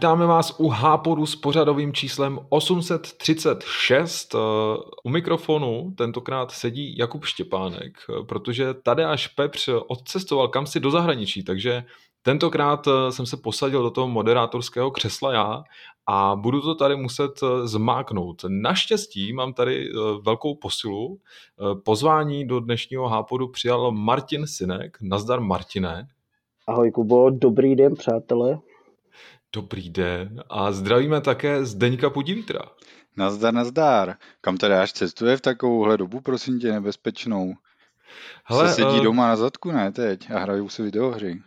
Vítáme vás u Hápodu s pořadovým číslem 836. U mikrofonu tentokrát sedí Jakub Štěpánek, protože tady až Pepř odcestoval kam si do zahraničí, takže tentokrát jsem se posadil do toho moderátorského křesla já a budu to tady muset zmáknout. Naštěstí mám tady velkou posilu. Pozvání do dnešního Hápodu přijal Martin Sinek. Nazdar Martine. Ahoj Kubo, dobrý den přátelé. Dobrý den a zdravíme také Zdeňka Pudivítra. Nazdar, nazdar. Kam tady až cestuje v takovouhle dobu, prosím tě, nebezpečnou? Hele, Se sedí uh... doma na zadku, ne teď, a hrajou si videohry.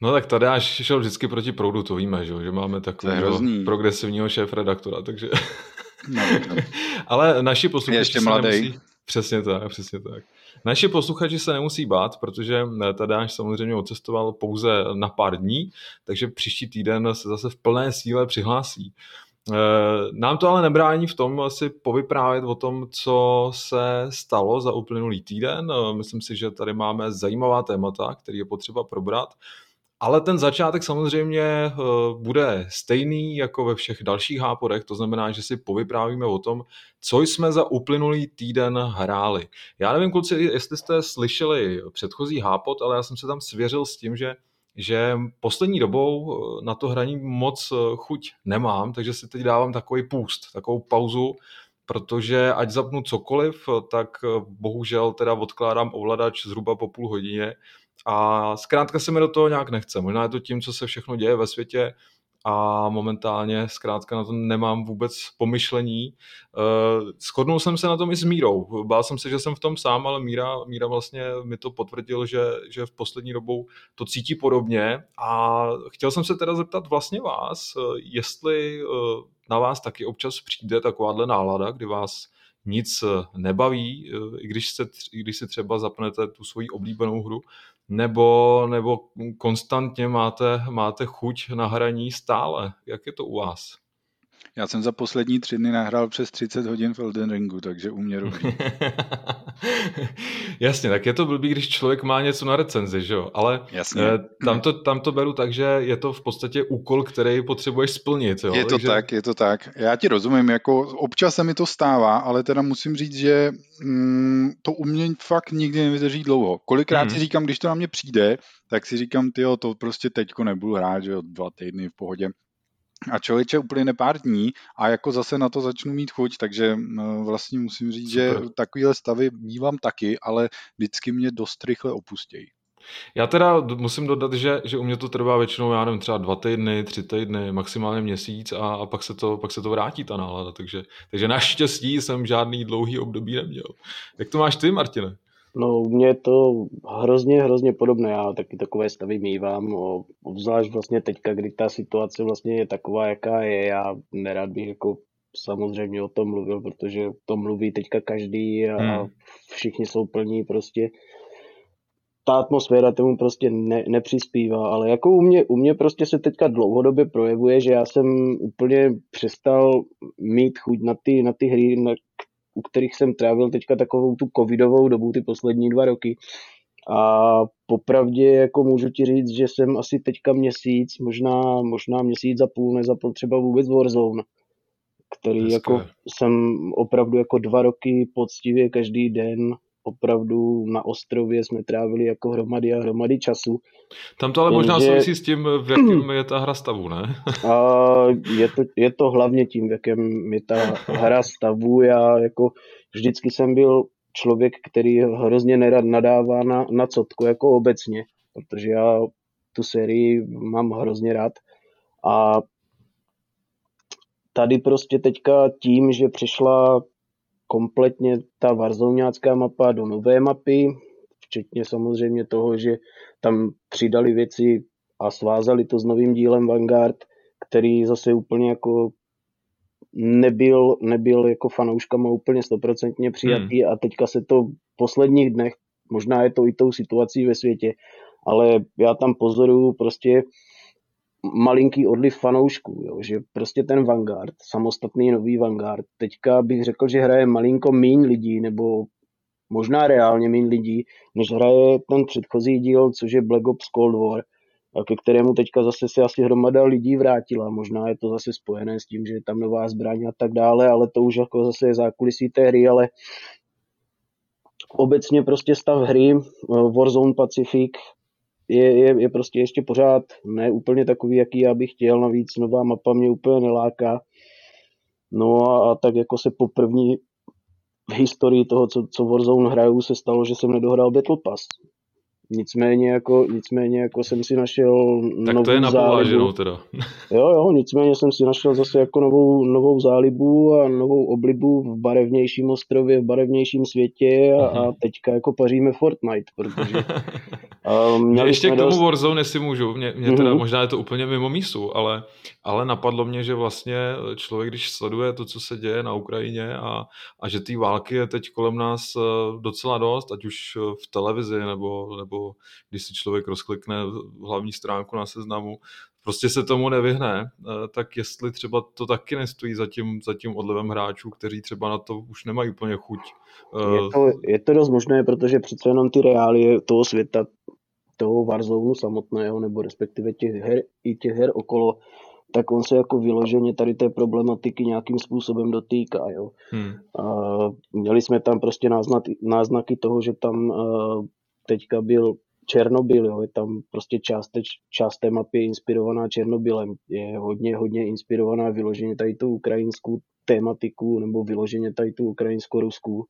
No tak tady až šel vždycky proti proudu, to víme, že, že máme takového progresivního šéf-redaktora, takže... No, no. Ale naši posluchači ještě mladý. Nemusí... Přesně tak, přesně tak. Naši posluchači se nemusí bát, protože eh, Tadáš samozřejmě odcestoval pouze na pár dní, takže příští týden se zase v plné síle přihlásí. Eh, nám to ale nebrání v tom si povyprávět o tom, co se stalo za uplynulý týden. Eh, myslím si, že tady máme zajímavá témata, které je potřeba probrat. Ale ten začátek samozřejmě eh, bude stejný jako ve všech dalších háporech, to znamená, že si povyprávíme o tom, co jsme za uplynulý týden hráli. Já nevím, kluci, jestli jste slyšeli předchozí hápot, ale já jsem se tam svěřil s tím, že že poslední dobou eh, na to hraní moc eh, chuť nemám, takže si teď dávám takový půst, takovou pauzu, protože ať zapnu cokoliv, tak bohužel teda odkládám ovladač zhruba po půl hodině a zkrátka se mi do toho nějak nechce. Možná je to tím, co se všechno děje ve světě a momentálně zkrátka na to nemám vůbec pomyšlení. Uh, shodnul jsem se na tom i s Mírou. Bál jsem se, že jsem v tom sám, ale Míra, Míra vlastně mi to potvrdil, že, že v poslední dobou to cítí podobně a chtěl jsem se teda zeptat vlastně vás, jestli uh, na vás taky občas přijde takováhle nálada, kdy vás nic nebaví, i když, se, i když si třeba zapnete tu svoji oblíbenou hru, nebo, nebo konstantně máte, máte chuť na hraní stále? Jak je to u vás? Já jsem za poslední tři dny nahrál přes 30 hodin v Elden Ringu, takže u mě Jasně, tak je to blbý, když člověk má něco na recenzi, že jo? Ale Jasně. Eh, tam, to, tam to beru tak, že je to v podstatě úkol, který potřebuješ splnit, jo? Je to takže... tak, je to tak. Já ti rozumím, jako občas se mi to stává, ale teda musím říct, že mm, to u mě fakt nikdy nevydrží dlouho. Kolikrát hmm. si říkám, když to na mě přijde, tak si říkám, ty to prostě teďko nebudu hrát, že jo, dva týdny v pohodě a člověče úplně pár dní a jako zase na to začnu mít chuť, takže vlastně musím říct, Super. že takovéhle stavy mývám taky, ale vždycky mě dost rychle opustějí. Já teda musím dodat, že, že u mě to trvá většinou, já nevím, třeba dva týdny, tři týdny, maximálně měsíc a, a pak, se to, pak se to vrátí ta nálada, takže, takže naštěstí jsem žádný dlouhý období neměl. Jak to máš ty, Martine? No, u mě je to hrozně, hrozně podobné. Já taky takové stavy mývám, obzvlášť vlastně teďka, kdy ta situace vlastně je taková, jaká je. Já nerad bych jako samozřejmě o tom mluvil, protože to mluví teďka každý a hmm. všichni jsou plní prostě ta atmosféra tomu prostě ne, nepřispívá, ale jako u mě, u mě prostě se teďka dlouhodobě projevuje, že já jsem úplně přestal mít chuť na ty, na ty hry, na u kterých jsem trávil teďka takovou tu covidovou dobu, ty poslední dva roky. A popravdě jako můžu ti říct, že jsem asi teďka měsíc, možná, možná měsíc a půl nezapl třeba vůbec Warzone, který jako jsem opravdu jako dva roky poctivě každý den opravdu na ostrově jsme trávili jako hromady a hromady času. Tam to ale možná souvisí s tím, v jakém je ta hra stavu, ne? A je, to, je to hlavně tím, v jakém je ta hra stavu. Já jako vždycky jsem byl člověk, který hrozně nerad nadává na, na cotku jako obecně, protože já tu sérii mám hrozně rád. A tady prostě teďka tím, že přišla kompletně ta varzoňácká mapa do nové mapy, včetně samozřejmě toho, že tam přidali věci a svázali to s novým dílem Vanguard, který zase úplně jako nebyl, nebyl jako fanouškama úplně stoprocentně přijatý hmm. a teďka se to v posledních dnech, možná je to i tou situací ve světě, ale já tam pozoruju prostě malinký odliv fanoušků, jo, že prostě ten Vanguard, samostatný nový Vanguard, teďka bych řekl, že hraje malinko míň lidí, nebo možná reálně míň lidí, než hraje ten předchozí díl, což je Black Ops Cold War. ke kterému teďka zase se asi hromada lidí vrátila. Možná je to zase spojené s tím, že je tam nová zbraň a tak dále, ale to už jako zase je zákulisí té hry, ale obecně prostě stav hry eh, Warzone Pacific je, je, je prostě ještě pořád ne úplně takový, jaký já bych chtěl, navíc nová mapa mě úplně neláká. No a, a tak jako se po první v historii toho, co, co Warzone hraju, se stalo, že jsem nedohrál Battle Pass. Nicméně jako, nicméně jako jsem si našel tak novou to je na zálibu. teda. Jo, jo, nicméně jsem si našel zase jako novou, novou zálibu a novou oblibu v barevnějším ostrově, v barevnějším světě a, a teďka jako paříme Fortnite, protože uh, mě ještě k tomu dost... Warzone, jestli můžu, mě, mě teda uh-huh. možná je to úplně mimo mísu, ale, ale napadlo mě, že vlastně člověk, když sleduje to, co se děje na Ukrajině a, a že té války je teď kolem nás eh, docela dost, ať už v televizi nebo, nebo nebo když si člověk rozklikne hlavní stránku na seznamu, prostě se tomu nevyhne, eh, tak jestli třeba to taky nestojí za tím, za tím odlevem hráčů, kteří třeba na to už nemají úplně chuť. Eh, je to, je to dost možné, protože přece jenom ty reálie toho světa, toho Warzone samotného, nebo respektive těch her, i těch her okolo, tak on se jako vyloženě tady té problematiky nějakým způsobem dotýká. Jo. Hmm. A měli jsme tam prostě náznaky, náznaky toho, že tam uh, teďka byl Černobyl, jo, je tam prostě část, část té mapy je inspirovaná Černobylem, je hodně, hodně inspirovaná vyloženě tady tu ukrajinskou tématiku nebo vyloženě tady tu ukrajinsko-ruskou.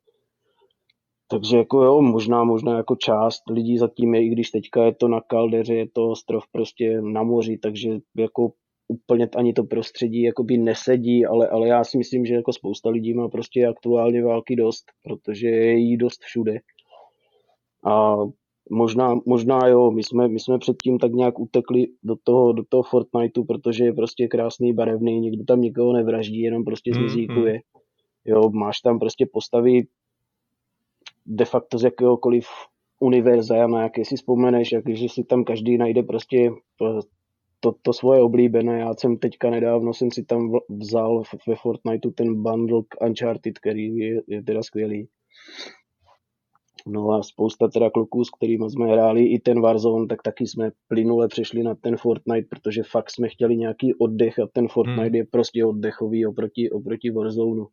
Takže jako jo, možná, možná jako část lidí zatím je, i když teďka je to na kaldeře, je to ostrov prostě na moři, takže jako úplně ani to prostředí jakoby nesedí, ale, ale já si myslím, že jako spousta lidí má prostě aktuálně války dost, protože je jí dost všude. A možná, možná jo, my jsme, my jsme předtím tak nějak utekli do toho, do toho Fortniteu, protože je prostě krásný, barevný, nikdo tam nikoho nevraždí, jenom prostě zmizíkuje. Mm-hmm. Jo, máš tam prostě postavy de facto z jakéhokoliv univerza, na jaké si vzpomeneš, jak, že si tam každý najde prostě to, to svoje oblíbené. Já jsem teďka nedávno jsem si tam vzal ve Fortniteu ten bundle Uncharted, který je, je teda skvělý. No a spousta teda kluků, s kterými jsme hráli i ten Warzone, tak taky jsme plynule přešli na ten Fortnite, protože fakt jsme chtěli nějaký oddech a ten Fortnite hmm. je prostě oddechový oproti, oproti Warzone,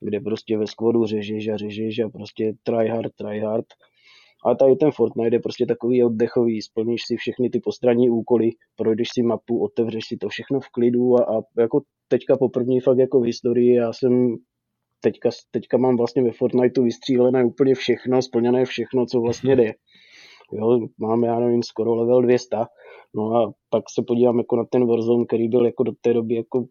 kde prostě ve skvodu řežeš a řežeš a prostě try hard, try hard. A tady ten Fortnite je prostě takový oddechový, splníš si všechny ty postranní úkoly, projdeš si mapu, otevřeš si to všechno v klidu a, a jako teďka poprvé fakt jako v historii já jsem teďka, teďka mám vlastně ve Fortniteu vystřílené úplně všechno, splněné všechno, co vlastně jde. Jo, mám, já nevím, skoro level 200. No a pak se podívám jako na ten Warzone, který byl jako do té doby jako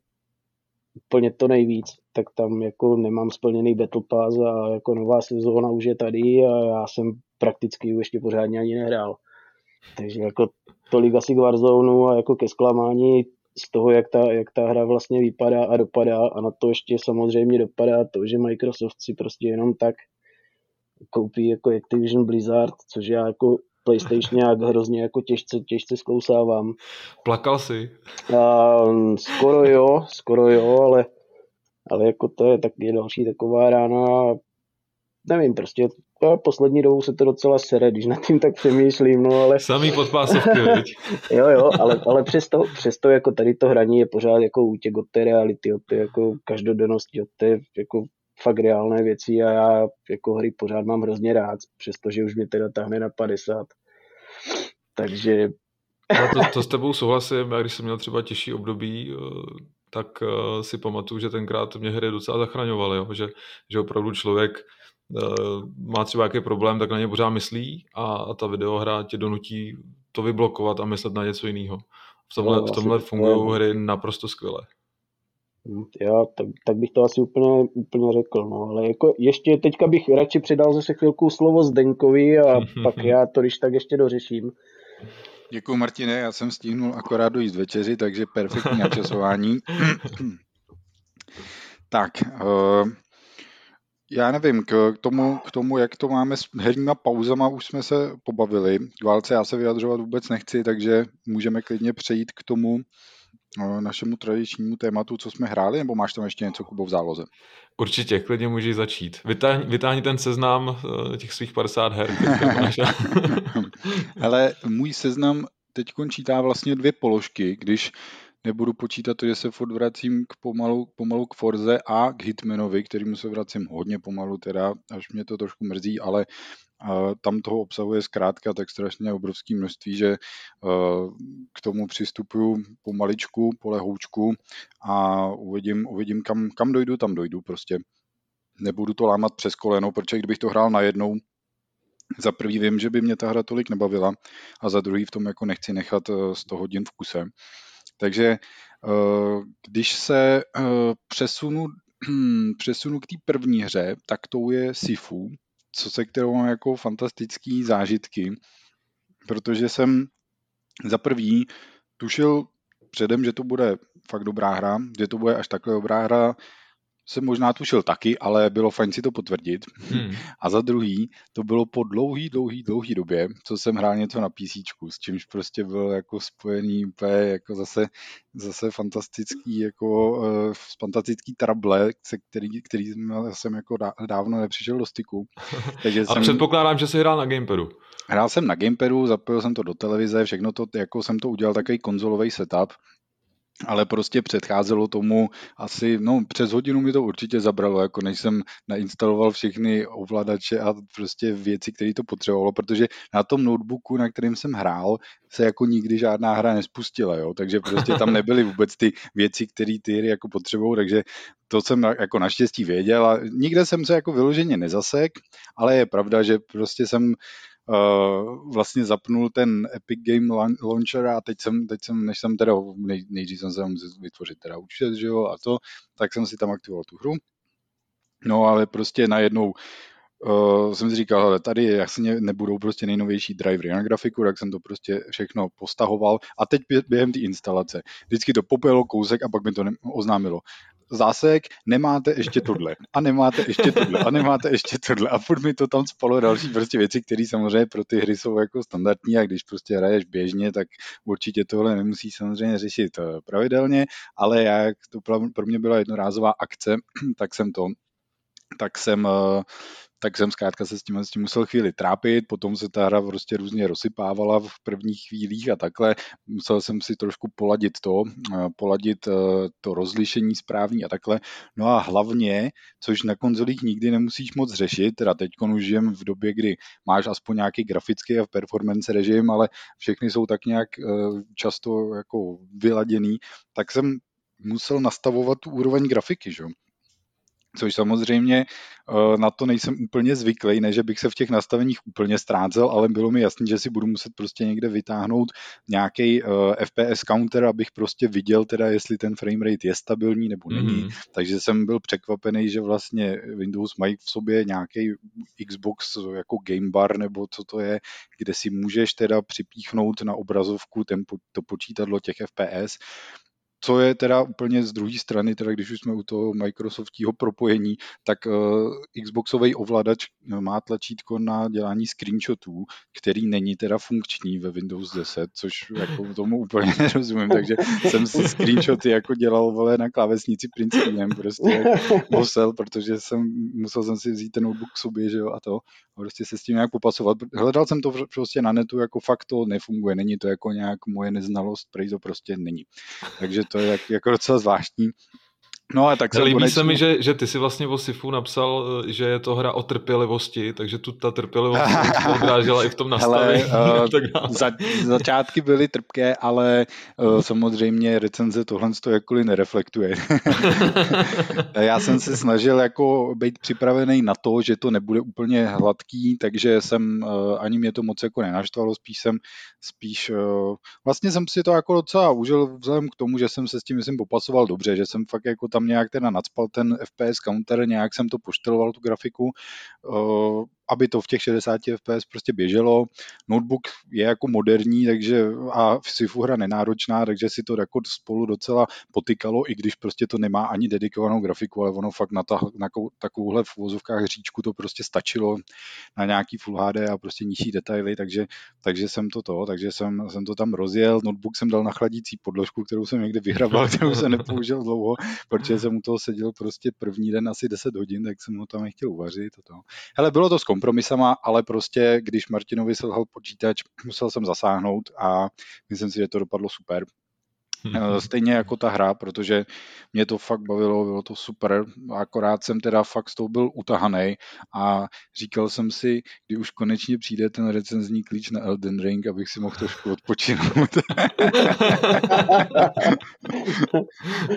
úplně to nejvíc, tak tam jako nemám splněný Battle Pass a jako nová sezóna už je tady a já jsem prakticky ještě pořádně ani nehrál. Takže jako tolik asi k Warzone a jako ke zklamání z toho, jak ta, jak ta hra vlastně vypadá a dopadá a na to ještě samozřejmě dopadá to, že Microsoft si prostě jenom tak koupí jako Activision Blizzard, což já jako PlayStation nějak hrozně jako těžce, těžce zkousávám. Plakal jsi? A, skoro jo, skoro jo, ale, ale jako to je tak je další taková rána nevím, prostě a poslední dobou se to docela sere, když nad tím tak přemýšlím, no ale... Samý podpásovky, Jo, jo, ale, ale přesto, přesto jako tady to hraní je pořád jako útěk od té reality, od té jako každodennosti, od té jako fakt reálné věci a já jako hry pořád mám hrozně rád, přestože už mě teda tahne na 50. Takže... Ale to, to s tebou souhlasím, já když jsem měl třeba těžší období, eh, tak eh, si pamatuju, že tenkrát mě hry docela zachraňovaly, jo? Že, že opravdu člověk má třeba nějaký problém, tak na ně pořád myslí a, a ta videohra tě donutí to vyblokovat a myslet na něco jiného. V tomhle, no, v tomhle fungují hry naprosto skvěle. Hm, já, tak, tak bych to asi úplně, úplně řekl, no, ale jako ještě teďka bych radši předal zase chvilku slovo Zdenkovi a pak já to když tak ještě dořeším. Děkuji Martine, já jsem stihnul akorát dojít večeři, takže perfektní načasování. tak, uh, já nevím, k tomu, k tomu, jak to máme s herníma pauzama, už jsme se pobavili. K válce já se vyjadřovat vůbec nechci, takže můžeme klidně přejít k tomu eh, našemu tradičnímu tématu, co jsme hráli, nebo máš tam ještě něco, Kubo, v záloze? Určitě, klidně můžeš začít. Vytáhni, vytáhni ten seznam eh, těch svých 50 her. Ale můj seznam teď čítá vlastně dvě položky, když nebudu počítat to, že se furt vracím k pomalu, pomalu k Forze a k Hitmanovi, kterýmu se vracím hodně pomalu teda, až mě to trošku mrzí, ale uh, tam toho obsahuje zkrátka tak strašně obrovské množství, že uh, k tomu přistupuju pomaličku, polehoučku a uvidím, uvidím kam, kam dojdu, tam dojdu prostě. Nebudu to lámat přes koleno, protože kdybych to hrál najednou, za prvý vím, že by mě ta hra tolik nebavila a za druhý v tom jako nechci nechat 100 hodin v kuse. Takže eh, když se eh, přesunu, přesunu k té první hře, tak tou je Sifu, co se kterou mám jako fantastický zážitky, protože jsem za prvý tušil předem, že to bude fakt dobrá hra, že to bude až takhle dobrá hra, jsem možná tušil taky, ale bylo fajn si to potvrdit. Hmm. A za druhý, to bylo po dlouhý, dlouhý, dlouhý době, co jsem hrál něco na PC, s čímž prostě byl jako spojený úplně jako zase, zase fantastický, jako uh, fantastický trable, se který, který jsem jako dávno nepřišel do styku. Takže A jsem... předpokládám, že jsi hrál na gamepadu. Hrál jsem na gamepadu, zapojil jsem to do televize, všechno to, jako jsem to udělal takový konzolový setup, ale prostě předcházelo tomu asi, no přes hodinu mi to určitě zabralo, jako než jsem nainstaloval všechny ovladače a prostě věci, které to potřebovalo, protože na tom notebooku, na kterém jsem hrál, se jako nikdy žádná hra nespustila, jo, takže prostě tam nebyly vůbec ty věci, které ty hry jako potřebují, takže to jsem jako naštěstí věděl a nikde jsem se jako vyloženě nezasek, ale je pravda, že prostě jsem vlastně zapnul ten Epic Game Launcher a teď jsem, teď jsem než jsem teda, nej, nejdřív jsem se musel vytvořit teda účet, že jo, a to, tak jsem si tam aktivoval tu hru. No ale prostě najednou uh, jsem si říkal, ale tady asi nebudou prostě nejnovější drivery na grafiku, tak jsem to prostě všechno postahoval. A teď během té instalace. Vždycky to popelo kousek a pak mi to oznámilo zásek, nemáte ještě tohle a nemáte ještě tohle a nemáte ještě tohle a furt mi to tam spalo další prostě věci, které samozřejmě pro ty hry jsou jako standardní a když prostě hraješ běžně, tak určitě tohle nemusí samozřejmě řešit eh, pravidelně, ale jak to pro mě byla jednorázová akce, tak jsem to tak jsem eh, tak jsem zkrátka se s tím, s tím musel chvíli trápit, potom se ta hra prostě různě rozsypávala v prvních chvílích a takhle. Musel jsem si trošku poladit to, eh, poladit eh, to rozlišení správní a takhle. No a hlavně, což na konzolích nikdy nemusíš moc řešit, teda teď už žijem v době, kdy máš aspoň nějaký grafický a performance režim, ale všechny jsou tak nějak často jako vyladěný, tak jsem musel nastavovat tu úroveň grafiky, že? Což samozřejmě eh, na to nejsem úplně zvyklý, ne, že bych se v těch nastaveních úplně ztrácel, ale bylo mi jasný, že si budu muset prostě někde vytáhnout nějaký eh, FPS counter, abych prostě viděl teda, jestli ten frame rate je stabilní nebo není. Mm-hmm. Takže jsem byl překvapený, že vlastně Windows mají v sobě nějaký Xbox jako game bar nebo co to je, kde si můžeš teda připíchnout na obrazovku ten, to počítadlo těch FPS co je teda úplně z druhé strany, teda když už jsme u toho Microsoftího propojení, tak uh, Xboxový ovladač eh, má tlačítko na dělání screenshotů, který není teda funkční ve Windows 10, což jako tomu úplně nerozumím, takže jsem si screenshoty jako dělal vole na klávesnici print prostě musel, protože jsem, musel jsem si vzít ten notebook k sobě, že jo, a to prostě se s tím nějak popasovat. Hledal jsem to prostě na netu, jako fakt to nefunguje, není to jako nějak moje neznalost, prej to prostě není. Takže to je jak, jako docela zvláštní. No a tak se Líbí konečně... se mi, že, že ty si vlastně o Sifu napsal, že je to hra o trpělivosti, takže tu ta trpělivost odrážela i v tom nastavení. Hele, uh, za, začátky byly trpké, ale uh, samozřejmě recenze tohle to jakkoliv nereflektuje. Já jsem se snažil jako být připravený na to, že to nebude úplně hladký, takže jsem, uh, ani mě to moc jako nenaštvalo, spíš jsem, spíš, uh, vlastně jsem si to jako docela užil vzhledem k tomu, že jsem se s tím, myslím, popasoval dobře, že jsem fakt jako tam tam nějak teda nadspal ten FPS counter, nějak jsem to pošteloval tu grafiku, aby to v těch 60 fps prostě běželo. Notebook je jako moderní, takže a Sifu hra nenáročná, takže si to jako spolu docela potykalo, i když prostě to nemá ani dedikovanou grafiku, ale ono fakt na, ta, na takovouhle v uvozovkách říčku to prostě stačilo na nějaký Full HD a prostě nižší detaily, takže, takže jsem to to, takže jsem, jsem to tam rozjel. Notebook jsem dal na chladící podložku, kterou jsem někde vyhrabal, kterou jsem nepoužil dlouho, protože jsem u toho seděl prostě první den asi 10 hodin, tak jsem ho tam nechtěl uvařit. To. Hele, bylo to zkom kompromisama, ale prostě, když Martinovi selhal počítač, musel jsem zasáhnout a myslím si, že to dopadlo super. Eh, stejně jako ta hra, protože mě to fakt bavilo, bylo to super, akorát jsem teda fakt s tou byl utahaný a říkal jsem si, kdy už konečně přijde ten recenzní klíč na Elden Ring, abych si mohl trošku odpočinout.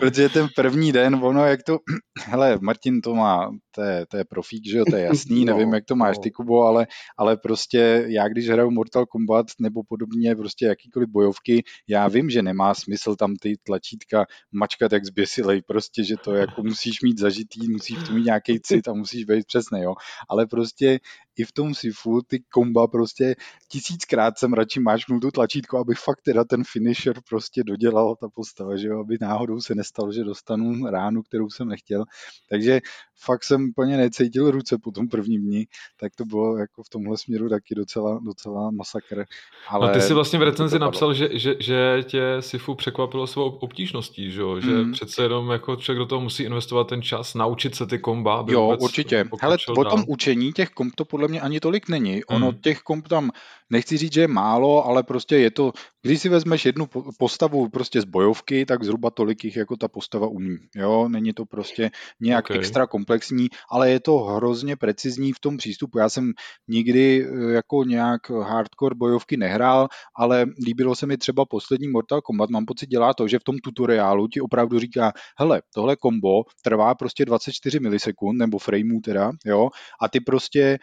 protože ten první den, ono jak to, hele, Martin to má, to je, to je profík, že jo, to je jasný, no, nevím, jak to máš no. ty, Kubo, ale, ale prostě já, když hraju Mortal Kombat nebo podobně, prostě jakýkoliv bojovky, já vím, že nemá smysl tam ty tlačítka mačkat jak zběsilej, prostě, že to jako musíš mít zažitý, musíš v tom mít nějaký cit a musíš být přesný, jo. Ale prostě i v tom Sifu ty komba prostě tisíckrát jsem radši máčknul tu tlačítko, abych fakt teda ten finisher prostě dodělal ta postava, že jo, aby náhodou se nestalo, že dostanu ránu, kterou jsem nechtěl. Takže fakt jsem úplně necítil ruce po tom prvním dní, tak to bylo jako v tomhle směru taky docela, docela masakr. Ale no ty jsi vlastně v recenzi napsal, že, že, že tě Sifu překvapilo svou obtížností, že, že mm. přece jenom jako člověk do toho musí investovat ten čas, naučit se ty komba. Aby jo, určitě. Hele, o tom učení těch komb to podle mě ani tolik není. Ono mm. těch komb tam, nechci říct, že je málo, ale prostě je to, když si vezmeš jednu postavu prostě z bojovky, tak zhruba tolik jich jako ta postava umí. Jo, není to prostě nějak okay. extra komplexní, ale je to hrozně precizní v tom přístupu. Já jsem nikdy eh, jako nějak hardcore bojovky nehrál, ale líbilo se mi třeba poslední Mortal Kombat. Mám pocit, dělá to, že v tom tutoriálu ti opravdu říká, hele, tohle kombo trvá prostě 24 milisekund, nebo frameů teda, jo, a ty prostě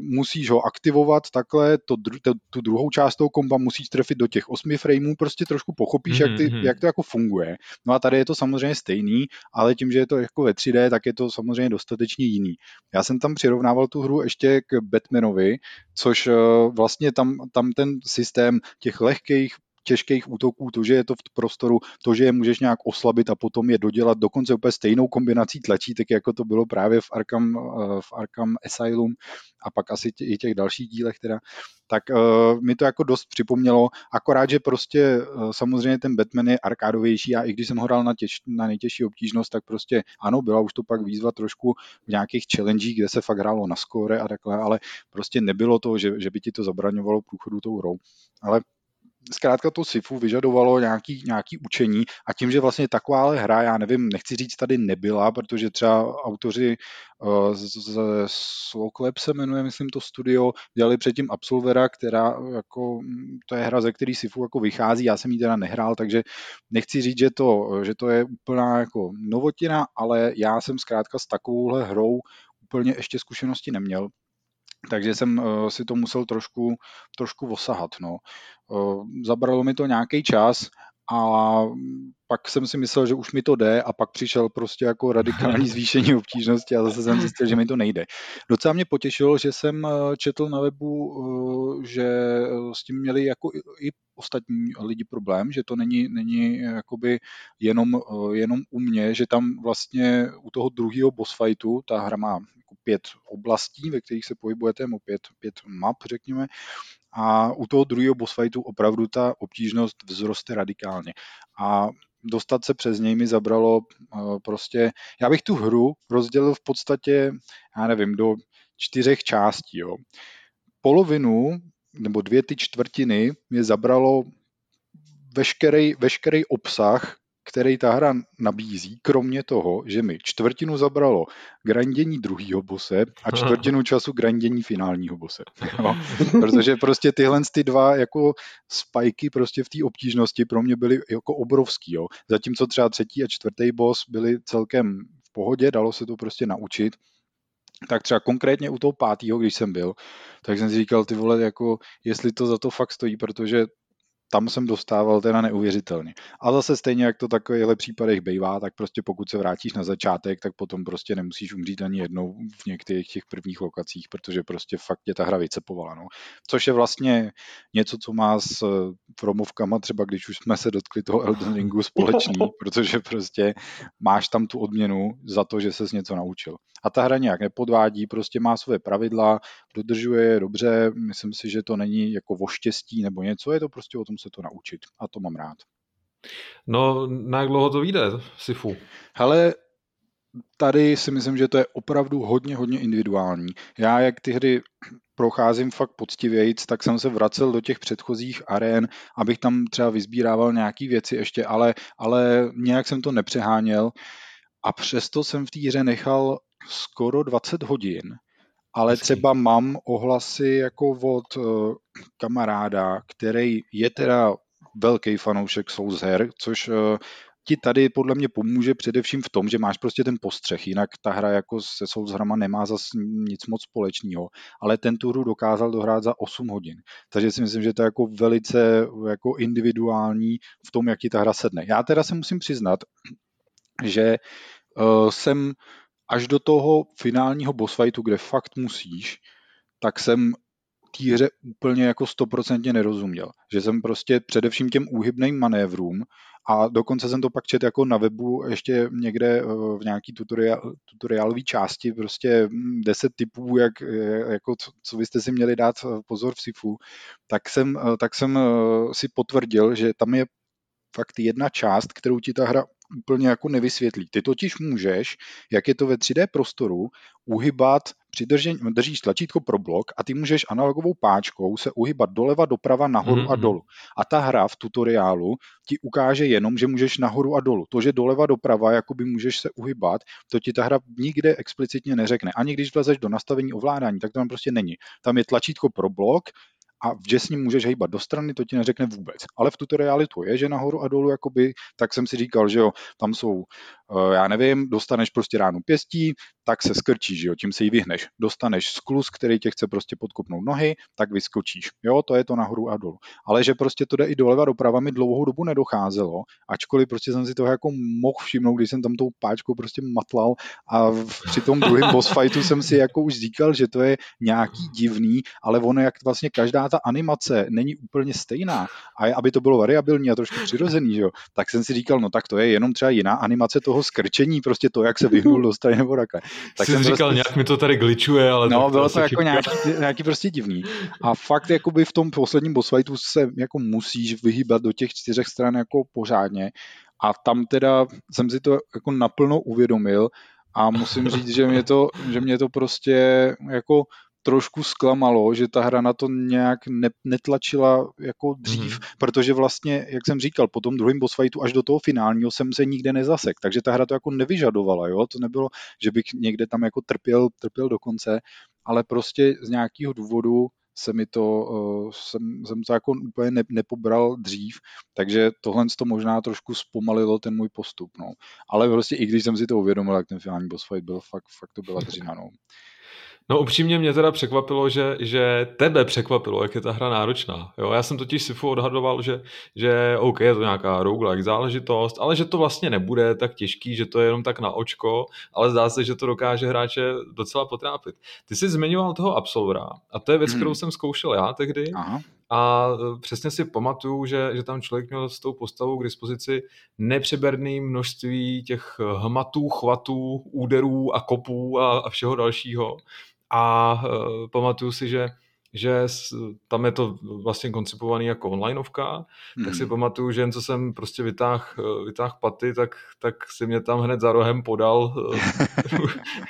musíš ho aktivovat takhle, to, to, tu druhou část toho komba musíš trefit do těch 8 frameů, prostě trošku pochopíš, mm-hmm. jak, ty, mhm. jak to jako funguje. No a tady je to samozřejmě stejný, ale tím, že je to jako ve 3D, tak je to samozřejmě dostatečně jiný. Já jsem tam přirovnával tu hru ještě k Batmanovi, což uh, vlastně tam, tam ten systém těch lehkých těžkých útoků, to, že je to v prostoru, to, že je můžeš nějak oslabit a potom je dodělat dokonce úplně stejnou kombinací tlačítek, jako to bylo právě v Arkham, eh, v Arkham Asylum a pak asi i těch dalších dílech teda, tak uh, mi to jako dost připomnělo, akorát, že prostě uh, samozřejmě ten Batman je arkádovější a i když jsem ho hrál na, těž, na nejtěžší obtížnost, tak prostě ano, byla už to pak výzva trošku v nějakých challengech, kde se fakt hrálo na skóre a takhle, ale prostě nebylo to, že, že by ti to zabraňovalo průchodu tou hrou. Ale zkrátka to SIFu vyžadovalo nějaký, nějaký učení a tím, že vlastně takováhle hra, já nevím, nechci říct tady nebyla, protože třeba autoři uh, z, z Slowclap se jmenuje, myslím to studio, dělali předtím Absolvera, která jako, to je hra, ze který SIFu jako vychází, já jsem ji teda nehrál, takže nechci říct, že to, že to je úplná jako novotina, ale já jsem zkrátka s takovouhle hrou úplně ještě zkušenosti neměl takže jsem uh, si to musel trošku, trošku osahat. No. Uh, zabralo mi to nějaký čas a pak jsem si myslel, že už mi to jde a pak přišel prostě jako radikální zvýšení obtížnosti a zase jsem zjistil, že mi to nejde. Docela mě potěšilo, že jsem eh, četl na webu, že s tím měli jako i ostatní lidi problém, že to není, není jakoby jenom, jenom u mě, že tam vlastně u toho druhého boss fightu, ta hra má jako pět oblastí, ve kterých se pohybujete, nebo pět, pět map, řekněme, a u toho druhého boss fightu opravdu ta obtížnost vzroste radikálně. A dostat se přes něj mi zabralo uh, prostě, já bych tu hru rozdělil v podstatě, já nevím, do čtyřech částí. Jo. Polovinu nebo dvě ty čtvrtiny mě zabralo veškerý, veškerý obsah který ta hra nabízí, kromě toho, že mi čtvrtinu zabralo grandění druhého bose a čtvrtinu času grandění finálního bose. Jo? Protože prostě tyhle ty dva jako spajky prostě v té obtížnosti pro mě byly jako obrovský. Jo? Zatímco třeba třetí a čtvrtý boss byly celkem v pohodě, dalo se to prostě naučit, tak třeba konkrétně u toho pátého, když jsem byl, tak jsem si říkal, ty vole, jako jestli to za to fakt stojí, protože tam jsem dostával teda neuvěřitelně. A zase stejně, jak to takovýchhle případech bývá, tak prostě pokud se vrátíš na začátek, tak potom prostě nemusíš umřít ani jednou v některých těch prvních lokacích, protože prostě fakt tě ta hra vycepovala. No. Což je vlastně něco, co má s promovkama, třeba když už jsme se dotkli toho Elden Ringu společný, protože prostě máš tam tu odměnu za to, že ses něco naučil. A ta hra nějak nepodvádí, prostě má své pravidla, dodržuje je dobře, myslím si, že to není jako o štěstí nebo něco, je to prostě o tom se to naučit a to mám rád. No, na jak dlouho to vyjde, Sifu? Hele, tady si myslím, že to je opravdu hodně, hodně individuální. Já, jak ty hry procházím fakt poctivějíc, tak jsem se vracel do těch předchozích arén, abych tam třeba vyzbírával nějaký věci ještě, ale, ale nějak jsem to nepřeháněl a přesto jsem v té hře nechal skoro 20 hodin, ale třeba mám ohlasy jako od uh, kamaráda, který je teda velký fanoušek Souls her, což uh, ti tady podle mě pomůže především v tom, že máš prostě ten postřeh, jinak ta hra jako se Souls hrama nemá zas nic moc společného, ale ten tu hru dokázal dohrát za 8 hodin. Takže si myslím, že to je jako velice jako individuální v tom, jak ti ta hra sedne. Já teda se musím přiznat, že uh, jsem až do toho finálního boss fightu, kde fakt musíš, tak jsem té hře úplně jako stoprocentně nerozuměl. Že jsem prostě především těm úhybným manévrům a dokonce jsem to pak čet jako na webu ještě někde eh, v nějaký tutoriál, tutoriálové části, prostě 10 hm, typů, jak, eh, jako co, co byste si měli dát eh, pozor v SIFu, tak jsem, tak jsem si potvrdil, že tam je fakt jedna část, kterou ti ta hra úplně jako nevysvětlí. Ty totiž můžeš, jak je to ve 3D prostoru, uhybat, přidržen, držíš tlačítko pro blok a ty můžeš analogovou páčkou se uhybat doleva, doprava, nahoru mm-hmm. a mhm. dolu. A ta hra v tutoriálu ti ukáže jenom, že můžeš nahoru a dolu. To, že doleva, doprava, jakoby můžeš se uhybat, to ti ta hra nikde explicitně neřekne. Ani když vlezeš do nastavení ovládání, tak to tam prostě není. Tam je tlačítko pro blok, a že s ním můžeš hýbat do strany, to ti neřekne vůbec. Ale v tutoriálu to je, že nahoru a dolů, jakoby, tak jsem si říkal, že jo, tam jsou, já nevím, dostaneš prostě ránu pěstí, tak se skrčíš, jo, tím se jí vyhneš. Dostaneš sklus, který tě chce prostě podkopnout nohy, tak vyskočíš. Jo, to je to nahoru a dolů. Ale že prostě to jde i doleva doprava mi dlouhou dobu nedocházelo, ačkoliv prostě jsem si toho jako mohl všimnout, když jsem tam tou páčkou prostě matlal a při tom druhém boss fightu jsem si jako už říkal, že to je nějaký divný, ale ono jak vlastně každá ta animace není úplně stejná a aby to bylo variabilní a trošku přirozený, jo, tak jsem si říkal, no tak to je jenom třeba jiná animace toho skrčení, prostě to, jak se vyhnul do strany nebo takhle. Tak Jsi jsem říkal, prostě... nějak mi to tady glitchuje, ale... No, to bylo to jako nějaký, nějaký, prostě divný. A fakt jakoby v tom posledním boss fightu se jako musíš vyhýbat do těch čtyřech stran jako pořádně a tam teda jsem si to jako naplno uvědomil a musím říct, že mě to, že mě to prostě jako trošku zklamalo, že ta hra na to nějak ne, netlačila jako dřív, mm. protože vlastně, jak jsem říkal, po tom druhém boss fightu až do toho finálního jsem se nikde nezasek, takže ta hra to jako nevyžadovala, jo, to nebylo, že bych někde tam jako trpěl, trpěl do konce, ale prostě z nějakého důvodu se mi to, uh, jsem, jsem to jako úplně ne, nepobral dřív, takže tohle to možná trošku zpomalilo ten můj postup, no. Ale prostě i když jsem si to uvědomil, jak ten finální boss fight byl, fakt, fakt to byla dřina, no. No upřímně mě teda překvapilo, že, že tebe překvapilo, jak je ta hra náročná. Jo? Já jsem totiž Sifu odhadoval, že, že OK, je to nějaká roguelike záležitost, ale že to vlastně nebude tak těžký, že to je jenom tak na očko, ale zdá se, že to dokáže hráče docela potrápit. Ty jsi zmiňoval toho Absolvera a to je věc, hmm. kterou jsem zkoušel já tehdy. Aha. A e, přesně si pamatuju, že, že tam člověk měl s tou postavou k dispozici nepřeberné množství těch hmatů, chvatů, úderů a kopů a, a všeho dalšího a uh, pamatuju si, že že tam je to vlastně koncipovaný jako onlineovka, mm. tak si hmm. pamatuju, že jen co jsem prostě vytáh, vytáh paty, tak, tak si mě tam hned za rohem podal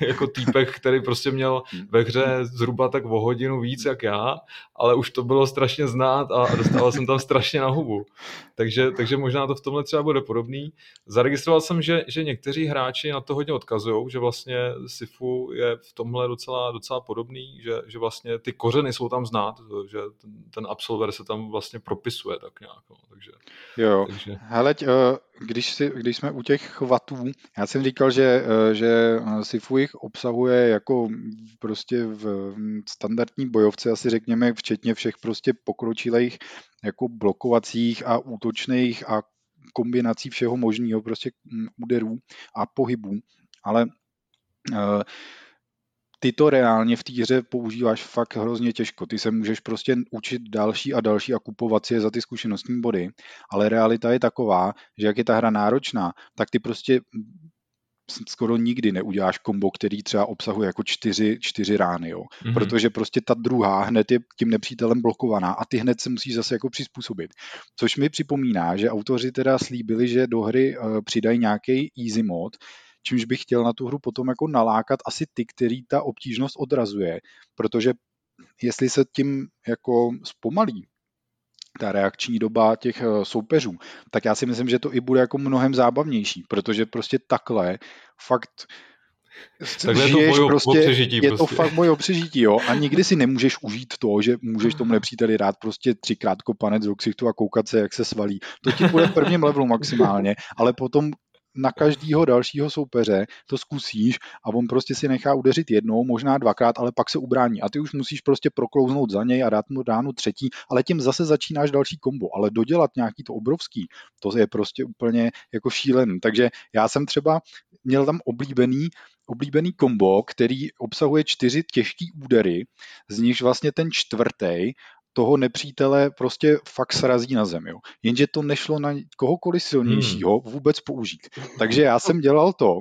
eh, jako týpek, který prostě měl hmm. ve hře zhruba tak o hodinu víc jak já, ale už to bylo strašně znát a dostával jsem tam strašně na hubu. Takže, takže možná to v tomhle třeba bude podobný. Zaregistroval jsem, že, že někteří hráči na to hodně odkazují, že vlastně Sifu je v tomhle docela, docela podobný, že, že vlastně ty kořeny jsou tam znát, že ten, ten absolver se tam vlastně propisuje tak nějak. No, takže, jo, takže... hele, eh, když, si, když jsme u těch chvatů, já jsem říkal, že, eh, že Sifu jich obsahuje jako prostě v standardní bojovce, asi řekněme, včetně všech prostě pokročilých jako blokovacích a útočných a kombinací všeho možného, prostě mm, úderů a pohybů, ale uh, ty to reálně v té hře používáš fakt hrozně těžko. Ty se můžeš prostě učit další a další a kupovat si je za ty zkušenostní body, ale realita je taková, že jak je ta hra náročná, tak ty prostě skoro nikdy neuděláš kombo, který třeba obsahuje jako čtyři, čtyři rány, jo. Mm-hmm. Protože prostě ta druhá hned je tím nepřítelem blokovaná a ty hned se musíš zase jako přizpůsobit. Což mi připomíná, že autoři teda slíbili, že do hry uh, přidají nějaký easy mod, čímž bych chtěl na tu hru potom jako nalákat asi ty, který ta obtížnost odrazuje, protože jestli se tím jako zpomalí ta reakční doba těch eh, soupeřů, tak já si myslím, že to i bude jako mnohem zábavnější, protože prostě takhle fakt Takhle žiješ, je to prostě, přežití, je prostě. to fakt moje přežití, jo, a nikdy si nemůžeš užít to, že můžeš tomu nepříteli dát prostě třikrát kopanec do ksichtu a koukat se, jak se svalí. To ti bude v prvním levelu maximálně, ale potom na každého dalšího soupeře to zkusíš a on prostě si nechá udeřit jednou, možná dvakrát, ale pak se ubrání a ty už musíš prostě proklouznout za něj a dát mu ránu třetí, ale tím zase začínáš další kombo, ale dodělat nějaký to obrovský, to je prostě úplně jako šílený. Takže já jsem třeba měl tam oblíbený oblíbený kombo, který obsahuje čtyři těžký údery, z nichž vlastně ten čtvrtý toho nepřítele prostě fakt srazí na zem. Jo. Jenže to nešlo na kohokoliv silnějšího hmm. vůbec použít. Takže já jsem dělal to,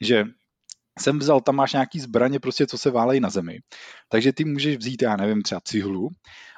že jsem vzal, tam máš nějaký zbraně, prostě, co se válejí na zemi. Takže ty můžeš vzít, já nevím, třeba cihlu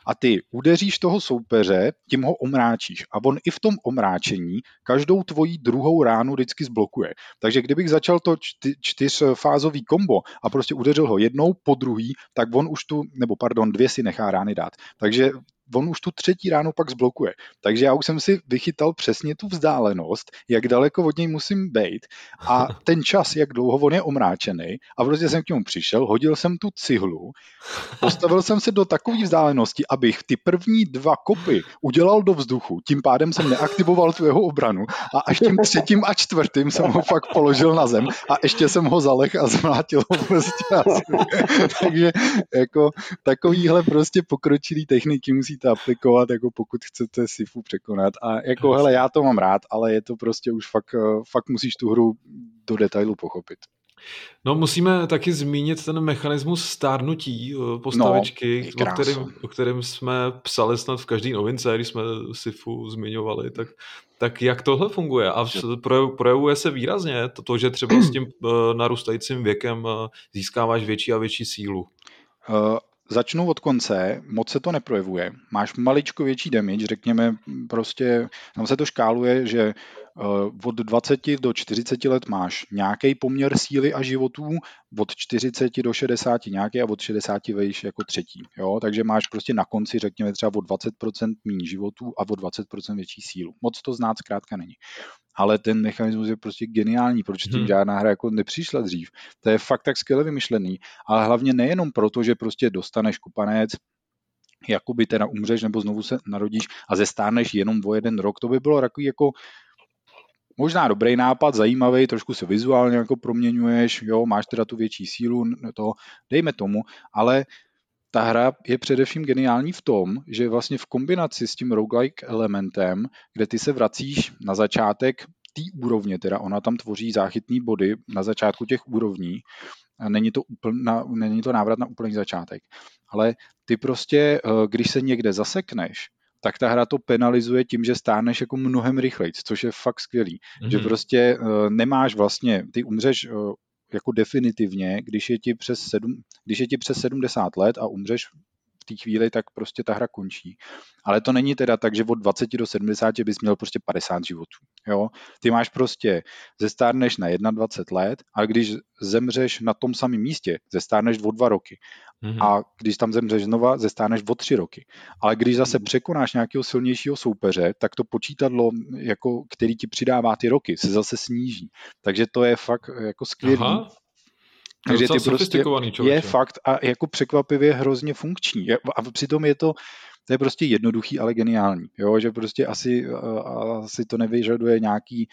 a ty udeříš toho soupeře, tím ho omráčíš. A on i v tom omráčení každou tvoji druhou ránu vždycky zblokuje. Takže kdybych začal to čty, čtyřfázový kombo a prostě udeřil ho jednou po druhý, tak on už tu, nebo pardon, dvě si nechá rány dát. Takže on už tu třetí ránu pak zblokuje. Takže já už jsem si vychytal přesně tu vzdálenost, jak daleko od něj musím být a ten čas, jak dlouho on je omráčený a prostě jsem k němu přišel, hodil jsem tu cihlu, postavil jsem se do takové vzdálenosti, abych ty první dva kopy udělal do vzduchu, tím pádem jsem neaktivoval tu jeho obranu a až tím třetím a čtvrtým jsem ho fakt položil na zem a ještě jsem ho zalech a zmlátil ho prostě Takže jako takovýhle prostě pokročilý techniky musí musíte aplikovat, jako pokud chcete Sifu překonat. A jako, hele, já to mám rád, ale je to prostě už fakt, eh, fakt musíš tu hru do detailu pochopit. No musíme taky zmínit ten mechanismus stárnutí eh, postavičky, no, o, kterým, o kterém jsme psali snad v každé novince, když jsme Sifu zmiňovali, tak, tak jak tohle funguje? A projevuje se výrazně to, že třeba s tím eh, narůstajícím věkem získáváš větší a větší sílu. Uh, Začnu od konce, moc se to neprojevuje. Máš maličko větší damage, řekněme prostě, tam se to škáluje, že od 20 do 40 let máš nějaký poměr síly a životů, od 40 do 60 nějaký a od 60 vejš jako třetí. Jo? Takže máš prostě na konci, řekněme třeba o 20% méně životů a o 20% větší sílu. Moc to znát zkrátka není ale ten mechanismus je prostě geniální, proč tím hmm. žádná hra jako nepřišla dřív. To je fakt tak skvěle vymyšlený, ale hlavně nejenom proto, že prostě dostaneš kupanec, jakoby teda umřeš nebo znovu se narodíš a zestárneš jenom o jeden rok, to by bylo takový jako možná dobrý nápad, zajímavý, trošku se vizuálně jako proměňuješ, jo, máš teda tu větší sílu, to dejme tomu, ale ta hra je především geniální v tom, že vlastně v kombinaci s tím roguelike elementem, kde ty se vracíš na začátek té úrovně, teda ona tam tvoří záchytný body na začátku těch úrovní, a není to, úplna, není to návrat na úplný začátek. Ale ty prostě, eh, když se někde zasekneš, tak ta hra to penalizuje tím, že stáneš jako mnohem rychleji, což je fakt skvělý. Mm-hmm. Že prostě uh, nemáš vlastně, ty umřeš uh, jako definitivně, když je ti přes, sedm, když je ti přes 70 let a umřeš té chvíli, tak prostě ta hra končí. Ale to není teda tak, že od 20 do 70 bys měl prostě 50 životů. Jo? Ty máš prostě, zestárneš na 21 let a když zemřeš na tom samém místě, zestárneš o dva roky. Mm-hmm. A když tam zemřeš znova, zestáneš o tři roky. Ale když zase mhm. překonáš nějakého silnějšího soupeře, tak to počítadlo, jako, který ti přidává ty roky, se zase sníží. Takže to je fakt jako skvělý. Takže ty prostě je fakt a jako překvapivě hrozně funkční. A přitom je to, to je prostě jednoduchý, ale geniální. Jo? Že prostě asi, asi to nevyžaduje nějaký,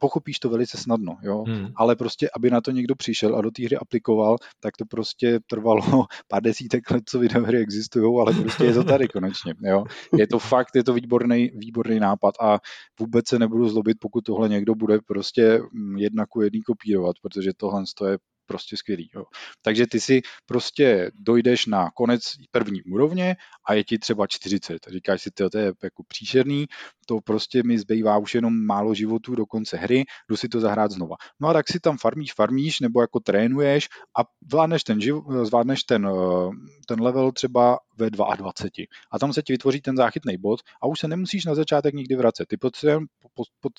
pochopíš to velice snadno, jo? Hmm. ale prostě, aby na to někdo přišel a do té hry aplikoval, tak to prostě trvalo pár desítek let, co videohry existují, ale prostě je to tady konečně. Jo? Je to fakt, je to výborný, výborný nápad a vůbec se nebudu zlobit, pokud tohle někdo bude prostě mm, jedna ku jedný kopírovat, protože tohle je prostě skvělý. Jo. Takže ty si prostě dojdeš na konec první úrovně a je ti třeba 40. Říkáš si, to je jako příšerný, to prostě mi zbývá už jenom málo životů do konce hry, jdu si to zahrát znova. No a tak si tam farmíš, farmíš, nebo jako trénuješ a zvládneš ten, živ, zvládneš ten, eh, ten level třeba ve 22. A tam se ti vytvoří ten záchytný bod a už se nemusíš na začátek nikdy vracet. Ty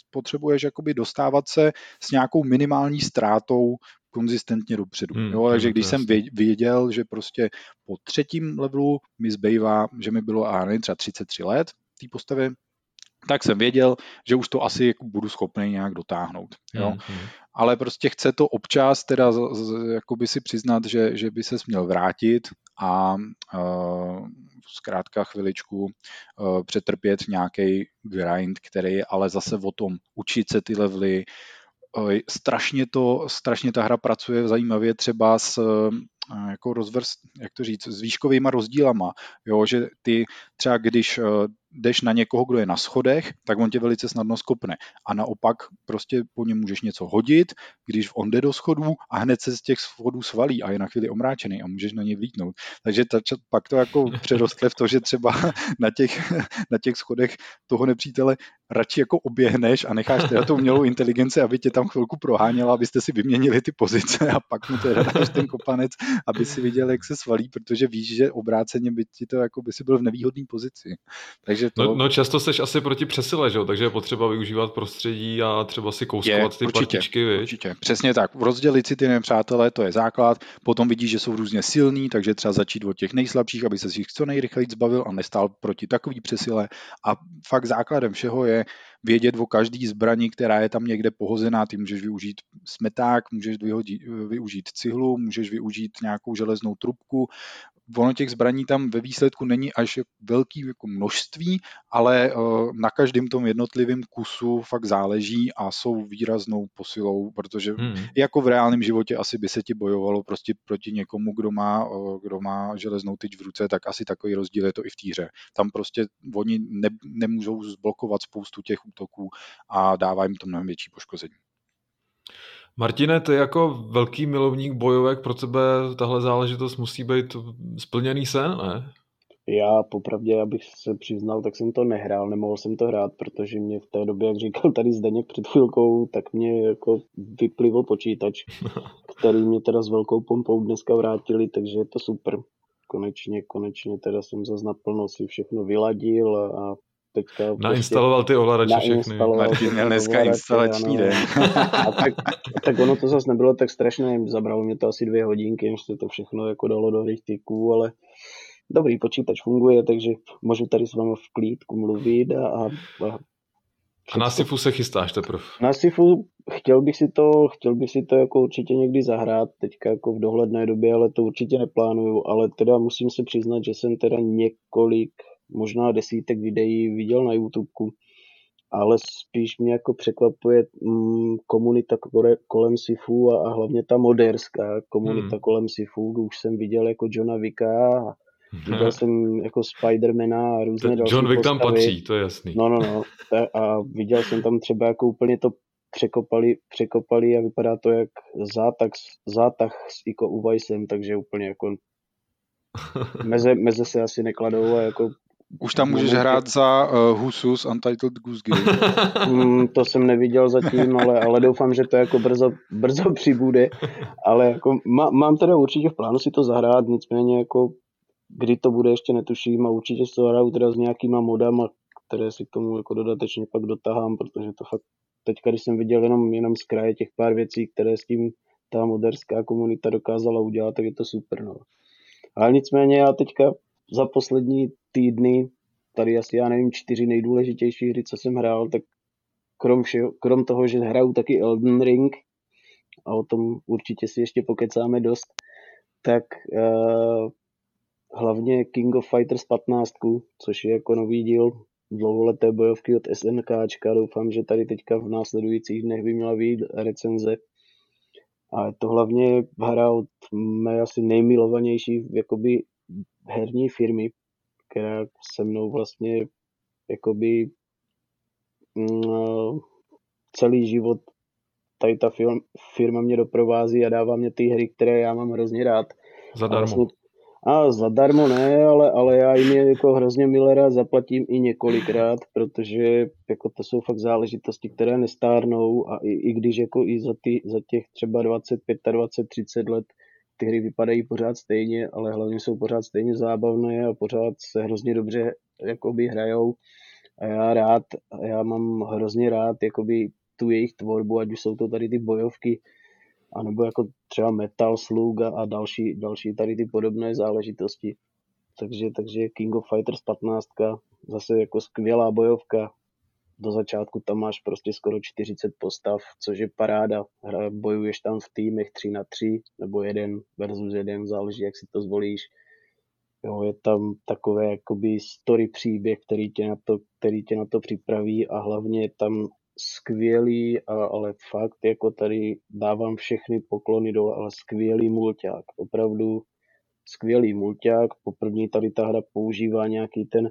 potřebuješ jakoby dostávat se s nějakou minimální ztrátou konzistentně dopředu. Hmm, jo, takže když jsem věděl, že prostě po třetím levelu mi zbývá, že mi bylo a nevím, třeba 33 let té postavě, tak jsem věděl, že už to asi jako budu schopný nějak dotáhnout. Jo? Mm-hmm. Ale prostě chce to občas teda z, z, jakoby si přiznat, že, že by se měl vrátit a uh, zkrátka chviličku uh, přetrpět nějaký grind, který je ale zase o tom učit se ty levely, strašně to, strašně ta hra pracuje zajímavě třeba s jako rozvrst, jak to říct, s výškovými rozdílama, jo, že ty třeba když jdeš na někoho, kdo je na schodech, tak on tě velice snadno skopne. A naopak prostě po něm můžeš něco hodit, když on jde do schodů a hned se z těch schodů svalí a je na chvíli omráčený a můžeš na ně vlítnout. Takže ta, pak to jako přerostle v to, že třeba na těch, na těch schodech toho nepřítele radši jako oběhneš a necháš teda tu umělou inteligenci, aby tě tam chvilku proháněla, abyste si vyměnili ty pozice a pak mu teda dáš ten kopanec, aby si viděl, jak se svalí, protože víš, že obráceně by ti to jako by si byl v nevýhodné pozici. Takže to... no, no, často seš asi proti přesile, že jo? takže je potřeba využívat prostředí a třeba si kouskovat je, ty určitě, partičky, víš? Určitě, přesně tak. Rozdělit si ty nepřátelé, to je základ, potom vidíš, že jsou různě silní, takže třeba začít od těch nejslabších, aby se jich co nejrychleji zbavil a nestál proti takový přesile. A fakt základem všeho je vědět o každý zbraní, která je tam někde pohozená. Ty můžeš využít smeták, můžeš vyhodit, využít cihlu, můžeš využít nějakou železnou trubku, ono těch zbraní tam ve výsledku není až velký jako množství, ale eh, na každém tom jednotlivém kusu fakt záleží a jsou výraznou posilou, protože hmm. jako v reálném životě asi by se ti bojovalo prostě proti někomu, kdo má, eh, kdo má železnou tyč v ruce, tak asi takový rozdíl je to i v týře. Tam prostě oni ne, nemůžou zblokovat spoustu těch útoků a dává jim to mnohem větší poškození. Martine, ty jako velký milovník bojovek, pro tebe tahle záležitost musí být splněný sen, ne? Já popravdě, abych se přiznal, tak jsem to nehrál, nemohl jsem to hrát, protože mě v té době, jak říkal tady Zdeněk před chvilkou, tak mě jako vyplivl počítač, který mě teda s velkou pompou dneska vrátili, takže je to super. Konečně, konečně teda jsem zase naplno si všechno vyladil a teďka... Prostě nainstaloval ty ovladače všechny. Martin měl dneska instalační den. a, tak, a tak ono to zase nebylo tak strašné, zabralo mě to asi dvě hodinky, než se to všechno jako dalo do rychtyků, ale dobrý počítač funguje, takže můžu tady s vámi v klídku mluvit a, a, a a na Sifu se chystáš teprve? Na Sifu chtěl bych si to, chtěl bych si to jako určitě někdy zahrát, teďka jako v dohledné době, ale to určitě neplánuju, ale teda musím se přiznat, že jsem teda několik možná desítek videí viděl na YouTube, ale spíš mě jako překvapuje mm, komunita kolem Sifu a, a hlavně ta moderská komunita hmm. kolem Sifu. Už jsem viděl jako Johna Vicka a viděl jsem jako Spidermana a různé další John Wick tam patří, to je jasný. No, no, no. A viděl jsem tam třeba jako úplně to překopali, překopali a vypadá to jak zátah, zátah s Iko Uweisem, takže úplně jako meze, meze se asi nekladou a jako už tam můžeš hrát za uh, Husus Untitled Goose Game. mm, to jsem neviděl zatím, ale, ale doufám, že to jako brzo, brzo přibude. Ale jako má, mám teda určitě v plánu si to zahrát, nicméně jako kdy to bude, ještě netuším a určitě si to hraju teda s nějakýma modama, které si k tomu jako dodatečně pak dotahám, protože to fakt teďka, když jsem viděl jenom, jenom z kraje těch pár věcí, které s tím ta moderská komunita dokázala udělat, tak je to super. No. Ale nicméně já teďka za poslední týdny, tady asi já nevím, čtyři nejdůležitější hry, co jsem hrál, tak krom, všeho, krom toho, že hraju taky Elden Ring, a o tom určitě si ještě pokecáme dost, tak uh, hlavně King of Fighters 15, což je jako nový díl dlouholeté bojovky od SNKčka. Doufám, že tady teďka v následujících dnech by měla být recenze. A je to hlavně hra od mé asi nejmilovanější jakoby herní firmy, která se mnou vlastně jakoby mm, celý život tady ta firma mě doprovází a dává mě ty hry, které já mám hrozně rád. Zadarmo. A, vlastně, a zadarmo ne, ale, ale já jim je jako hrozně milé rád zaplatím i několikrát, protože jako to jsou fakt záležitosti, které nestárnou a i, i když jako i za, ty, za těch třeba 20, 25, 30 let ty hry vypadají pořád stejně, ale hlavně jsou pořád stejně zábavné a pořád se hrozně dobře jakoby hrajou. A já rád, já mám hrozně rád jakoby tu jejich tvorbu, ať už jsou to tady ty bojovky, anebo jako třeba Metal Slug a další, další tady ty podobné záležitosti. Takže, takže King of Fighters 15, zase jako skvělá bojovka, do začátku tam máš prostě skoro 40 postav, což je paráda. Hra, bojuješ tam v týmech 3 na 3 nebo 1 versus 1, záleží, jak si to zvolíš. Jo, je tam takové jakoby story příběh, který tě na to, který tě na to připraví a hlavně je tam skvělý, ale fakt jako tady dávám všechny poklony dole, ale skvělý mulťák, opravdu skvělý mulťák. Poprvé tady ta hra používá nějaký ten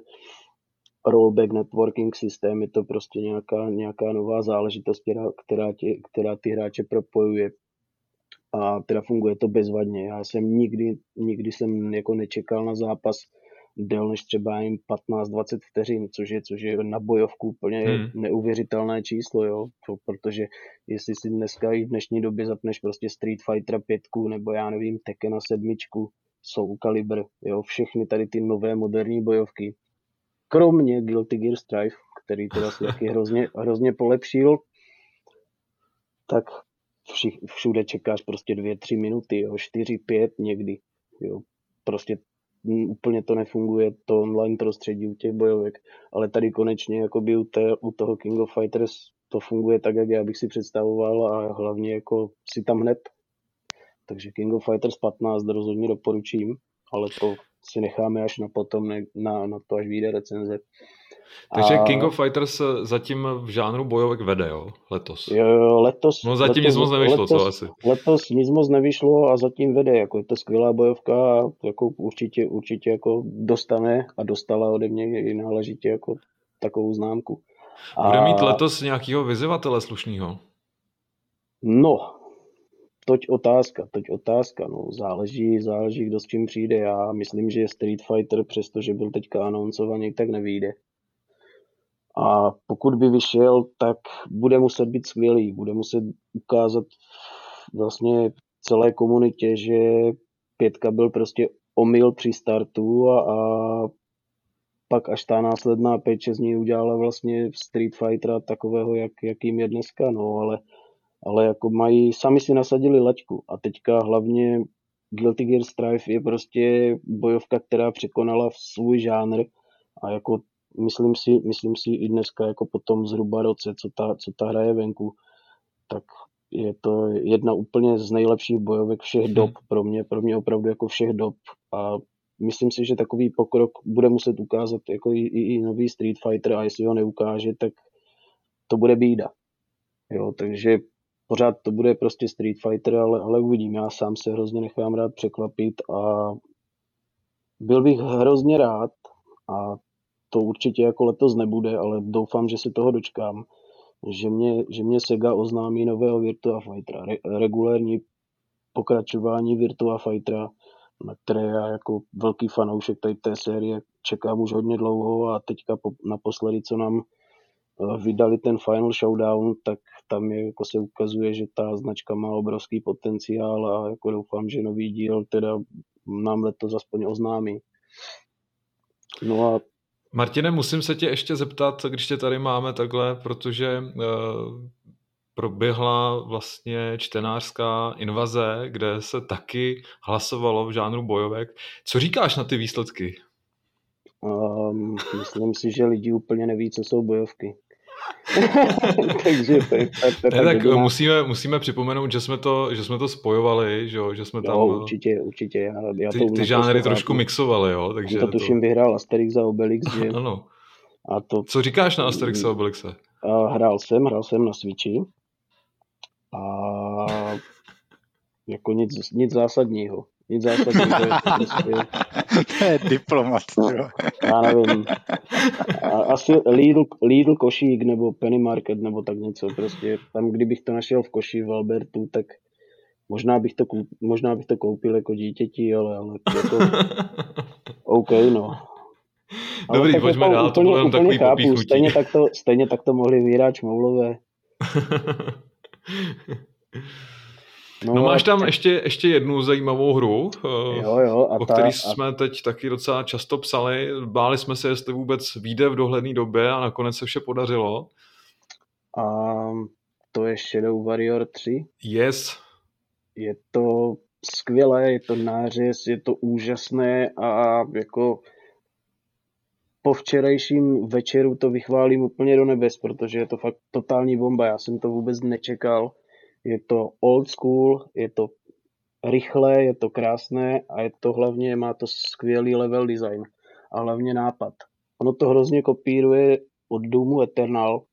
rollback networking systém, je to prostě nějaká, nějaká nová záležitost, která, která, tě, která ty hráče propojuje a teda funguje to bezvadně. Já jsem nikdy, nikdy jsem jako nečekal na zápas déle než třeba jen 15-20 vteřin, což je, což je na bojovku úplně hmm. neuvěřitelné číslo, jo, to, protože jestli si dneska i v dnešní době zapneš prostě Street Fighter 5 nebo já nevím, Tekken 7, Soul Calibur, jo, všechny tady ty nové moderní bojovky, kromě Guilty Gear Strive, který teda si taky hrozně, hrozně polepšil, tak všude čekáš prostě dvě, tři minuty, jo, čtyři, pět někdy, jo. Prostě úplně to nefunguje, to online prostředí u těch bojovek, ale tady konečně jakoby u, té, u toho King of Fighters to funguje tak, jak já bych si představoval a hlavně jako si tam hned. Takže King of Fighters 15 rozhodně doporučím, ale to si necháme až na potom, na, na to, až vyjde recenze. Takže a... King of Fighters zatím v žánru bojovek vede, jo, letos. Jo, letos. No zatím letos, nic moc nevyšlo, letos, co asi. Letos nic moc nevyšlo a zatím vede, jako je to skvělá bojovka a jako určitě, určitě jako dostane a dostala ode mě i náležitě jako takovou známku. A... Bude mít letos nějakého vyzývatele slušného? No, toť otázka, toť otázka, no, záleží, záleží, kdo s čím přijde. Já myslím, že Street Fighter, přestože byl teďka anoncovaný, tak nevyjde. A pokud by vyšel, tak bude muset být skvělý, bude muset ukázat vlastně celé komunitě, že pětka byl prostě omyl při startu a, a pak až ta následná péče z ní udělala vlastně Street Fightera takového, jak, jakým je dneska, no, ale ale jako mají, sami si nasadili laťku a teďka hlavně Guilty Gear Strive je prostě bojovka, která překonala v svůj žánr a jako myslím si, myslím si i dneska jako po tom zhruba roce, co ta, co ta hra je venku, tak je to jedna úplně z nejlepších bojovek všech dob hmm. pro mě, pro mě opravdu jako všech dob a myslím si, že takový pokrok bude muset ukázat jako i, i, i nový Street Fighter a jestli ho neukáže, tak to bude bída. Jo, takže pořád to bude prostě Street Fighter, ale, ale uvidím. Já sám se hrozně nechám rád překvapit a byl bych hrozně rád a to určitě jako letos nebude, ale doufám, že se toho dočkám, že mě, že mě Sega oznámí nového Virtua Fightera, re, regulérní pokračování Virtua Fightera, na které já jako velký fanoušek tady té série čekám už hodně dlouho a teďka po, naposledy, co nám vydali ten Final Showdown, tak tam je, jako se ukazuje, že ta značka má obrovský potenciál a jako doufám, že nový díl teda nám letos aspoň oznámí. No a Martine, musím se tě ještě zeptat, když tě tady máme takhle, protože uh, proběhla vlastně čtenářská invaze, kde se taky hlasovalo v žánru bojovek. Co říkáš na ty výsledky? Um, myslím si, že lidi úplně neví, co jsou bojovky. Takže to je, to, to, ne, tak musíme, musíme připomenout, že jsme to, že jsme to spojovali, že, že jsme tam... Jo, určitě, určitě. Já, já ty, to ty žánry trošku mixovali, jo. Takže to tuším to... vyhrál Asterix a Obelix, že... ano. A to... Co říkáš na Asterix a Obelixe? Hrál jsem, hrál jsem na Switchi. A jako nic, nic zásadního. Nic zásadního. To je, prostě, to je diplomat. Jo. já nevím. A, asi Lidl, Lidl košík nebo Penny Market nebo tak něco. Prostě tam, kdybych to našel v koši v Albertu, tak možná bych to, koup, možná bych to koupil jako dítěti, ale, ale jako, OK, no. Ale Dobrý, pojďme jako dál, to bylo takový chápu, stejně tak, to, stejně tak to mohli vyhrát Šmoulové. No, no máš tam ještě, ještě jednu zajímavou hru, eh, jo, jo, a o které jsme a... teď taky docela často psali. Báli jsme se, jestli vůbec vyjde v dohledné době a nakonec se vše podařilo. A to je Shadow Warrior 3. Yes. Je to skvělé, je to nářez, je to úžasné a jako po včerejším večeru to vychválím úplně do nebes, protože je to fakt totální bomba. Já jsem to vůbec nečekal. Je to old school, je to rychlé, je to krásné a je to hlavně, má to skvělý level design a hlavně nápad. Ono to hrozně kopíruje od Doomu Eternal.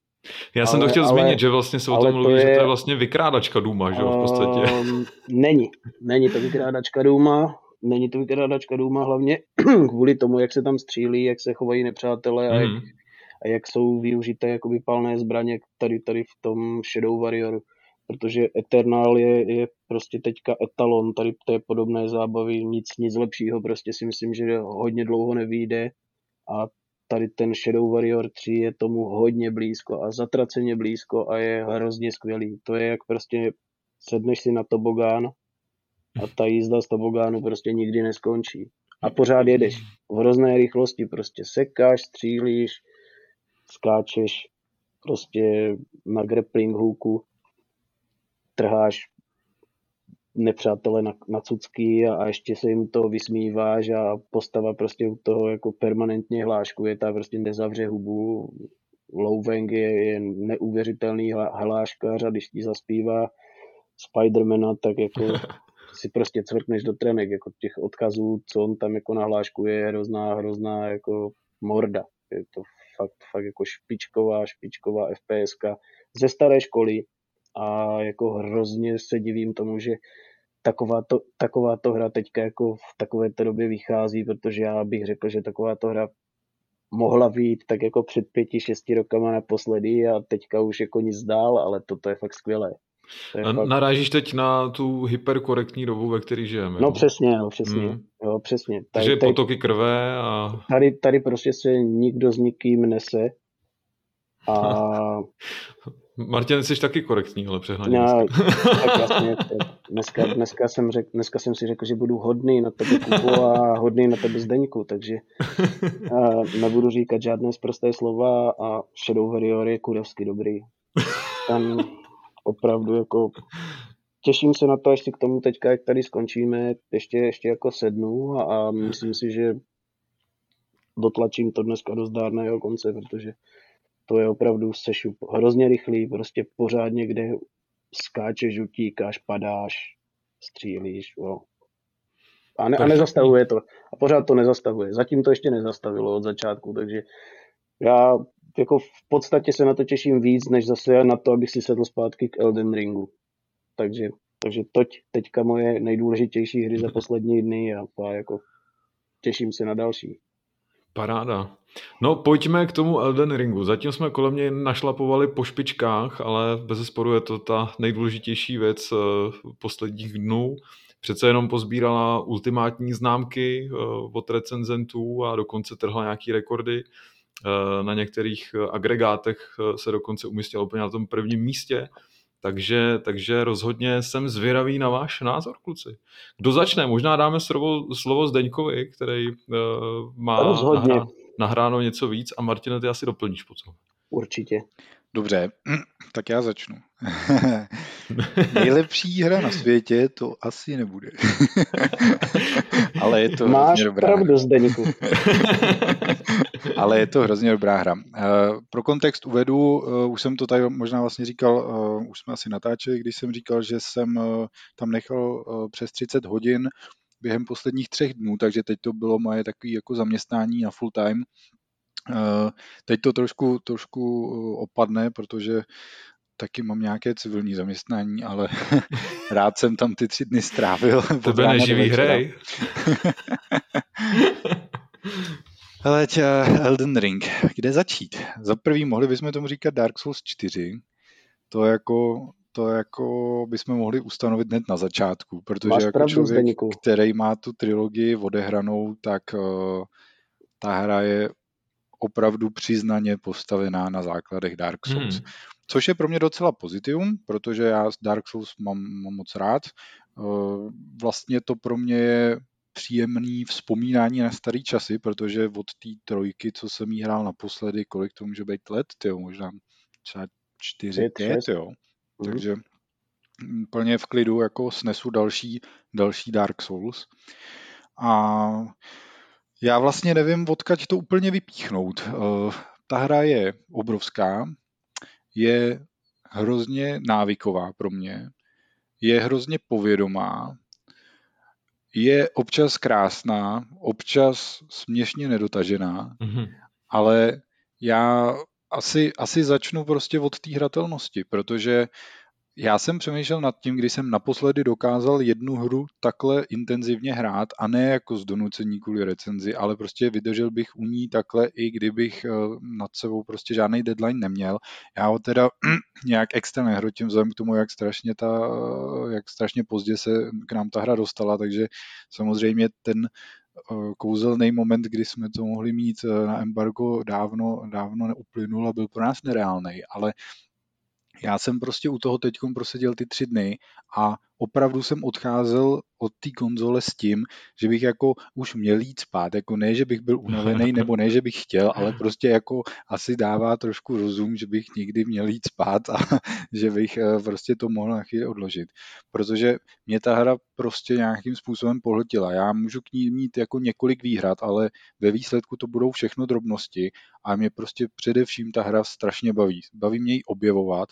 Já ale, jsem to chtěl ale, zmínit, že vlastně se o tom mluví, to je, že to je vlastně vykrádačka Duma, že jo, v podstatě. Um, není, není to vykrádačka Duma, není to vykrádačka Duma hlavně kvůli tomu, jak se tam střílí, jak se chovají nepřátelé a, mm. jak, mhm. a jak jsou využité jakoby palné zbraně tady, tady v tom Shadow Warrioru protože Eternal je, je prostě teďka etalon tady té podobné zábavy, nic, nic lepšího, prostě si myslím, že hodně dlouho nevíde a tady ten Shadow Warrior 3 je tomu hodně blízko a zatraceně blízko a je hrozně skvělý. To je jak prostě sedneš si na tobogán a ta jízda z tobogánu prostě nikdy neskončí. A pořád jedeš v hrozné rychlosti, prostě sekáš, střílíš, skáčeš prostě na grappling hooku trháš nepřátele na, na cucky a, a ještě se jim to vysmíváš a postava prostě u toho jako permanentně hláškuje, ta prostě nezavře hubu. Lou Wang je, je neuvěřitelný hláškař a když ti zaspívá Spidermana, tak jako si prostě cvrkneš do trenek, jako těch odkazů, co on tam jako nahláškuje, je hrozná, hrozná jako morda. Je to fakt, fakt jako špičková, špičková FPSka ze staré školy, a jako hrozně se divím tomu, že takováto, takováto hra teďka jako v takovéto době vychází, protože já bych řekl, že takováto hra mohla být tak jako před pěti, šesti rokama naposledy a teďka už jako nic dál, ale toto je fakt skvělé. Je fakt... Narážíš teď na tu hyperkorektní dobu, ve které žijeme. No přesně, no přesně. Hmm. Jo, přesně. Tady, Takže tady, potoky krve a... Tady, tady prostě se nikdo s nikým nese a Martin, jsi taky korektní, ale přehnaně. No, tak jasně. Dneska, dneska, jsem řek, dneska jsem si řekl, že budu hodný na tebe Kubu a hodný na tebe Zdeňku, takže nebudu říkat žádné zprosté slova a Shadow Warrior je kurevsky dobrý. Tam opravdu jako těším se na to, až si k tomu teďka, jak tady skončíme, ještě, ještě jako sednu a, a myslím si, že dotlačím to dneska do zdárného konce, protože to je opravdu sešup hrozně rychlý, prostě pořád někde skáčeš, utíkáš, padáš, střílíš, jo. A, ne, a nezastavuje to. A pořád to nezastavuje. Zatím to ještě nezastavilo od začátku, takže já jako v podstatě se na to těším víc, než zase na to, abych si sedl zpátky k Elden Ringu. Takže, takže toť teďka moje nejdůležitější hry za poslední dny a, a jako těším se na další. Paráda. No pojďme k tomu Elden Ringu. Zatím jsme kolem něj našlapovali po špičkách, ale bez sporu je to ta nejdůležitější věc eh, posledních dnů. Přece jenom pozbírala ultimátní známky eh, od recenzentů a dokonce trhla nějaký rekordy. Eh, na některých agregátech se dokonce umístila úplně na tom prvním místě. Takže, takže rozhodně jsem zvědavý na váš názor, kluci. Kdo začne? Možná dáme slovo, slovo Zdeňkovi, který uh, má nahrá, nahráno něco víc a Martina, ty asi doplníš potom. Určitě. Dobře, tak já začnu. Nejlepší hra na světě to asi nebude. Ale je to Máš hrozně dobrá pravdu, Zdeňku. Ale je to hrozně dobrá hra. Eh, pro kontext uvedu, eh, už jsem to tady možná vlastně říkal, eh, už jsme asi natáčeli, když jsem říkal, že jsem tam nechal přes 30 hodin během posledních třech dnů, takže teď to bylo moje takové jako zaměstnání na full time. Teď to trošku, trošku opadne, protože taky mám nějaké civilní zaměstnání, ale rád jsem tam ty tři dny strávil. Tebe neživý hrej. Hele, Elden Ring, kde začít? Za prvý mohli bychom tomu říkat Dark Souls 4. To jako, to jako bychom mohli ustanovit hned na začátku, protože Máš jako pravdu, člověk, Zdeníku. který má tu trilogii odehranou, tak uh, ta hra je opravdu přiznaně postavená na základech Dark Souls. Hmm. Což je pro mě docela pozitivum, protože já Dark Souls mám, mám moc rád. Uh, vlastně to pro mě je příjemný vzpomínání na starý časy, protože od té trojky, co jsem jí hrál naposledy, kolik to může být let, tyjo, možná třeba čtyři, pět, jo. Mm. Takže plně v klidu jako snesu další, další Dark Souls. A já vlastně nevím, odkaď to úplně vypíchnout. Uh, ta hra je obrovská, je hrozně návyková pro mě, je hrozně povědomá, je občas krásná, občas směšně nedotažená, mm-hmm. ale já asi, asi začnu prostě od té hratelnosti, protože já jsem přemýšlel nad tím, kdy jsem naposledy dokázal jednu hru takhle intenzivně hrát a ne jako z donucení kvůli recenzi, ale prostě vydržel bych u ní takhle, i kdybych eh, nad sebou prostě žádný deadline neměl. Já ho teda nějak extra nehrotím vzhledem k tomu, jak strašně, ta, jak strašně pozdě se k nám ta hra dostala, takže samozřejmě ten eh, kouzelný moment, kdy jsme to mohli mít eh, na embargo dávno, dávno neuplynul a byl pro nás nereálný, ale já jsem prostě u toho teď proseděl ty tři dny a opravdu jsem odcházel od té konzole s tím, že bych jako už měl jít spát, jako ne, že bych byl unavený, nebo ne, že bych chtěl, ale prostě jako asi dává trošku rozum, že bych nikdy měl jít spát a že bych eh, prostě to mohl na chvíli odložit. Protože mě ta hra prostě nějakým způsobem pohltila. Já můžu k ní mít jako několik výhrad, ale ve výsledku to budou všechno drobnosti a mě prostě především ta hra strašně baví. Baví mě ji objevovat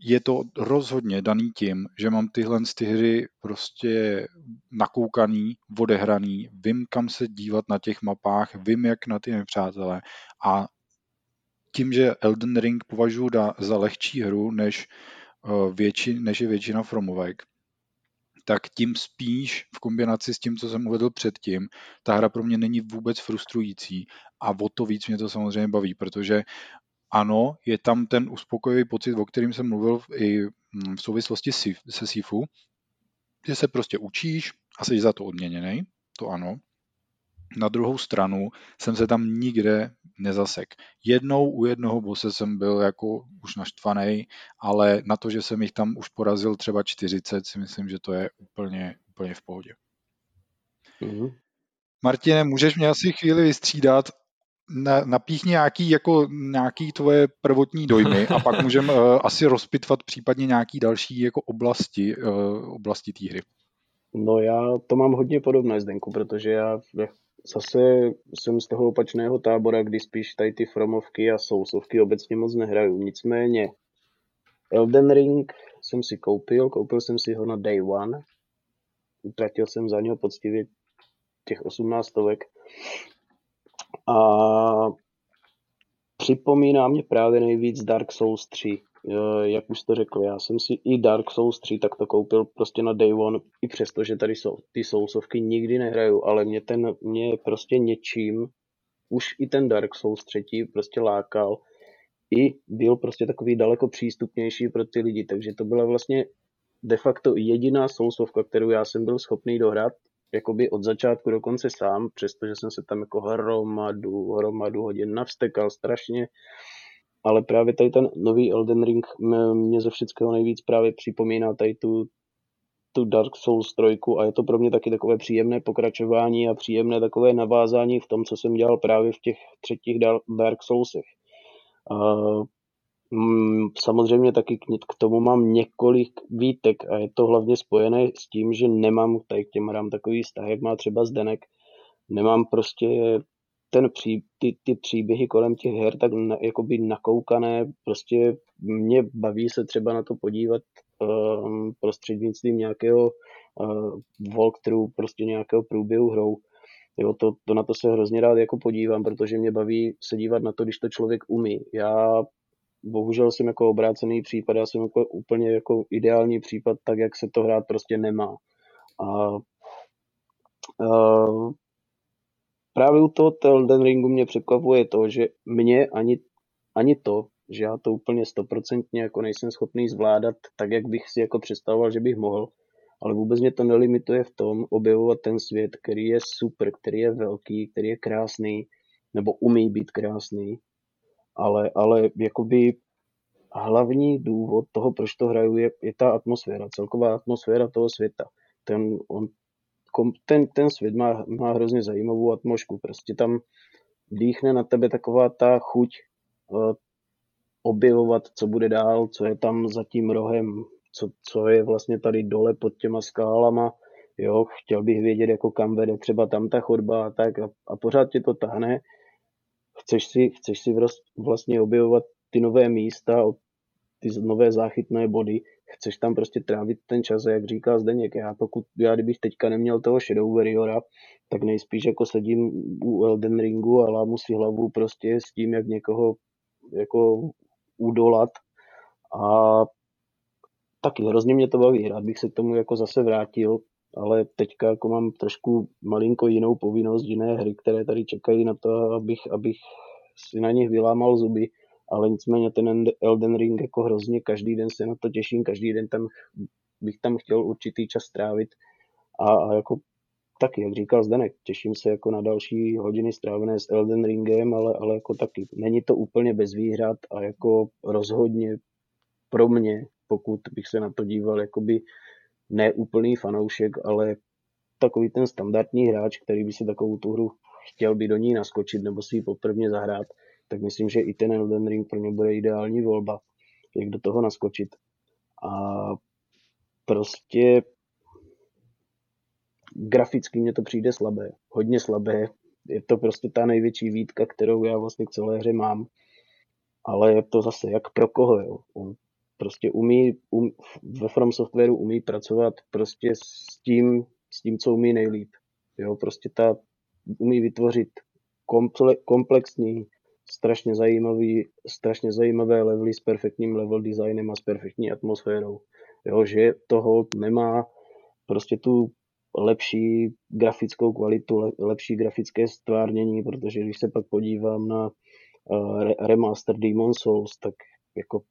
je to rozhodně daný tím, že mám tyhle ty hry prostě nakoukaný, odehraný, vím, kam se dívat na těch mapách, vím, jak na ty přátelé a tím, že Elden Ring považuji za lehčí hru, než, uh, větši, než je většina Fromovek, tak tím spíš v kombinaci s tím, co jsem uvedl předtím, ta hra pro mě není vůbec frustrující a o to víc mě to samozřejmě baví, protože ano, je tam ten uspokojivý pocit, o kterým jsem mluvil i mm, v souvislosti se Sifu, že se prostě učíš a jsi za to odměněný, to ano. Na druhou stranu jsem se tam nikde nezasek. Jednou u jednoho bose jsem byl jako už naštvaný, ale na to, že jsem jich tam už porazil třeba 40, si myslím, že to je úplně, úplně v pohodě. Mm-hmm. Martine, můžeš mě asi chvíli vystřídat na, napíchni nějaký, jako, nějaký tvoje prvotní dojmy a pak můžeme uh, asi rozpitvat případně nějaký další jako oblasti, uh, oblasti té hry. No já to mám hodně podobné, Zdenku, protože já zase jsem z toho opačného tábora, kdy spíš tady ty Fromovky a Soulsovky obecně moc nehraju. Nicméně Elden Ring jsem si koupil, koupil jsem si ho na day one, utratil jsem za něho poctivě těch 18 stovek a připomíná mě právě nejvíc Dark Souls 3. Jak už to řekl, já jsem si i Dark Souls 3 tak to koupil prostě na day one, i přesto, že tady jsou ty Soulsovky nikdy nehraju, ale mě ten, mě prostě něčím, už i ten Dark Souls 3 prostě lákal, i byl prostě takový daleko přístupnější pro ty lidi, takže to byla vlastně de facto jediná Soulsovka, kterou já jsem byl schopný dohrát jakoby od začátku do konce sám, přestože jsem se tam jako hromadu, hromadu hodin navstekal strašně, ale právě tady ten nový Elden Ring mě ze všeckého nejvíc právě připomíná tady tu, tu Dark Souls 3 a je to pro mě taky takové příjemné pokračování a příjemné takové navázání v tom, co jsem dělal právě v těch třetích Dark Soulsech. Mm, samozřejmě taky k tomu mám několik výtek a je to hlavně spojené s tím, že nemám tady k těm hrám takový vztah, jak má třeba Zdenek. Nemám prostě ten pří, ty, ty příběhy kolem těch her tak na, jakoby nakoukané, prostě mě baví se třeba na to podívat um, prostřednictvím nějakého uh, walkthrough, prostě nějakého průběhu hrou. Jo, to, to na to se hrozně rád jako podívám, protože mě baví se dívat na to, když to člověk umí. Já bohužel jsem jako obrácený případ, já jsem jako úplně jako ideální případ, tak jak se to hrát prostě nemá. A, a právě u toho Elden Ringu mě překvapuje to, že mě ani, ani to, že já to úplně stoprocentně jako nejsem schopný zvládat tak, jak bych si jako představoval, že bych mohl, ale vůbec mě to nelimituje v tom objevovat ten svět, který je super, který je velký, který je krásný, nebo umí být krásný, ale, ale jakoby hlavní důvod toho, proč to hraju, je, je ta atmosféra, celková atmosféra toho světa. Ten, on, ten, ten svět má, má hrozně zajímavou atmosféru. Prostě tam dýchne na tebe taková ta chuť uh, objevovat, co bude dál, co je tam za tím rohem, co, co je vlastně tady dole pod těma skálama. Jo, chtěl bych vědět, jako kam vede třeba tam ta chodba a tak a, a pořád tě to tahne. Chceš si, chceš si vlastně objevovat ty nové místa, ty nové záchytné body, chceš tam prostě trávit ten čas, jak říká Zdeněk. Já, pokud, já kdybych teďka neměl toho Shadow Warriora, tak nejspíš jako sedím u Elden Ringu a lámu si hlavu prostě s tím, jak někoho jako udolat a taky hrozně mě to baví, rád bych se k tomu jako zase vrátil, ale teďka jako mám trošku malinko jinou povinnost, jiné hry, které tady čekají na to, abych, abych si na nich vylámal zuby, ale nicméně ten Elden Ring jako hrozně, každý den se na to těším, každý den tam bych tam chtěl určitý čas strávit. A, a jako taky, jak říkal Zdenek, těším se jako na další hodiny strávené s Elden Ringem, ale, ale jako taky není to úplně bez výhrad a jako rozhodně pro mě, pokud bych se na to díval jakoby neúplný fanoušek, ale takový ten standardní hráč, který by si takovou tu hru chtěl by do ní naskočit nebo si ji poprvně zahrát, tak myslím, že i ten Elden Ring pro ně bude ideální volba, jak do toho naskočit. A prostě graficky mě to přijde slabé, hodně slabé. Je to prostě ta největší výtka, kterou já vlastně k celé hře mám. Ale je to zase jak pro koho, jo. Prostě umí, um, ve From Softwareu umí pracovat prostě s tím, s tím, co umí nejlíp. Jo, prostě ta umí vytvořit komple, komplexní, strašně zajímavý, strašně zajímavé levely s perfektním level designem a s perfektní atmosférou. Jo, že toho nemá prostě tu lepší grafickou kvalitu, lepší grafické stvárnění, protože když se pak podívám na uh, remaster Demon Souls, tak jako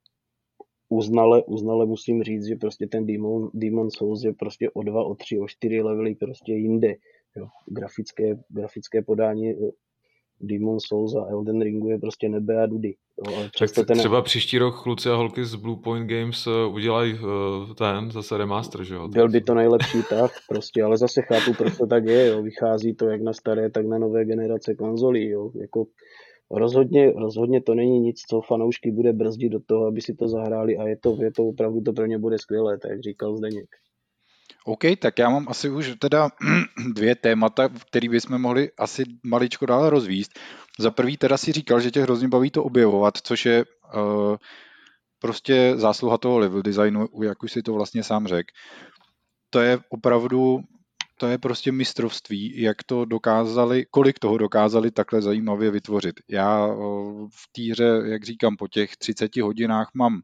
uznale, uznale musím říct, že prostě ten Demon, Demon Souls je prostě o dva, o tři, o čtyři levely prostě jinde. Jo. Grafické, grafické podání Demon Souls a Elden Ringu je prostě nebe a dudy. Jo, ale tak ten... třeba příští rok kluci a holky z Blue Point Games eh, udělají uh, ten zase remaster, že jo? Byl by to nejlepší tak, prostě, ale zase chápu, proč to tak je, jo. Vychází to jak na staré, tak na nové generace konzolí, jo. Jako rozhodně, rozhodně to není nic, co fanoušky bude brzdit do toho, aby si to zahráli a je to, je to opravdu, to pro ně bude skvělé, tak jak říkal Zdeněk. OK, tak já mám asi už teda dvě témata, které bychom mohli asi maličko dál rozvíst. Za prvý teda si říkal, že tě hrozně baví to objevovat, což je uh, prostě zásluha toho level designu, jak už si to vlastně sám řekl. To je opravdu, to je prostě mistrovství, jak to dokázali, kolik toho dokázali takhle zajímavě vytvořit. Já uh, v týře, jak říkám, po těch 30 hodinách mám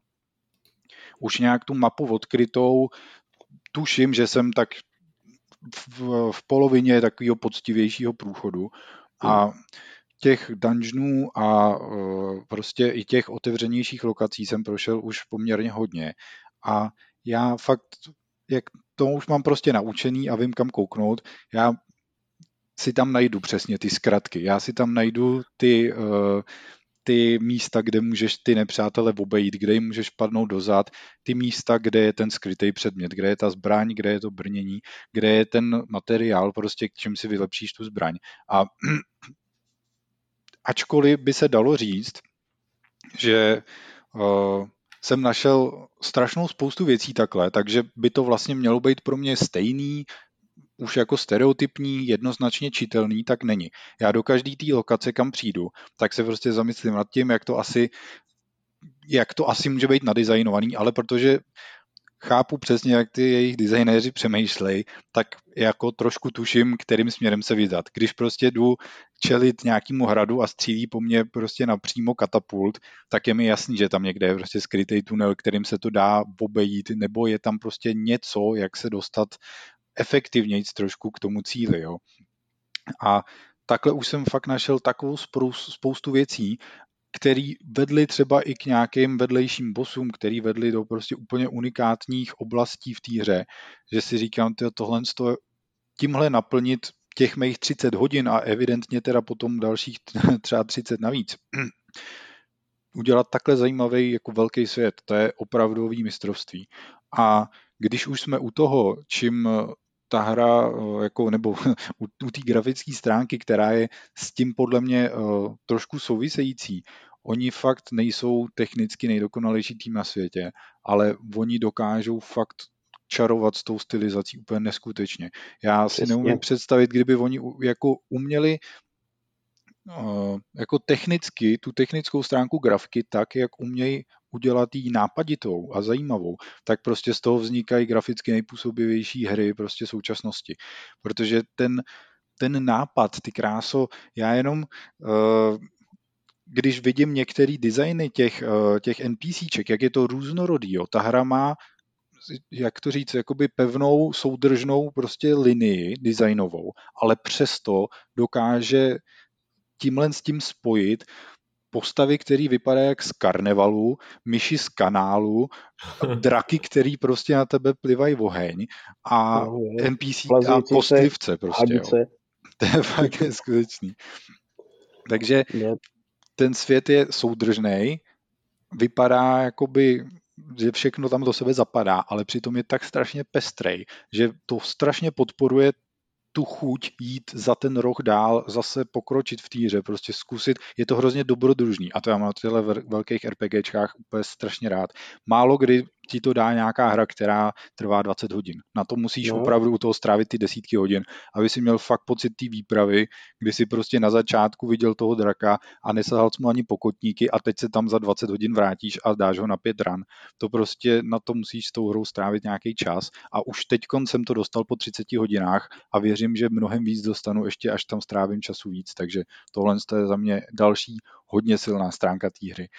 už nějak tu mapu odkrytou, tuším, že jsem tak v, v polovině takového poctivějšího průchodu. A těch dungeonů a uh, prostě i těch otevřenějších lokací jsem prošel už poměrně hodně. A já fakt, jak to už mám prostě naučený a vím kam kouknout, já si tam najdu přesně ty zkratky, já si tam najdu ty, uh, ty místa, kde můžeš ty nepřátele obejít, kde jim můžeš padnout dozad, ty místa, kde je ten skrytý předmět, kde je ta zbraň, kde je to brnění, kde je ten materiál, prostě k čím si vylepšíš tu zbraň. A ačkoliv by se dalo říct, že uh, jsem našel strašnou spoustu věcí takhle, takže by to vlastně mělo být pro mě stejný, už jako stereotypní, jednoznačně čitelný, tak není. Já do každé té lokace, kam přijdu, tak se prostě zamyslím nad tím, jak to asi, jak to asi může být nadizajnovaný, ale protože chápu přesně, jak ty jejich designéři přemýšlejí, tak jako trošku tuším, kterým směrem se vydat. Když prostě jdu čelit nějakému hradu a střílí po mně prostě napřímo katapult, tak je mi jasný, že tam někde je prostě skrytý tunel, kterým se to dá obejít, nebo je tam prostě něco, jak se dostat efektivněji trošku k tomu cíli. Jo. A takhle už jsem fakt našel takovou spoustu věcí, který vedli třeba i k nějakým vedlejším bosům, který vedli do prostě úplně unikátních oblastí v té hře, že si říkám, tyjo, tohle to, tímhle naplnit těch mých 30 hodin a evidentně teda potom dalších třeba 30 navíc. Udělat takhle zajímavý jako velký svět, to je opravdový mistrovství. A když už jsme u toho, čím ta hra, eh, jako, nebo u, u té grafické stránky, která je s tím podle mě uh, trošku související, oni fakt nejsou technicky nejdokonalejší tým na světě, ale oni dokážou fakt čarovat s tou stylizací úplně neskutečně. Já si Přesně. neumím představit, kdyby oni jako uměli jako technicky, tu technickou stránku grafky tak, jak umějí udělat ji nápaditou a zajímavou, tak prostě z toho vznikají graficky nejpůsobivější hry prostě současnosti. Protože ten, ten nápad, ty kráso, já jenom uh, když vidím některé designy těch, uh, těch NPCček, jak je to různorodý, jo, ta hra má jak to říct, jakoby pevnou, soudržnou prostě linii designovou, ale přesto dokáže tímhle s tím spojit postavy, které vypadají jak z karnevalu, myši z kanálu, draky, který prostě na tebe plivají oheň a no, NPC a kostlivce prostě. Jo. To je fakt neskutečný. Takže ten svět je soudržný, vypadá jakoby že všechno tam do sebe zapadá, ale přitom je tak strašně pestrej, že to strašně podporuje tu chuť jít za ten roh dál, zase pokročit v týře, prostě zkusit. Je to hrozně dobrodružný a to já mám na těchto velkých RPGčkách úplně strašně rád. Málo kdy ti to dá nějaká hra, která trvá 20 hodin. Na to musíš no. opravdu u toho strávit ty desítky hodin, aby si měl fakt pocit té výpravy, kdy si prostě na začátku viděl toho draka a nesahal mu ani pokotníky a teď se tam za 20 hodin vrátíš a dáš ho na pět ran. To prostě na to musíš s tou hrou strávit nějaký čas a už teď jsem to dostal po 30 hodinách a věřím, že mnohem víc dostanu ještě, až tam strávím času víc, takže tohle je za mě další hodně silná stránka té hry.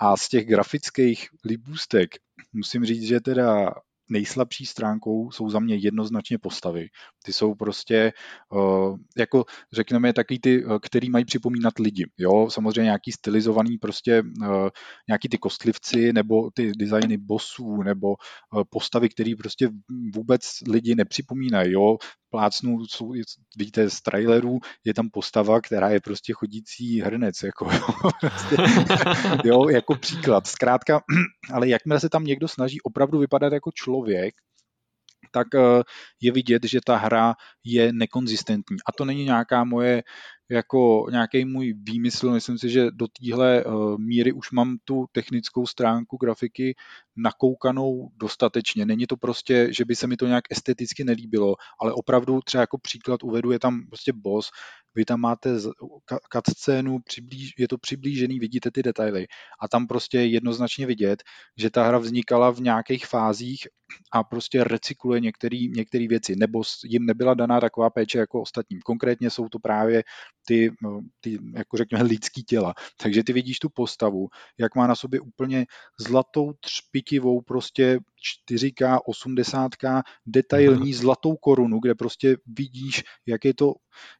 A z těch grafických libůstek musím říct, že teda nejslabší stránkou jsou za mě jednoznačně postavy. Ty jsou prostě, uh, jako řekneme, taky ty, uh, který mají připomínat lidi. Jo, samozřejmě nějaký stylizovaný prostě uh, nějaký ty kostlivci nebo ty designy bossů nebo postavy, které prostě vůbec lidi nepřipomínají. Jo, plácnu, jsou, vidíte z trailerů, je tam postava, která je prostě chodící hrnec, jako, jo, prostě, jo, jako příklad. Zkrátka, ale jakmile se tam někdo snaží opravdu vypadat jako člověk, tak eh, je vidět, že ta hra je nekonzistentní. A to není nějaká moje jako nějaký můj výmysl. Myslím si, že do téhle uh, míry už mám tu technickou stránku grafiky nakoukanou dostatečně. Není to prostě, že by se mi to nějak esteticky nelíbilo, ale opravdu třeba jako příklad uvedu, je tam prostě boss, vy tam máte cutscénu, je to přiblížený, vidíte ty detaily a tam prostě je jednoznačně vidět, že ta hra vznikala v nějakých fázích a prostě recykluje některé věci, nebo jim nebyla daná taková péče jako ostatním. Konkrétně jsou to právě ty, no, ty jako řekněme, lidský těla. Takže ty vidíš tu postavu, jak má na sobě úplně zlatou třpitivou prostě 4K, 80K, detailní mhm. zlatou korunu, kde prostě vidíš, jak je to,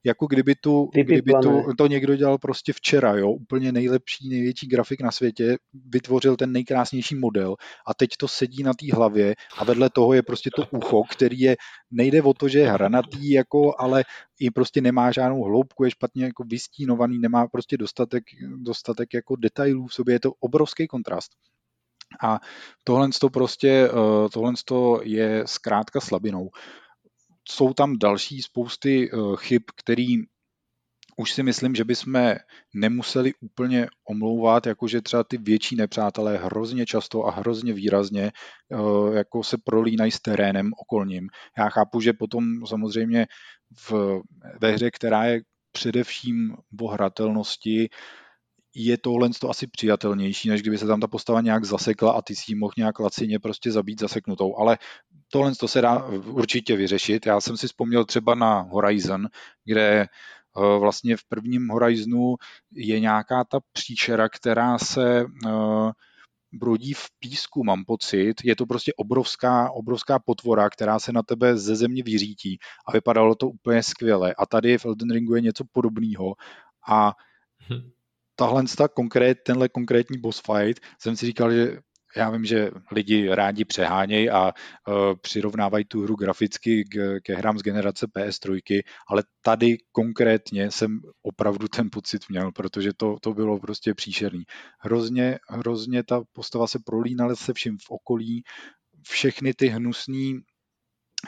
jako kdyby, tu, kdyby tu, to někdo dělal prostě včera, jo, úplně nejlepší, největší grafik na světě, vytvořil ten nejkrásnější model a teď to sedí na té hlavě a vedle toho je prostě to ucho, který je, nejde o to, že je hranatý, jako, ale i prostě nemá žádnou hloubku, je špatně jako vystínovaný, nemá prostě dostatek, dostatek jako detailů v sobě, je to obrovský kontrast. A tohle to prostě, eh, tohle to je zkrátka slabinou. Jsou tam další spousty eh, chyb, který už si myslím, že bychom nemuseli úplně omlouvat, jakože třeba ty větší nepřátelé hrozně často a hrozně výrazně eh, jako se prolínají s terénem okolním. Já chápu, že potom samozřejmě v, ve hře, která je především o hratelnosti, je tohle to asi přijatelnější, než kdyby se tam ta postava nějak zasekla a ty si ji mohl nějak lacině prostě zabít zaseknutou. Ale tohle to se dá určitě vyřešit. Já jsem si vzpomněl třeba na Horizon, kde eh, vlastně v prvním Horizonu je nějaká ta příšera, která se uh, brodí v písku, mám pocit. Je to prostě obrovská, obrovská potvora, která se na tebe ze země vyřítí a vypadalo to úplně skvěle. A tady v Elden Ringu je něco podobného a hm. Tahle konkrét, tenhle konkrétní boss fight, jsem si říkal, že já vím, že lidi rádi přehánějí a uh, přirovnávají tu hru graficky k, ke hrám z generace PS3, ale tady konkrétně jsem opravdu ten pocit měl, protože to, to bylo prostě příšerný. Hrozně, hrozně ta postava se prolínala se vším v okolí, všechny ty hnusný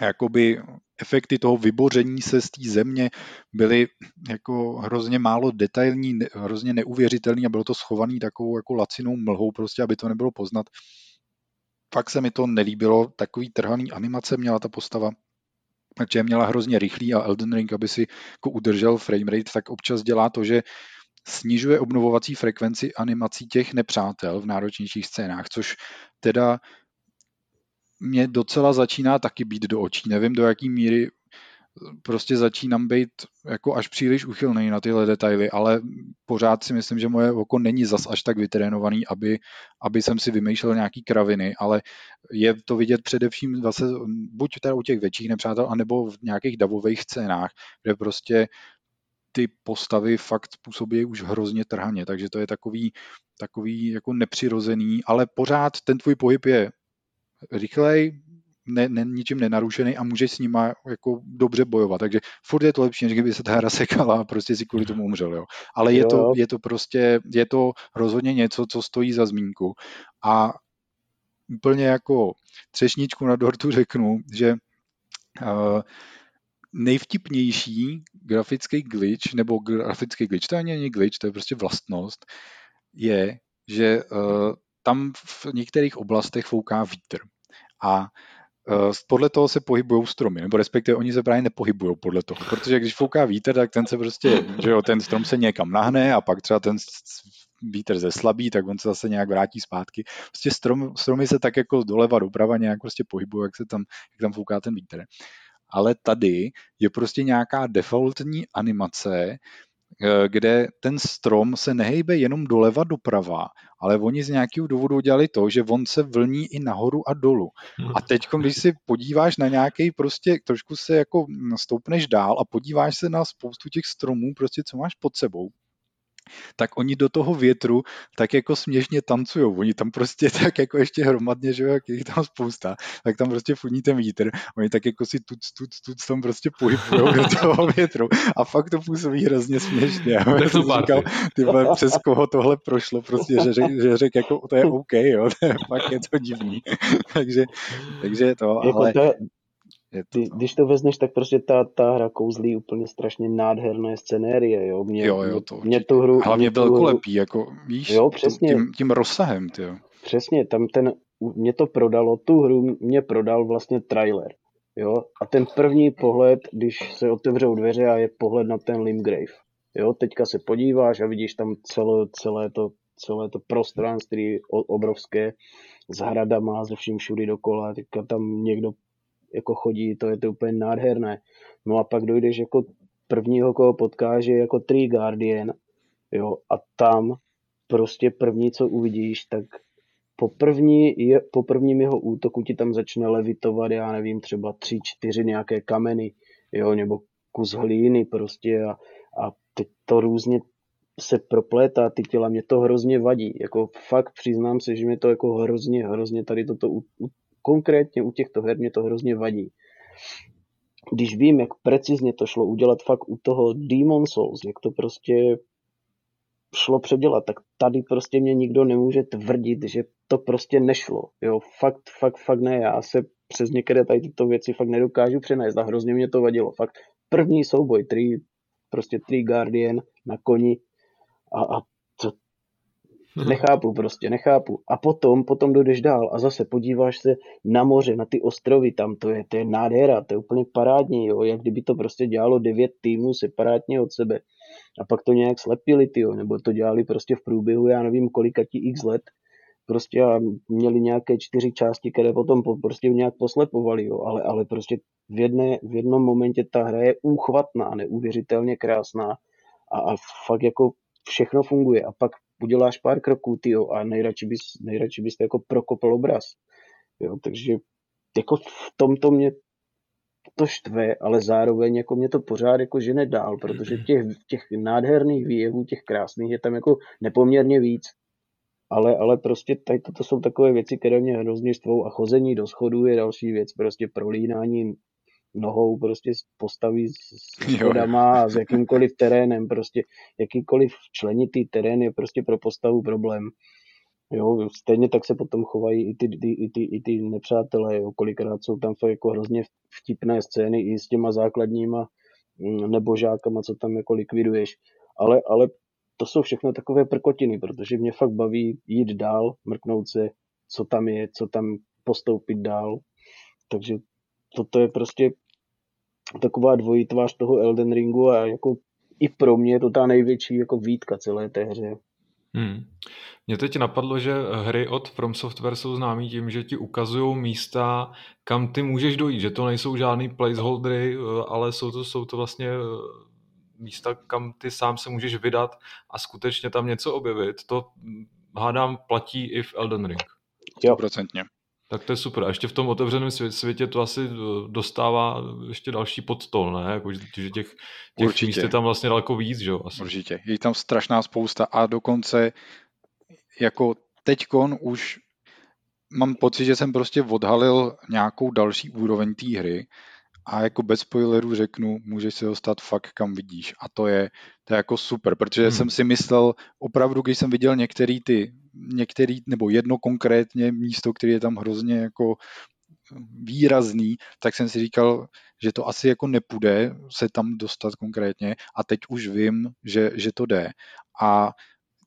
jakoby efekty toho vyboření se z té země byly jako hrozně málo detailní, hrozně neuvěřitelný a bylo to schovaný takovou jako lacinou mlhou prostě, aby to nebylo poznat. Fakt se mi to nelíbilo, takový trhaný animace měla ta postava, takže měla hrozně rychlý a Elden Ring, aby si jako udržel framerate, tak občas dělá to, že snižuje obnovovací frekvenci animací těch nepřátel v náročnějších scénách, což teda mě docela začíná taky být do očí. Nevím, do jaký míry prostě začínám být jako až příliš uchylný na tyhle detaily, ale pořád si myslím, že moje oko není zas až tak vytrénovaný, aby, aby jsem si vymýšlel nějaký kraviny, ale je to vidět především zase buď teda u těch větších nepřátel, anebo v nějakých davových scénách, kde prostě ty postavy fakt působí už hrozně trhaně, takže to je takový, takový jako nepřirozený, ale pořád ten tvůj pohyb je rychlej, ne, ne, ničím nenarušený a můžeš s nima jako dobře bojovat. Takže furt je to lepší, než kdyby se ta hra sekala a prostě si kvůli tomu umřel. Jo. Ale je, jo. To, je to prostě, je to rozhodně něco, co stojí za zmínku. A úplně jako třešničku na dortu řeknu, že uh, nejvtipnější grafický glitch, nebo grafický glitch, to není glitch, to je prostě vlastnost, je, že uh, tam v některých oblastech fouká vítr. A Uh, podle toho se pohybují stromy, nebo respektive oni se právě nepohybují podle toho, protože když fouká vítr, tak ten se prostě, že jo, ten strom se někam nahne a pak třeba ten vítr zeslabí, tak on se zase nějak vrátí zpátky. Prostě strom, stromy se tak jako doleva doprava nějak prostě pohybují, jak se tam, jak tam fouká ten vítr. Ale tady je prostě nějaká defaultní animace, kde ten strom se nehejbe jenom doleva doprava, ale oni z nějakého důvodu udělali to, že on se vlní i nahoru a dolů. A teď, když si podíváš na nějaký prostě, trošku se jako stoupneš dál a podíváš se na spoustu těch stromů, prostě co máš pod sebou, tak oni do toho větru tak jako směšně tancujou. Oni tam prostě tak jako ještě hromadně, že jo, jak je tam spousta, tak tam prostě funí ten vítr. Oni tak jako si tuc, tuc, tuc tam prostě pohybují do toho větru. A fakt to působí hrozně směšně. Já jsem říkal, ty vole, přes koho tohle prošlo, prostě, že, řek, že řek, jako to je OK, jo, to je, fakt je to divný. takže, takže to, jako ale... To je, je to, Ty, když to vezmeš, tak prostě ta, ta hra kouzlí úplně strašně nádherné scenérie, jo. Mě, jo, jo, to mě tu hru, Hlavně velkolepý, jako víš, jo, přesně. Tím, tím rozsahem, ty jo. Přesně, tam ten, mě to prodalo, tu hru mě prodal vlastně trailer, jo. A ten první pohled, když se otevřou dveře a je pohled na ten Limgrave, jo, teďka se podíváš a vidíš tam celé, celé to celé to prostranství obrovské s hradama, ze vším všudy dokola, teďka tam někdo jako chodí, to je to úplně nádherné. No a pak dojdeš jako prvního, koho potkáš, je jako Tree Guardian, jo, a tam prostě první, co uvidíš, tak po, první, je, po prvním jeho útoku ti tam začne levitovat, já nevím, třeba tři, čtyři nějaké kameny, jo, nebo kus hlíny prostě a, a teď to různě se proplétá ty těla, mě to hrozně vadí, jako fakt přiznám se, že mě to jako hrozně, hrozně tady toto u, u, konkrétně u těchto her mě to hrozně vadí. Když vím, jak precizně to šlo udělat fakt u toho Demon Souls, jak to prostě šlo předělat, tak tady prostě mě nikdo nemůže tvrdit, že to prostě nešlo. Jo, fakt, fakt, fakt ne. Já se přes některé tady tyto věci fakt nedokážu přenést a hrozně mě to vadilo. Fakt první souboj, tri, prostě Tree Guardian na koni a, a Nechápu prostě, nechápu. A potom, potom dojdeš dál a zase podíváš se na moře, na ty ostrovy tam, to je, to je nádhera, to je úplně parádní, jo, jak kdyby to prostě dělalo devět týmů separátně od sebe. A pak to nějak slepili, tyjo, nebo to dělali prostě v průběhu, já nevím, kolika ti x let, prostě a měli nějaké čtyři části, které potom prostě nějak poslepovali, jo, ale, ale prostě v, jedné, v jednom momentě ta hra je úchvatná, neuvěřitelně krásná. A, a fakt jako všechno funguje a pak uděláš pár kroků, tyjo, a nejradši bys, nejradši bys to jako prokopl obraz. Jo, takže jako v tomto mě to štve, ale zároveň jako mě to pořád jako žene dál, protože těch, těch nádherných výjevů, těch krásných je tam jako nepoměrně víc. Ale, ale prostě tady toto jsou takové věci, které mě hrozně štvou a chození do schodu je další věc, prostě prolínání nohou prostě postaví s, s schodama a s jakýmkoliv terénem, prostě jakýkoliv členitý terén je prostě pro postavu problém. Jo, stejně tak se potom chovají i ty, ty, i ty, i ty nepřátelé, jo, kolikrát jsou tam fakt jako hrozně vtipné scény i s těma základníma mm, nebožákama, co tam jako likviduješ. Ale, ale to jsou všechno takové prkotiny, protože mě fakt baví jít dál, mrknout se, co tam je, co tam postoupit dál. Takže toto je prostě taková dvojí tvář toho Elden Ringu a jako i pro mě je to ta největší jako výtka celé té hře. Hmm. Mně teď napadlo, že hry od From Software jsou známý tím, že ti ukazují místa, kam ty můžeš dojít, že to nejsou žádný placeholdery, eh, ale jsou to, jsou to vlastně eh, místa, kam ty sám se můžeš vydat a skutečně tam něco objevit. To hm, hádám platí i v Elden Ring. Jo, procentně. Tak to je super. A ještě v tom otevřeném světě to asi eh, dostává ještě další podstol, ne? Jako, že těch, těch Určitě. míst je tam vlastně daleko víc, že jo? Asi. Určitě. Je tam strašná spousta a dokonce jako teďkon už mám pocit, že jsem prostě odhalil nějakou další úroveň té hry a jako bez spoilerů řeknu, můžeš se dostat fakt kam vidíš a to je, to je jako super, protože hmm. jsem si myslel opravdu, když jsem viděl některý ty, některý, nebo jedno konkrétně místo, které je tam hrozně jako výrazný, tak jsem si říkal, že to asi jako nepůjde se tam dostat konkrétně a teď už vím, že, že to jde. A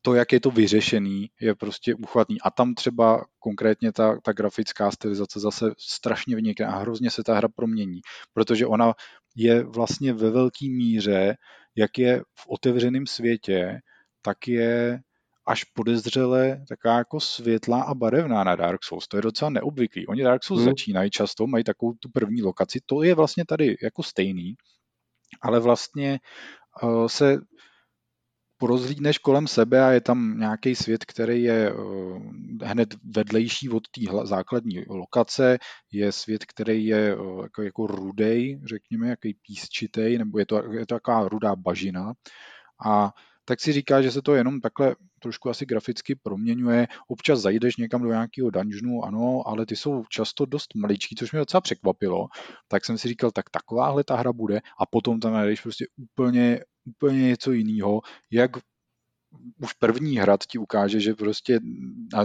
to, jak je to vyřešený, je prostě uchvatný. A tam třeba konkrétně ta, ta grafická stylizace zase strašně vynikne a hrozně se ta hra promění, protože ona je vlastně ve velké míře, jak je v otevřeném světě, tak je až podezřele taková jako světlá a barevná na Dark Souls. To je docela neobvyklý. Oni Dark Souls hmm. začínají často, mají takovou tu první lokaci. To je vlastně tady jako stejný, ale vlastně uh, se porozhlídneš kolem sebe a je tam nějaký svět, který je uh, hned vedlejší od té základní lokace, je svět, který je uh, jako, jako rudej, řekněme, jaký písčitej, nebo je to, je to taková rudá bažina. A tak si říká, že se to jenom takhle trošku asi graficky proměňuje. Občas zajdeš někam do nějakého dungeonu, ano, ale ty jsou často dost maličký, což mě docela překvapilo. Tak jsem si říkal, tak takováhle ta hra bude a potom tam najdeš prostě úplně úplně něco jiného, jak už první hrad ti ukáže, že prostě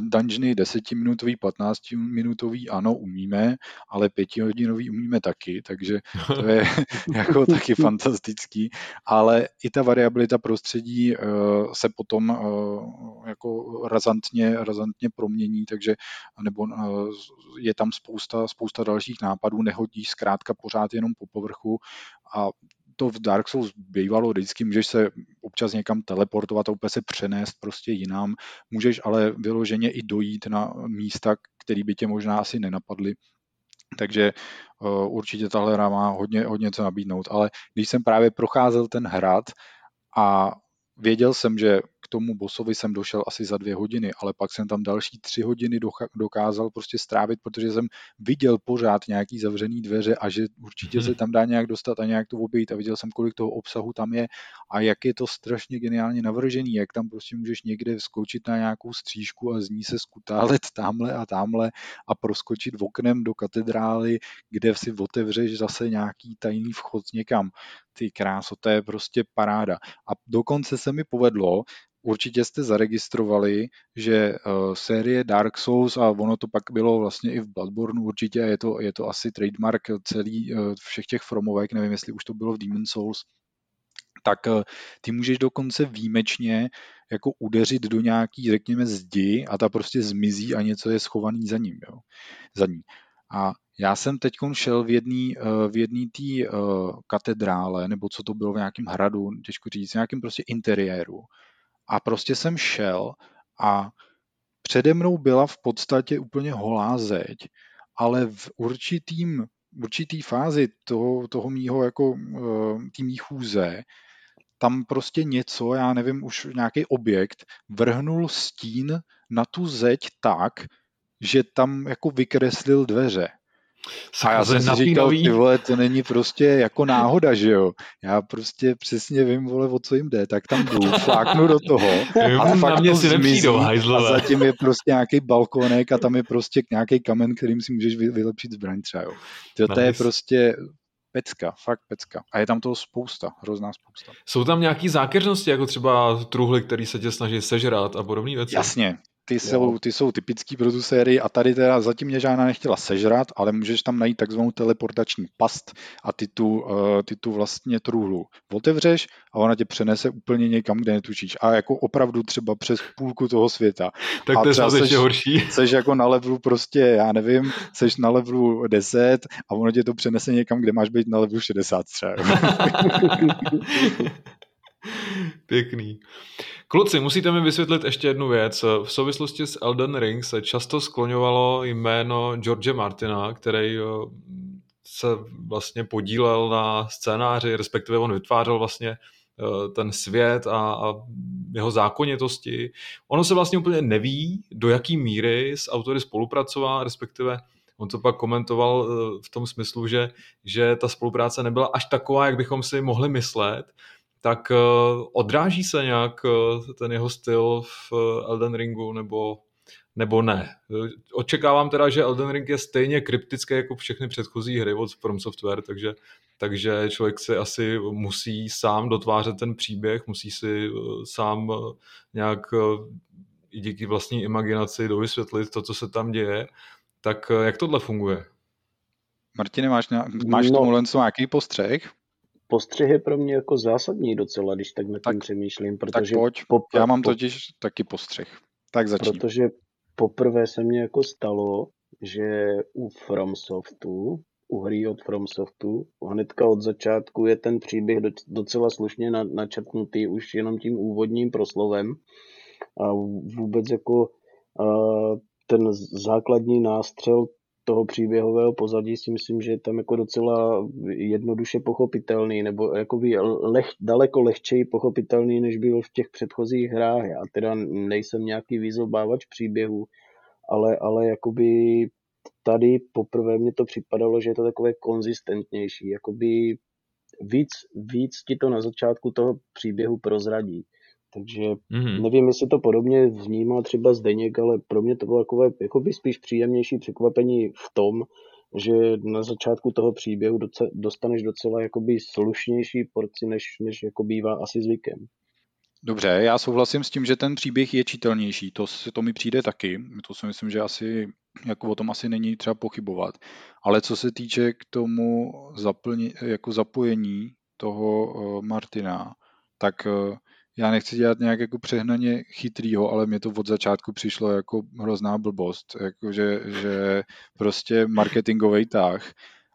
dungeony desetiminutový, 15 minutový ano, umíme, ale pětihodinový umíme taky, takže to je jako taky fantastický, ale i ta variabilita prostředí uh, se potom uh, jako razantně, razantně promění, takže nebo uh, je tam spousta, spousta dalších nápadů, nehodíš zkrátka pořád jenom po povrchu a to v Dark Souls bývalo vždycky, můžeš se občas někam teleportovat a úplně se přenést prostě jinam, můžeš ale vyloženě i dojít na místa, které by tě možná asi nenapadly. Takže uh, určitě tahle hra má hodně, hodně co nabídnout, ale když jsem právě procházel ten hrad a věděl jsem, že k tomu bosovi jsem došel asi za dvě hodiny, ale pak jsem tam další tři hodiny dokázal prostě strávit, protože jsem viděl pořád nějaký zavřený dveře a že určitě se mhm. tam dá nějak dostat a nějak to obejít a viděl jsem, kolik toho obsahu tam je a jak je to strašně geniálně navržený, jak tam prostě můžeš někde skočit na nějakou střížku a z ní se skutálet tamhle a tamhle a proskočit oknem do katedrály, kde si otevřeš zase nějaký tajný vchod někam. Ty kráso, to je prostě paráda. A dokonce se mi povedlo, určitě jste zaregistrovali, že uh, série Dark Souls a ono to pak bylo vlastně i v Bloodborne určitě, je to, je to asi trademark celý uh, všech těch Fromovek, nevím, jestli už to bylo v Demon Souls, tak uh, ty můžeš dokonce výjimečně jako udeřit do nějaký, řekněme, zdi a ta prostě zmizí a něco je schovaný za ním, jo, za ní. A já jsem teď šel v jedné eh, v jedný té katedrále, nebo co to bylo v nějakém hradu, těžko říct, v nějakém prostě interiéru. A prostě jsem šel a přede mnou byla v podstatě úplně holá zeď, ale v určitým, určitý fázi toho, toho mýho jako uh, tý mý chůze tam prostě něco, já nevím, už nějaký objekt vrhnul stín na tu zeď tak, že tam jako vykreslil dveře. A já jsem si říkal, ty vole, to není prostě jako náhoda, že jo. Já prostě přesně vím, vole, o co jim jde, tak tam jdu, fláknu do toho a fakt mě to si zmizí a zatím je prostě nějaký balkonek a tam je prostě nějaký kamen, kterým si můžeš vylepšit zbraň třeba, jo. To, to je prostě pecka, fakt pecka. A je tam toho spousta, hrozná spousta. Jsou tam nějaký zákeřnosti, jako třeba truhly, který se tě snaží sežrat a podobné věci? Jasně, ty jsou, ty jsou typický pro tu sérii a tady teda zatím mě žádná nechtěla sežrat, ale můžeš tam najít takzvanou teleportační past a ty tu, uh, ty tu vlastně truhlu otevřeš a ona tě přenese úplně někam, kde netučíš. A jako opravdu třeba přes půlku toho světa. Tak to je ještě horší. Seš jako na levelu prostě, já nevím, seš na levelu 10 a ono tě to přenese někam, kde máš být na levelu 60 třeba. Pěkný. Kluci, musíte mi vysvětlit ještě jednu věc. V souvislosti s Elden Ring se často skloňovalo jméno George Martina, který eh, se vlastně podílel na scénáři, respektive on vytvářel vlastně eh, ten svět a, a jeho zákonitosti. Ono se vlastně úplně neví, do jaký míry s autory spolupracoval, respektive on to pak komentoval eh, v tom smyslu, že, že ta spolupráce nebyla až taková, jak bychom si mohli myslet, tak eh, odráží se nějak eh, ten jeho styl v eh, Elden Ringu nebo, nebo ne. Očekávám teda, že Elden Ring je stejně kryptický jako všechny předchozí hry od From Software, takže, takže člověk si asi musí sám dotvářet ten příběh, musí si sám nějak i díky vlastní imaginaci dovysvětlit to, co se tam děje. Tak jak tohle funguje? Martine, máš, máš no, tomu nějaký postřeh? Postřeh je pro mě jako zásadní docela, když tak nad tím tak, přemýšlím. Protože tak pojď, po, já mám totiž taky postřeh. Tak začni. Protože poprvé se mně jako stalo, že u FromSoftu, u hry od FromSoftu, hnedka od začátku je ten příběh docela slušně načrtnutý už jenom tím úvodním proslovem a vůbec jako ten základní nástřel toho příběhového pozadí si myslím, že je tam jako docela jednoduše pochopitelný, nebo jako leh, daleko lehčej pochopitelný, než byl v těch předchozích hrách. Já teda nejsem nějaký výzobávač příběhů, ale, ale jakoby tady poprvé mě to připadalo, že je to takové konzistentnější, jakoby víc, víc ti to na začátku toho příběhu prozradí. Takže mm-hmm. nevím, jestli to podobně vnímal třeba Zdeněk, ale pro mě to bylo takové jako by spíš příjemnější překvapení v tom, že na začátku toho příběhu doce, dostaneš docela jakoby slušnější porci, než, než jako bývá asi zvykem. Dobře, já souhlasím s tím, že ten příběh je čitelnější, to, to mi přijde taky, to si myslím, že asi, jako o tom asi není třeba pochybovat, ale co se týče k tomu zaplně, jako zapojení toho uh, Martina, tak uh, já nechci dělat nějak jako přehnaně chytrýho, ale mě to od začátku přišlo jako hrozná blbost, jako že, že prostě marketingový tah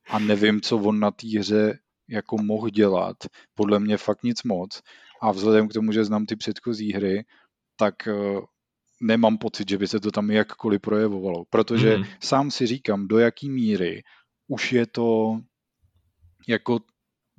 a nevím, co on na té hře jako mohl dělat. Podle mě fakt nic moc. A vzhledem k tomu, že znám ty předchozí hry, tak uh, nemám pocit, že by se to tam jakkoliv projevovalo. Protože mm. sám si říkám, do jaký míry už je to jako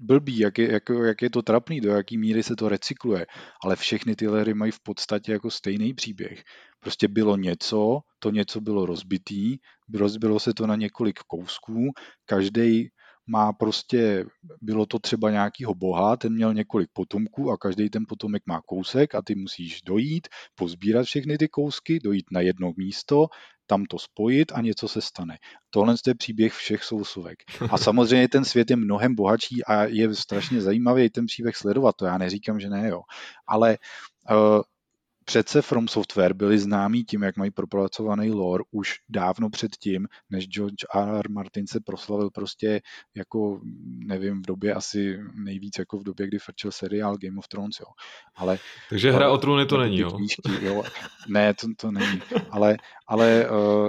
blbý, jak je, jak, jak je to trapný, do jaký míry se to recykluje, ale všechny ty hry mají v podstatě jako stejný příběh. Prostě bylo něco, to něco bylo rozbitý, rozbilo se to na několik kousků, každý má prostě, bylo to třeba nějakýho boha, ten měl několik potomků a každý ten potomek má kousek a ty musíš dojít, pozbírat všechny ty kousky, dojít na jedno místo, tam to spojit a něco se stane. Tohle je příběh všech sousovek. A samozřejmě ten svět je mnohem bohatší a je strašně zajímavý ten příběh sledovat, to já neříkám, že ne, jo. Ale uh, přece From Software byli známí tím, jak mají propracovaný lore už dávno předtím, než George R. R. Martin se proslavil prostě jako, nevím, v době asi nejvíc jako v době, kdy frčil seriál Game of Thrones, jo. Ale, Takže hra o trůny to není, jo? Knížky, jo. Ne, to, to není. Ale, ale uh,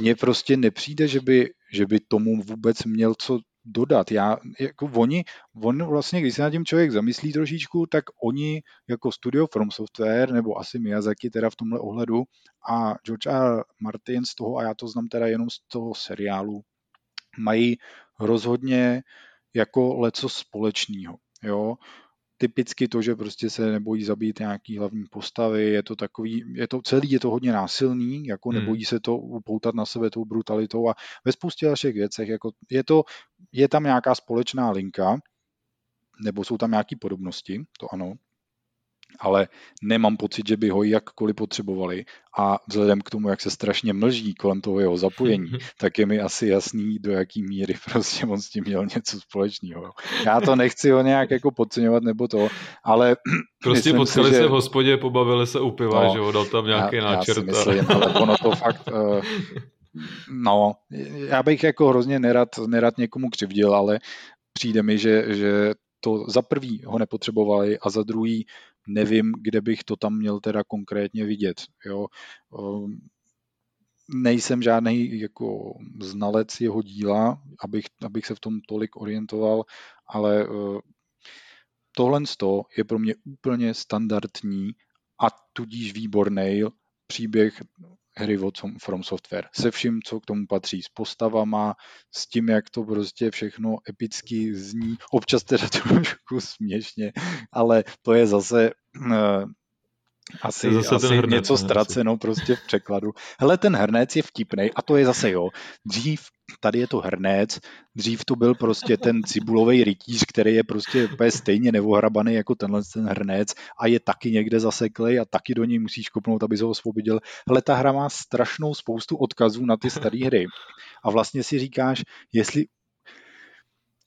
mně prostě nepřijde, že by, že by tomu vůbec měl co dodat. Já, jako oni, on vlastně, když se na tím člověk zamyslí trošičku, tak oni jako studio From Software, nebo asi Miyazaki teda v tomhle ohledu a George R. Martin z toho, a já to znám teda jenom z toho seriálu, mají rozhodně jako leco společného. Jo? Typicky to, že prostě se nebojí zabít nějaký hlavní postavy, je to takový, je to celý, je to hodně násilný, jako hmm. nebojí se to upoutat na sebe tou brutalitou a ve spoustě dalších věcech, jako je to, je tam nějaká společná linka, nebo jsou tam nějaké podobnosti, to ano, ale nemám pocit, že by ho jakkoliv potřebovali a vzhledem k tomu, jak se strašně mlží kolem toho jeho zapojení, tak je mi asi jasný, do jaký míry prostě on s tím měl něco společného. Já to nechci ho nějak jako podceňovat nebo to, ale Prostě potkali si, že... se v hospodě, pobavili se u piva, no, že ho dal tam nějaký já, náčrt. Já si myslím, ale ono to fakt... Uh, no, já bych jako hrozně nerad, nerad někomu křivdil, ale přijde mi, že, že to za prvý ho nepotřebovali a za druhý nevím, kde bych to tam měl teda konkrétně vidět. Jo. Ehm, nejsem žádný jako znalec jeho díla, abych, abych se v tom tolik orientoval, ale eh, tohle je pro mě úplně standardní a tudíž výborný příběh hry od From Software. Se vším, co k tomu patří, s postavama, s tím, jak to prostě všechno epicky zní. Občas teda trošku směšně, ale to je zase uh, asi, zase asi hrnec, něco ztraceno prostě v překladu. Hele, ten hrnec je vtipný a to je zase jo. Dřív, tady je to hrnec, dřív to byl prostě ten cibulový rytíř, který je prostě úplně stejně nevohrabaný jako tenhle ten hrnec a je taky někde zaseklej a taky do něj musíš kopnout, aby se ho osvobodil. Hele, ta hra má strašnou spoustu odkazů na ty staré hry. A vlastně si říkáš, jestli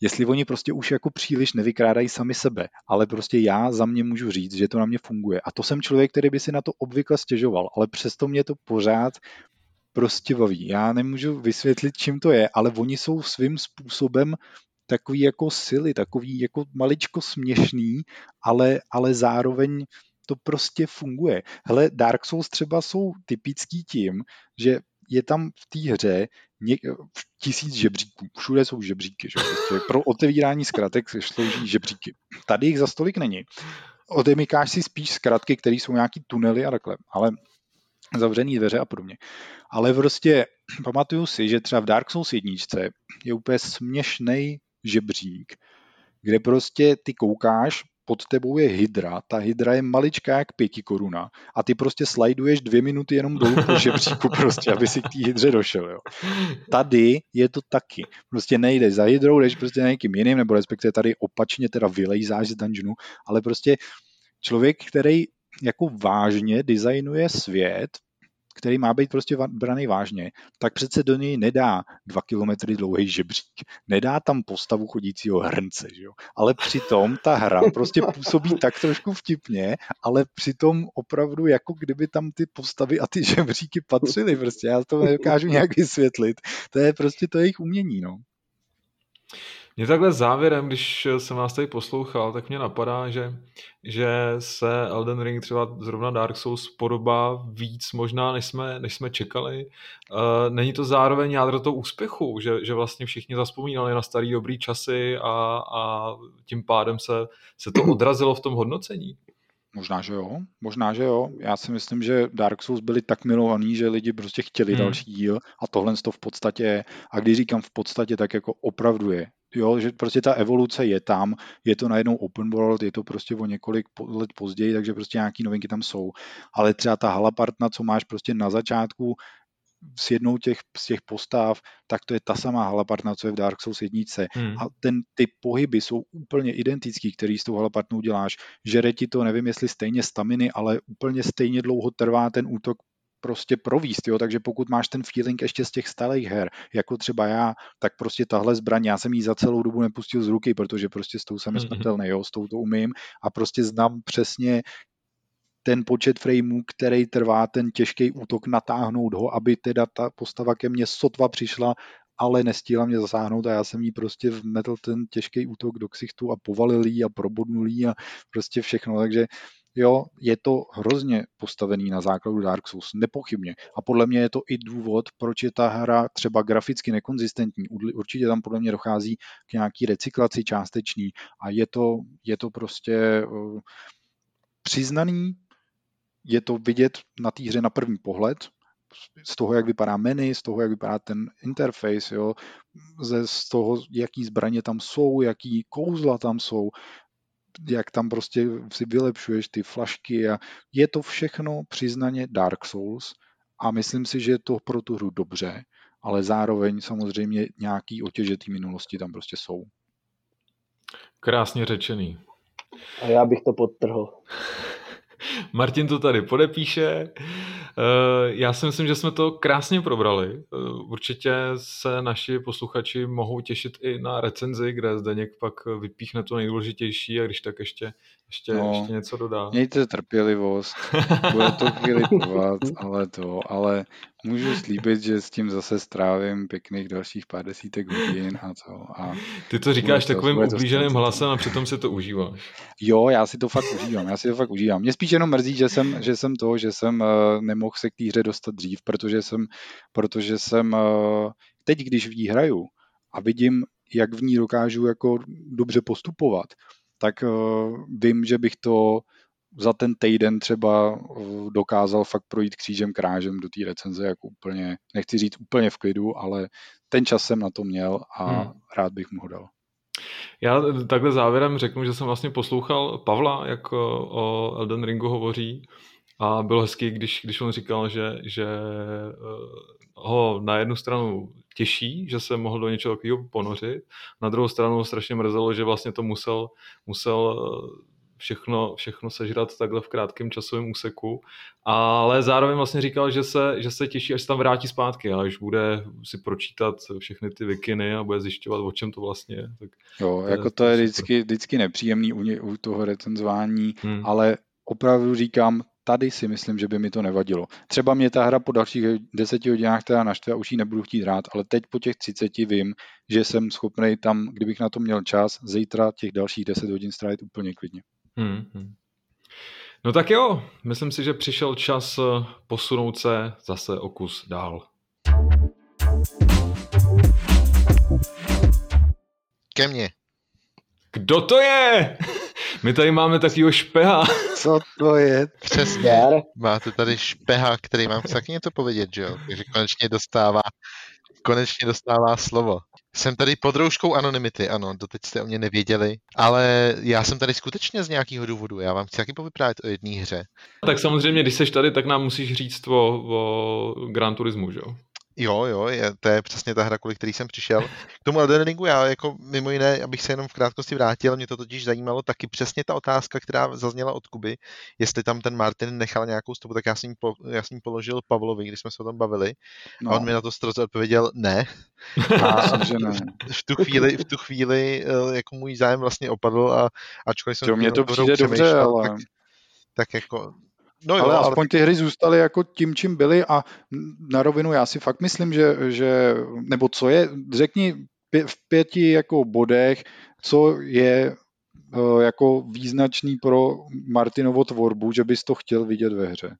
jestli oni prostě už jako příliš nevykrádají sami sebe, ale prostě já za mě můžu říct, že to na mě funguje. A to jsem člověk, který by si na to obvykle stěžoval, ale přesto mě to pořád prostě baví. Já nemůžu vysvětlit, čím to je, ale oni jsou svým způsobem takový jako sily, takový jako maličko směšný, ale, ale zároveň to prostě funguje. Hele, Dark Souls třeba jsou typický tím, že je tam v té hře ně, tisíc žebříků. Všude jsou žebříky. Že? Prostě pro otevírání zkratek se slouží žebříky. Tady jich za stolik není. Odemykáš si spíš zkratky, které jsou nějaký tunely a takhle. Ale zavřený dveře a podobně. Ale prostě pamatuju si, že třeba v Dark Souls jedničce je úplně směšný žebřík, kde prostě ty koukáš pod tebou je hydra, ta hydra je maličká jak pěti koruna a ty prostě slajduješ dvě minuty jenom dolů po žebříku prostě, aby si k té hydře došel. Jo. Tady je to taky. Prostě nejdeš za hydrou, jdeš prostě na někým jiným, nebo respektive tady opačně teda vylejzáš z dungeonu, ale prostě člověk, který jako vážně designuje svět, který má být prostě braný vážně, tak přece do něj nedá dva kilometry dlouhý žebřík. Nedá tam postavu chodícího hrnce, že jo? Ale přitom ta hra prostě působí tak trošku vtipně, ale přitom opravdu jako kdyby tam ty postavy a ty žebříky patřily prostě. Já to nedokážu nějak vysvětlit. To je prostě to jejich umění, no. Mě takhle závěrem, když jsem vás tady poslouchal, tak mě napadá, že, že se Elden Ring třeba zrovna Dark Souls podobá víc možná, než jsme, než jsme čekali. Uh, není to zároveň jádro toho úspěchu, že, že vlastně všichni zaspomínali na starý dobrý časy a, a tím pádem se, se to odrazilo v tom hodnocení? Možná, že jo. Možná, že jo. Já si myslím, že Dark Souls byli tak milovaní, že lidi prostě chtěli hmm. další díl a tohle to v podstatě, a když říkám v podstatě, tak jako opravdu je jo, že prostě ta evoluce je tam, je to najednou open world, je to prostě o několik let později, takže prostě nějaký novinky tam jsou. Ale třeba ta halapartna, co máš prostě na začátku s jednou těch, z těch postav, tak to je ta samá halapartna, co je v Dark Souls jedničce. Hmm. A ten, ty pohyby jsou úplně identický, který s tou halapartnou děláš. Žere ti to, nevím jestli stejně staminy, ale úplně stejně dlouho trvá ten útok prostě províst, jo, takže pokud máš ten feeling ještě z těch starých her, jako třeba já, tak prostě tahle zbraň, já jsem ji za celou dobu nepustil z ruky, protože prostě s tou jsem mm-hmm. smrtelný, jo, s tou to umím a prostě znám přesně, ten počet frameů, který trvá ten těžký útok, natáhnout ho, aby teda ta postava ke mně sotva přišla, ale nestihla mě zasáhnout a já jsem jí prostě vmetl ten těžký útok do ksichtu a povalil jí a probodnul jí a prostě všechno, takže jo, je to hrozně postavený na základu Dark Souls, nepochybně. A podle mě je to i důvod, proč je ta hra třeba graficky nekonzistentní. Určitě tam podle mě dochází k nějaký recyklaci částečný a je to, je to prostě uh, přiznaný, je to vidět na té hře na první pohled, z toho, jak vypadá menu, z toho, jak vypadá ten interface, jo, ze, z toho, jaký zbraně tam jsou, jaký kouzla tam jsou, jak tam prostě si vylepšuješ ty flašky a je to všechno přiznaně Dark Souls a myslím si, že je to pro tu hru dobře, ale zároveň samozřejmě nějaký otěže té minulosti tam prostě jsou. Krásně řečený. A já bych to podtrhl. Martin to tady podepíše. Eh, já si myslím, že jsme to krásně probrali. Eh, určitě se naši posluchači mohou těšit i na recenzi, kde Zdeněk pak vypíchne to nejdůležitější a když tak ještě, ještě, no, ještě něco dodá. Mějte trpělivost, bude to chvíli trvat, ale to, ale můžu slíbit, že s tím zase strávím pěkných dalších pár desítek hodin a to. A Ty to říkáš to, takovým ublíženým hlasem a přitom si to užíváš. Jo, já si to fakt užívám, já si to fakt užívám. Mě spíš jenom mrzí, že jsem, že jsem to, že jsem uh, nemohl se k té hře dostat dřív, protože jsem, protože jsem uh, teď, když v ní hraju a vidím, jak v ní dokážu jako dobře postupovat, tak uh, vím, že bych to za ten týden třeba dokázal fakt projít křížem krážem do té recenze jako úplně, nechci říct úplně v klidu, ale ten čas jsem na to měl a hmm. rád bych mu ho dal. Já takhle závěrem řeknu, že jsem vlastně poslouchal Pavla, jak o Elden Ringu hovoří a bylo hezký, když, když on říkal, že, že eh, ho na jednu stranu těší, že se mohl do něčeho takového ponořit, na druhou stranu strašně mrzelo, že vlastně to musel, musel eh, všechno, všechno sežrat takhle v krátkém časovém úseku, ale zároveň vlastně říkal, že se, že se těší, až se tam vrátí zpátky a až bude si pročítat všechny ty vikiny a bude zjišťovat, o čem to vlastně je. Tak jo, to jako je, to je vždycky, vždycky nepříjemný u, ně, u toho recenzování, hmm. ale opravdu říkám, tady si myslím, že by mi to nevadilo. Třeba mě ta hra po dalších deseti hodinách teda naštve a už ji nebudu chtít hrát, ale teď po těch 30 vím, že jsem schopný tam, kdybych na to měl čas, zítra těch dalších 10 hodin strávit úplně klidně. Hmm, hmm. No tak jo, myslím si, že přišel čas eh, posunout se zase o kus dál. Ke mně. Kdo to je? My tady máme takovýho špeha. Co to je? Přesně. Máte tady špeha, který mám taky něco povědět, že jo? Takže konečně dostává, konečně dostává slovo. Jsem tady pod rouškou anonymity, ano, doteď jste o mě nevěděli, ale já jsem tady skutečně z nějakého důvodu, já vám chci taky povyprávět o jedné hře. Tak samozřejmě, když jsi tady, tak nám musíš říct o, o Gran Turismu, že jo? Jo, jo, je, to je přesně ta hra, kvůli který jsem přišel. K tomu Elden Ringu já jako mimo jiné, abych se jenom v krátkosti vrátil, mě to totiž zajímalo taky přesně ta otázka, která zazněla od Kuby, jestli tam ten Martin nechal nějakou stopu, tak já jsem, po, já jsem položil Pavlovi, když jsme se o tom bavili no. a on mi na to stroze odpověděl ne. A ne. v tu chvíli, v tu chvíli eh, jako můj zájem vlastně opadl a ačkoliv jsem... Jo, mě to přijde dobře, ale... Tak, tak jako No jo, ale aspoň ty hry zůstaly jako tím, čím byly a na rovinu já si fakt myslím, že, že nebo co je, řekni v pěti jako bodech, co je uh, jako význačný pro Martinovo tvorbu, že bys to chtěl vidět ve hře.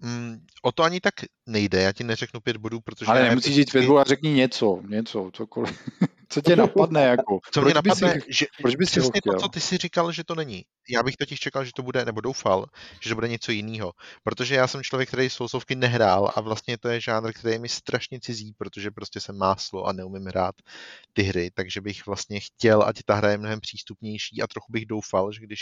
Mm, o to ani tak nejde, já ti neřeknu pět bodů, protože... Ale nemusíš říct pět bodů a řekni něco, něco, cokoliv. Co tě napadne? Jako? Co proč mě napadne, si, že proč bys přesně to, co ty si říkal, že to není. Já bych totiž čekal, že to bude, nebo doufal, že to bude něco jiného. Protože já jsem člověk, který sousovky nehrál a vlastně to je žánr, který je mi strašně cizí, protože prostě jsem máslo a neumím hrát ty hry, takže bych vlastně chtěl, ať ta hra je mnohem přístupnější a trochu bych doufal, že když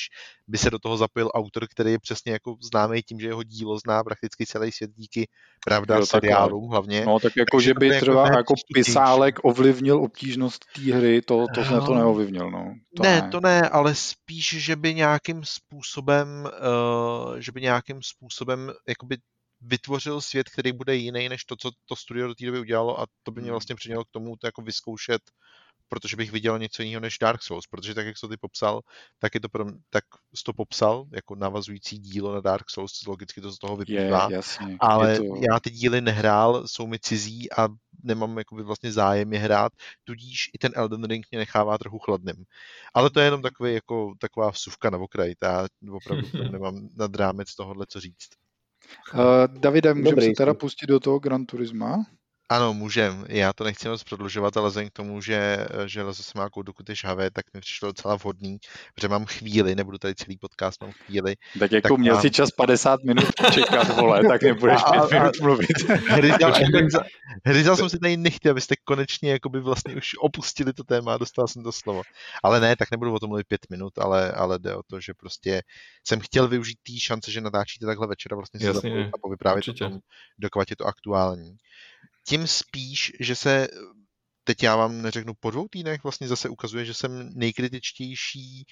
by se do toho zapojil autor, který je přesně jako známý tím, že jeho dílo zná prakticky celý svět díky pravda jo, seriálům hlavně. No tak jako, že by třeba jako, jako pisálek ovlivnil obtížnost té hry, to, to se to neovlivnil, no. To ne, ne, to ne, ale spíš, že by nějakým způsobem, uh, že by nějakým způsobem jakoby vytvořil svět, který bude jiný než to, co to studio do té doby udělalo a to by mě hmm. vlastně přimělo k tomu to jako vyzkoušet protože bych viděl něco jiného než Dark Souls, protože tak, jak jsi to ty popsal, tak, je to pro, tak jsi to popsal jako navazující dílo na Dark Souls, logicky to z toho vyplývá, je, jasně, ale je to... já ty díly nehrál, jsou mi cizí a nemám jakoby vlastně zájem je hrát, tudíž i ten Elden Ring mě nechává trochu chladným. Ale to je jenom takový, jako, taková vsuvka na okraj, já opravdu nemám nad rámec tohohle co říct. Uh, Davide, můžeme se teda pustit do toho Gran Turisma? Ano, můžem. Já to nechci moc prodlužovat, ale vzhledem k tomu, že, že lezo se má dokud je žhavé, tak mi přišlo docela vhodný, protože mám chvíli, nebudu tady celý podcast, mám chvíli. Tak jako tak měl mám... si čas 50 minut čekat, vole, tak nebudeš 5 minut mluvit. Hryzal jsem si tady nechtěl, abyste konečně jakoby vlastně už opustili to téma a dostal jsem to slovo. Ale ne, tak nebudu o tom mluvit 5 minut, ale, ale jde o to, že prostě jsem chtěl využít té šance, že natáčíte takhle večera vlastně si a povyprávět o tom, dokovat je to aktuální tím spíš, že se teď já vám neřeknu po dvou týdnech, vlastně zase ukazuje, že jsem nejkritičtější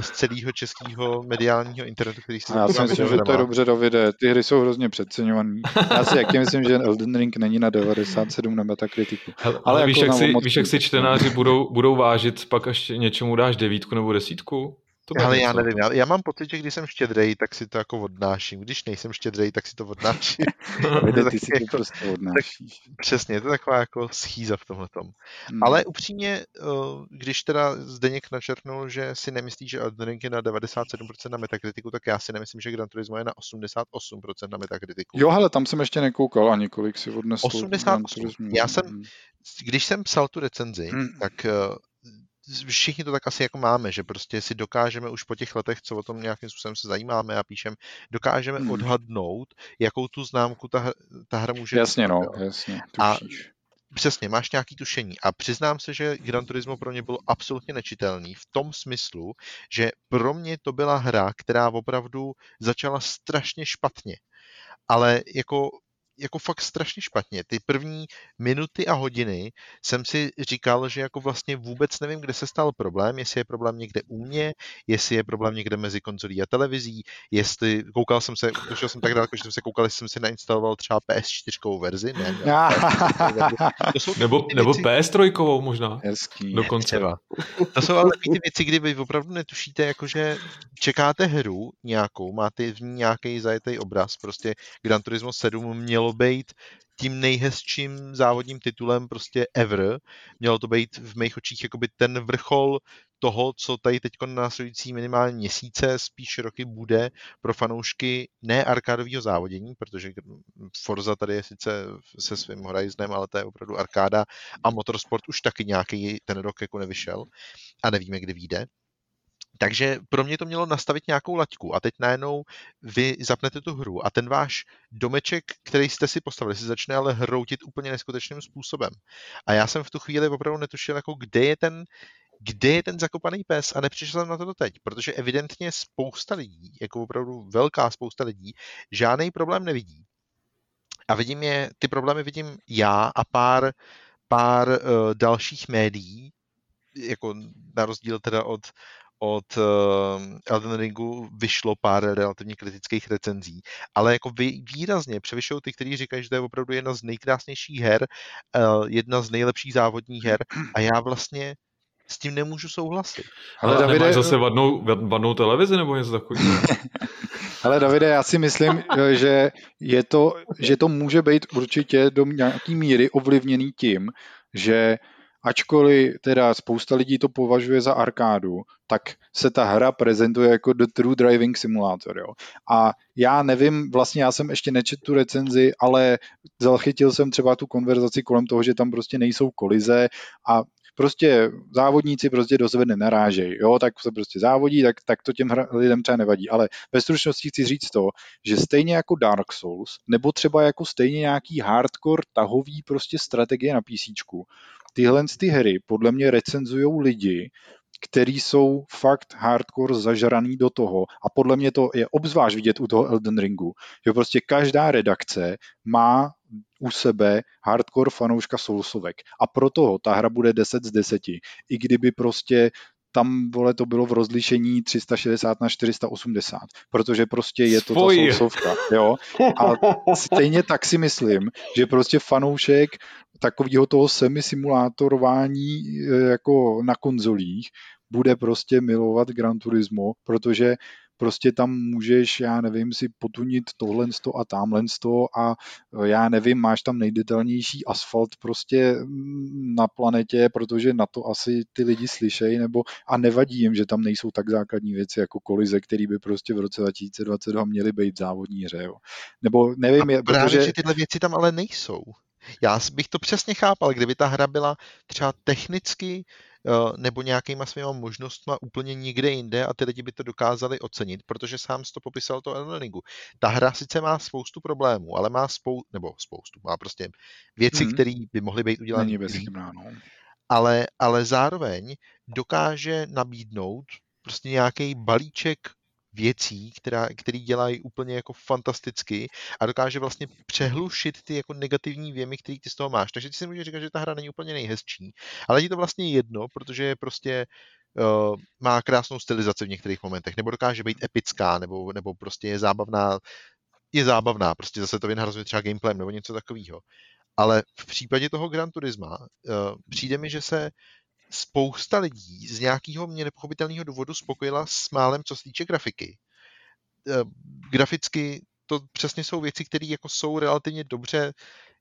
z celého českého mediálního internetu, který si Já si myslím, že to je dobře, Davide. Ty hry jsou hrozně přeceňované. Já si jaký myslím, že Elden Ring není na 97 na Metakritiku. Ale, ale víš, jako jak si, víš, jak si čtenáři budou, budou vážit, pak až něčemu dáš devítku nebo desítku? To Ale já nevím, já, já mám pocit, že když jsem štědrej, tak si to jako odnáším. Když nejsem štědrej, tak si to odnáším. Vede, ty si to jako, prostě odnášíš. Tak, přesně, je to taková jako schýza v tomhle tom. Hmm. Ale upřímně, eh, když teda Zdeněk načrtnul, že si nemyslí, že Elden Ring je na 97% na Metakritiku, tak já si nemyslím, že Gran Turismo je na 88% na Metakritiku. Jo, ale tam jsem ještě nekoukal a několik si odnesl. 88. Já jsem, hmm. když jsem psal tu recenzi, hmm. tak eh, všichni to tak asi jako máme, že prostě si dokážeme už po těch letech, co o tom nějakým způsobem se zajímáme a píšem, dokážeme hmm. odhadnout, jakou tu známku ta, ta hra může Jasně, no, jasně, tušíš. A Přesně, máš nějaký tušení. A přiznám se, že Gran Turismo pro mě bylo absolutně nečitelný v tom smyslu, že pro mě to byla hra, která opravdu začala strašně špatně. Ale jako jako fakt strašně špatně. Ty první minuty a hodiny jsem si říkal, že jako vlastně vůbec nevím, kde se stal problém, jestli je problém někde u mě, jestli je problém někde mezi konzolí a televizí, jestli koukal jsem se, došel jsem tak daleko, že jsem se koukal, jestli jsem si nainstaloval třeba PS4 verzi, ne, ne to jsou nebo, nebo PS3 možná. Hezký. Dokonce. To jsou ale ty věci, kdy vy opravdu netušíte, jakože čekáte hru nějakou, máte v ní nějaký zajetý obraz, prostě Gran Turismo 7 měl mělo být tím nejhezčím závodním titulem prostě ever. Mělo to být v mých očích jakoby ten vrchol toho, co tady teď na následující minimálně měsíce, spíš roky bude pro fanoušky ne arkádového závodění, protože Forza tady je sice se svým Horizonem, ale to je opravdu arkáda a Motorsport už taky nějaký ten rok jako nevyšel a nevíme, kdy vyjde. Takže pro mě to mělo nastavit nějakou laťku a teď najednou vy zapnete tu hru a ten váš domeček, který jste si postavili, si začne ale hroutit úplně neskutečným způsobem. A já jsem v tu chvíli opravdu netušil, jako kde je ten, kde je ten zakopaný pes a nepřišel jsem na to doteď, protože evidentně spousta lidí, jako opravdu velká spousta lidí, žádný problém nevidí. A vidím je, ty problémy vidím já a pár, pár uh, dalších médií, jako na rozdíl teda od od uh, Elden Ringu vyšlo pár relativně kritických recenzí, ale jako vy, výrazně převyšují ty, kteří říkají, že to je opravdu jedna z nejkrásnějších her, uh, jedna z nejlepších závodních her a já vlastně s tím nemůžu souhlasit. Ale, ale Davide... zase vadnou, vadnou televizi nebo něco takového? Ale Davide, já si myslím, že, je to, že to může být určitě do nějaký míry ovlivněný tím, že ačkoliv teda spousta lidí to považuje za arkádu, tak se ta hra prezentuje jako The True Driving Simulator. Jo. A já nevím, vlastně já jsem ještě nečet tu recenzi, ale zachytil jsem třeba tu konverzaci kolem toho, že tam prostě nejsou kolize a prostě závodníci prostě do sebe nenarážejí, jo, tak se prostě závodí, tak, tak to těm lidem třeba nevadí, ale ve stručnosti chci říct to, že stejně jako Dark Souls, nebo třeba jako stejně nějaký hardcore tahový prostě strategie na PC, tyhle ty hry podle mě recenzují lidi, který jsou fakt hardcore zažraný do toho a podle mě to je obzvlášť vidět u toho Elden Ringu, že prostě každá redakce má u sebe hardcore fanouška Soulsovek a proto ta hra bude 10 z 10. I kdyby prostě tam, vole, to bylo v rozlišení 360 na 480, protože prostě je to ta sousovka, jo. A stejně tak si myslím, že prostě fanoušek takového toho semi-simulátorování e, jako na konzolích bude prostě milovat Gran Turismo, protože prostě tam můžeš, já nevím, si potunit tohle a tamhle a e, já nevím, máš tam nejdetailnější asfalt prostě mm, na planetě, protože na to asi ty lidi slyšejí, nebo a nevadí jim, že tam nejsou tak základní věci jako kolize, které by prostě v roce 2022 měly být v závodní hře. Jo. Nebo nevím, a je, právě, protože... že tyhle věci tam ale nejsou. Já bych to přesně chápal, kdyby ta hra byla třeba technicky Eh, nebo nějakýma svýma možnostma úplně někde jinde a ty lidi by to dokázali ocenit, protože sám to popisal to Elden. Ta hra sice má spoustu problémů, ale má spou, nebo spoustu, má prostě věci, hmm. které by mohly být udělané no. ale, ale zároveň dokáže nabídnout prostě nějaký balíček věcí, která, který dělají úplně jako fantasticky a dokáže vlastně přehlušit ty jako negativní věmy, které ty z toho máš. Takže ty si můžeš říkat, že ta hra není úplně nejhezčí, ale je to vlastně jedno, protože je prostě uh, má krásnou stylizaci v některých momentech, nebo dokáže být epická, nebo, nebo prostě je zábavná, je zábavná, prostě zase to vynahrazuje třeba gameplayem nebo něco takového. Ale v případě toho Gran Turisma uh, přijde mi, že se spousta lidí z nějakého mě nepochopitelného důvodu spokojila s málem, co se týče grafiky. Eh, graficky to přesně jsou věci, které jako jsou relativně dobře,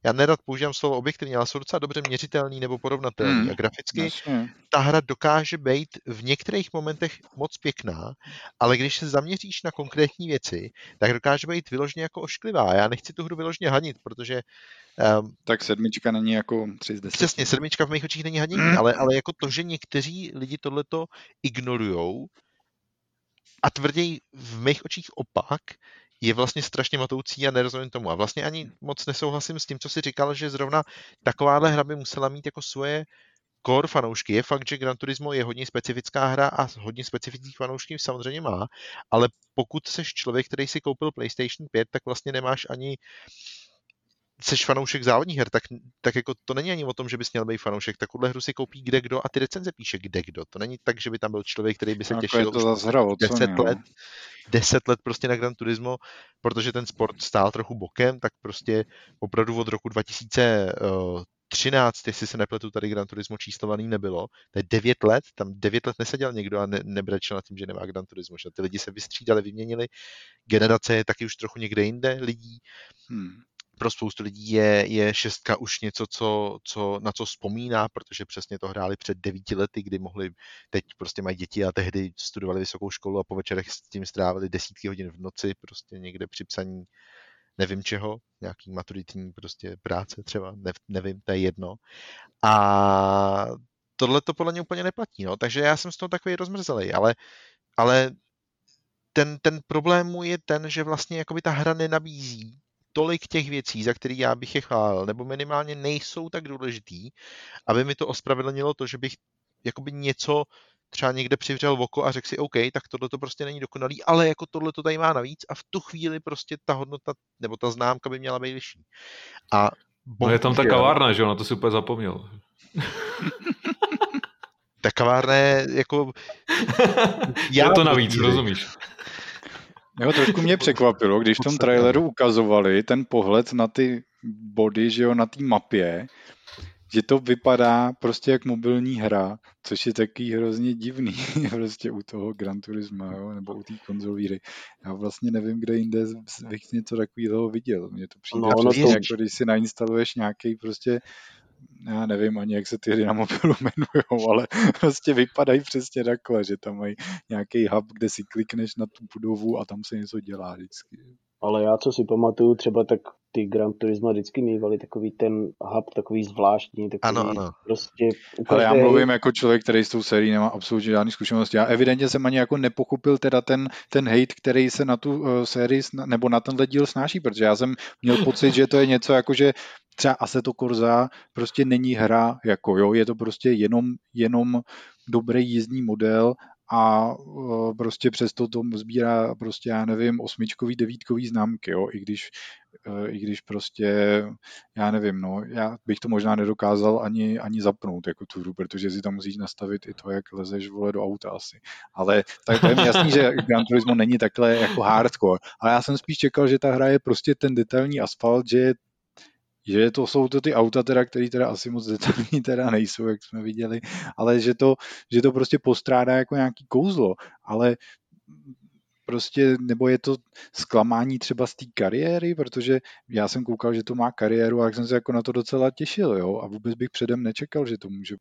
já nerad používám slovo objektivně, ale jsou docela dobře měřitelný nebo porovnatelný. Hmm, a graficky jasně. ta hra dokáže být v některých momentech moc pěkná, ale když se zaměříš na konkrétní věci, tak dokáže být vyloženě jako ošklivá. Já nechci tu hru vyloženě hanit, protože Um, tak sedmička není jako 3 z 10. Přesně, sedmička v mých očích není hanění, mm. ale, ale jako to, že někteří lidi tohleto ignorujou a tvrději v mých očích opak, je vlastně strašně matoucí a nerozumím tomu. A vlastně ani moc nesouhlasím s tím, co si říkal, že zrovna takováhle hra by musela mít jako svoje core fanoušky. Je fakt, že Gran Turismo je hodně specifická hra a hodně specifických fanoušků samozřejmě má, ale pokud seš člověk, který si koupil PlayStation 5, tak vlastně nemáš ani seš fanoušek závodních her, tak, tak jako to není ani o tom, že bys měl být fanoušek. Takovouhle hru si koupí kde kdo a ty recenze píše kde kdo. To není tak, že by tam byl člověk, který by se těšil je to už hra, 10 no. let, 10 let prostě na Gran Turismo, protože ten sport stál trochu bokem, tak prostě opravdu od roku 2013, jestli se nepletu, tady Gran Turismo číslovaný nebylo. To je 9 let, tam 9 let neseděl někdo a ne, nebrečel na tím, že nemá Gran Turismo. Že ty lidi se vystřídali, vyměnili, generace je taky už trochu někde jinde lidí. Hmm pro spoustu lidí je, je šestka už něco, co, co, na co vzpomíná, protože přesně to hráli před devíti lety, kdy mohli, teď prostě mají děti a tehdy studovali vysokou školu a po večerech s tím strávili desítky hodin v noci, prostě někde při psaní nevím čeho, nějaký maturitní prostě práce třeba, ne, nevím, to je jedno. A tohle to podle mě úplně neplatí, no, takže já jsem z toho takový rozmrzelý, ale, ale ten, ten problém je ten, že vlastně jakoby ta hra nenabízí tolik těch věcí, za které já bych je chválil, nebo minimálně nejsou tak důležitý, aby mi to ospravedlnilo to, že bych jakoby něco třeba někde přivřel oko a řekl si, OK, tak tohle to prostě není dokonalý, ale jako tohle to tady má navíc a v tu chvíli prostě ta hodnota nebo ta známka by měla být vyšší. A bohužel, no je tam ta kavárna, že jo, na to si úplně zapomněl. ta kavárna je jako... Já je to navíc, rozumíš? Jo, trošku mě překvapilo, když v tom traileru ukazovali ten pohled na ty body, že jo, na té mapě, že to vypadá prostě jak mobilní hra, což je taky hrozně divný prostě u toho Gran Turisma, jo, nebo u té konzolíry. Já vlastně nevím, kde jinde bych něco takového viděl. Mně to přijde no, přesně, to... jako když si nainstaluješ nějaký prostě já nevím ani, jak se ty hry na mobilu jmenují, ale prostě vypadají přesně takhle, že tam mají nějaký hub, kde si klikneš na tu budovu a tam se něco dělá vždycky. Ale já, co si pamatuju, třeba tak ty Gran Turismo vždycky mývali takový ten hub, takový zvláštní, takový ano, ano. prostě... Ale já mluvím jako člověk, který s tou sérií nemá absolutně žádný zkušenosti. Já evidentně jsem ani jako nepochopil teda ten, ten hate, který se na tu uh, sérii nebo na tenhle díl snáší, protože já jsem měl pocit, že to je něco jako, že třeba Assetto Corsa prostě není hra, jako jo, je to prostě jenom, jenom dobrý jízdní model a e, prostě přesto to sbírá prostě, já nevím, osmičkový, devítkový známky, jo, i když eh, i když prostě, já nevím, no, já bych to možná nedokázal ani, ani zapnout jako tu hru, protože si tam musíš nastavit i to, jak lezeš vole do auta asi. Ale tak to je mi jasný, že Gran Turismo není takhle jako hardcore, ale já jsem spíš čekal, že ta hra je prostě ten detailní asfalt, že že to jsou to ty auta, teda, které teda asi moc detailní teda nejsou, jak jsme viděli, ale že to, že to prostě postrádá jako nějaký kouzlo, ale prostě, nebo je to zklamání třeba z té kariéry, protože já jsem koukal, že to má kariéru a jak jsem se jako na to docela těšil, jo, a vůbec bych předem nečekal, že to může.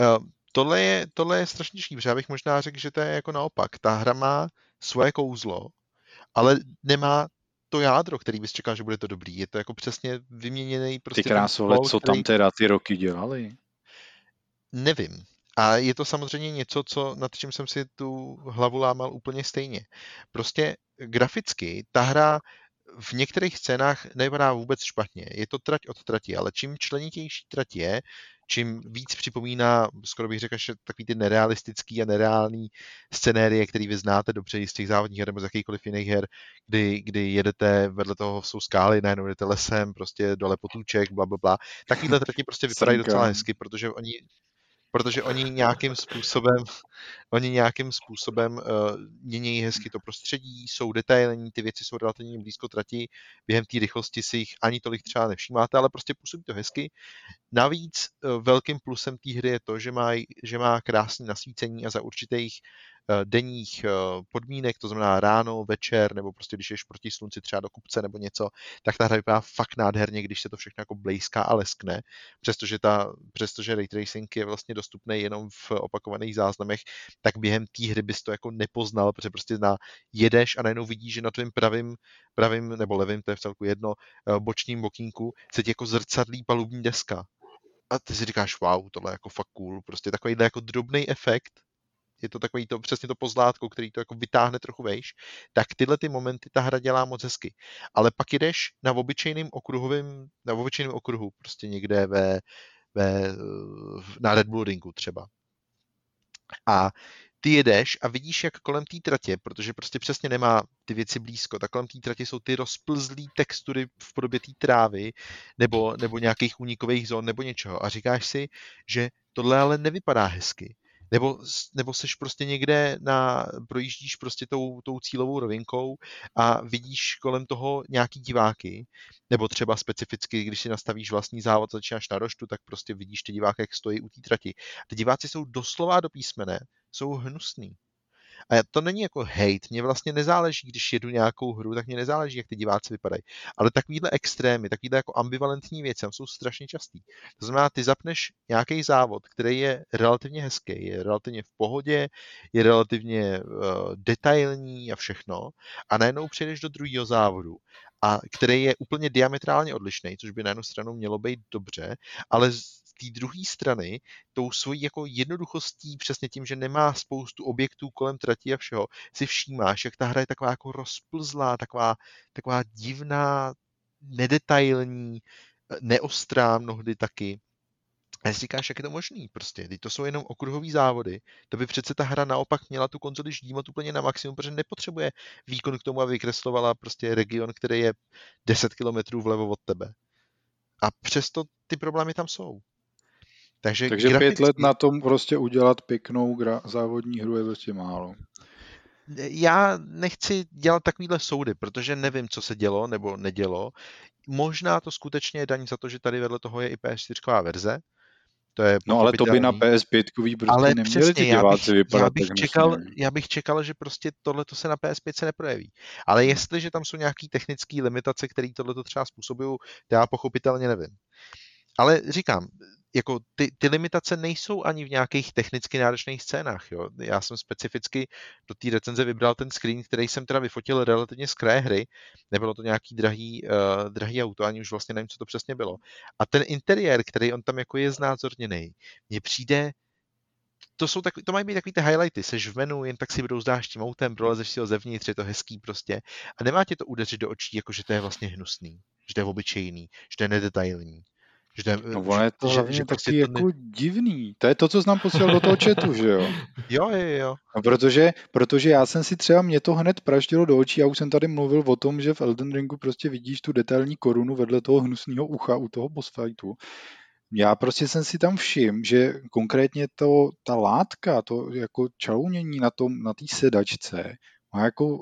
Uh, tohle je, tohle je strašně protože já bych možná řekl, že to je jako naopak. Ta hra má svoje kouzlo, ale nemá to jádro, který bys čekal, že bude to dobrý. Je to jako přesně vyměněný prostě... Ty krásole, co tam teda ty roky dělali? Nevím. A je to samozřejmě něco, co, nad čím jsem si tu hlavu lámal úplně stejně. Prostě graficky ta hra v některých scénách nevypadá vůbec špatně. Je to trať od trati, ale čím členitější trať je, čím víc připomíná, skoro bych řekl, že takový ty nerealistický a nereální scenérie, který vy znáte dobře z těch závodních her nebo z jakýchkoliv jiných her, kdy, kdy jedete, vedle toho jsou skály, najednou jedete lesem, prostě dole potůček, bla, bla, bla. Takovýhle trati prostě vypadají docela hezky, protože oni protože oni nějakým způsobem, oni nějakým způsobem uh, mění hezky to prostředí, jsou detailní, ty věci jsou relativně blízko trati, během té rychlosti si jich ani tolik třeba nevšímáte, ale prostě působí to hezky. Navíc uh, velkým plusem té hry je to, že má, že má krásné nasvícení a za určitých denních eh, podmínek, to znamená ráno, večer, nebo prostě když ješ proti slunci třeba do kupce nebo něco, tak ta hra vypadá fakt nádherně, když se to všechno jako blejská a leskne, přestože, ta, přestože ray tracing je vlastně dostupný jenom v opakovaných záznamech, tak během té hry bys to jako nepoznal, protože prostě na jedeš a najednou vidíš, že na tvém pravým, pravým nebo levým, to je v celku jedno, eh, bočním bokínku se ti jako zrcadlí palubní deska. A ty si říkáš, wow, tohle je jako fakt cool, prostě takovýhle jako drobný efekt, je to takový to, přesně to pozlátko, který to jako vytáhne trochu vejš, tak tyhle ty momenty ta hra dělá moc hezky. Ale pak jdeš na obyčejným okruhovým, na obyčejným okruhu, prostě někde ve, ve, na Red Bull Ringu třeba. A ty jedeš a vidíš, jak kolem té tratě, protože prostě přesně nemá ty věci blízko, tak kolem té tratě jsou ty rozplzlé textury v podobě té trávy nebo, nebo nějakých únikových zón nebo něčeho. A říkáš si, že tohle ale nevypadá hezky nebo, nebo seš prostě někde na, projíždíš prostě tou, tou cílovou rovinkou a vidíš kolem toho nějaký diváky, nebo třeba specificky, když si nastavíš vlastní závod, začínáš na roštu, tak prostě vidíš ty diváky, jak stojí u té trati. Ty diváci jsou doslova do písmene, jsou hnusný. A to není jako hate, mně vlastně nezáleží, když jedu nějakou hru, tak mě nezáleží, jak ty diváci vypadají. Ale takovýhle extrémy, takovýhle jako ambivalentní věci jsou strašně častý. To znamená, ty zapneš nějaký závod, který je relativně hezký, je relativně v pohodě, je relativně uh, detailní a všechno, a najednou přejdeš do druhého závodu a který je úplně diametrálně odlišný, což by na jednu stranu mělo být dobře, ale té druhé strany tou svojí jako jednoduchostí, přesně tím, že nemá spoustu objektů kolem trati a všeho, si všímáš, jak ta hra je taková jako rozplzlá, taková, taková divná, nedetailní, neostrá mnohdy taky. A si říkáš, jak je to možný prostě, teď to jsou jenom okruhové závody, to by přece ta hra naopak měla tu konzoli ždímat úplně na maximum, protože nepotřebuje výkon k tomu, aby vykreslovala prostě region, který je 10 kilometrů vlevo od tebe. A přesto ty problémy tam jsou. Takže, Takže graficky... pět let na tom prostě udělat pěknou gra- závodní hru je prostě málo. Já nechci dělat takovýhle soudy, protože nevím, co se dělo nebo nedělo. Možná to skutečně je daň za to, že tady vedle toho je i PS4 verze, to je no ale to by na PS5 prostě ale neměli přesně, ty diváci vypadat já bych, čekal, já bych čekal, že prostě tohle se na PS5 se neprojeví. Ale jestliže tam jsou nějaké technické limitace, které tohle třeba způsobují, já pochopitelně nevím. Ale říkám, jako ty, ty limitace nejsou ani v nějakých technicky náročných scénách. Jo. Já jsem specificky do té recenze vybral ten screen, který jsem teda vyfotil relativně z kraje hry. Nebylo to nějaký drahý, uh, drahý auto, ani už vlastně nevím, co to přesně bylo. A ten interiér, který on tam jako je znázorněný, mně přijde to, jsou takový, to mají být takový ty highlighty, seš v menu, jen tak si brouzdáš tím autem, prolezeš si ho zevnitř, je to hezký prostě a nemá tě to udeřit do očí, jako že to je vlastně hnusný, že to je obyčejný, že to je nedetailní. Že, no ono je to že, hlavně že prostě taky to jako ne... divný. To je to, co jsem posílal do toho chatu, že jo? Jo, jo, jo. No protože, protože já jsem si třeba, mě to hned praštilo do očí, já už jsem tady mluvil o tom, že v Elden Ringu prostě vidíš tu detailní korunu vedle toho hnusného ucha u toho boss fightu. Já prostě jsem si tam všim, že konkrétně to, ta látka, to jako čalounění na tom, na té sedačce, má jako,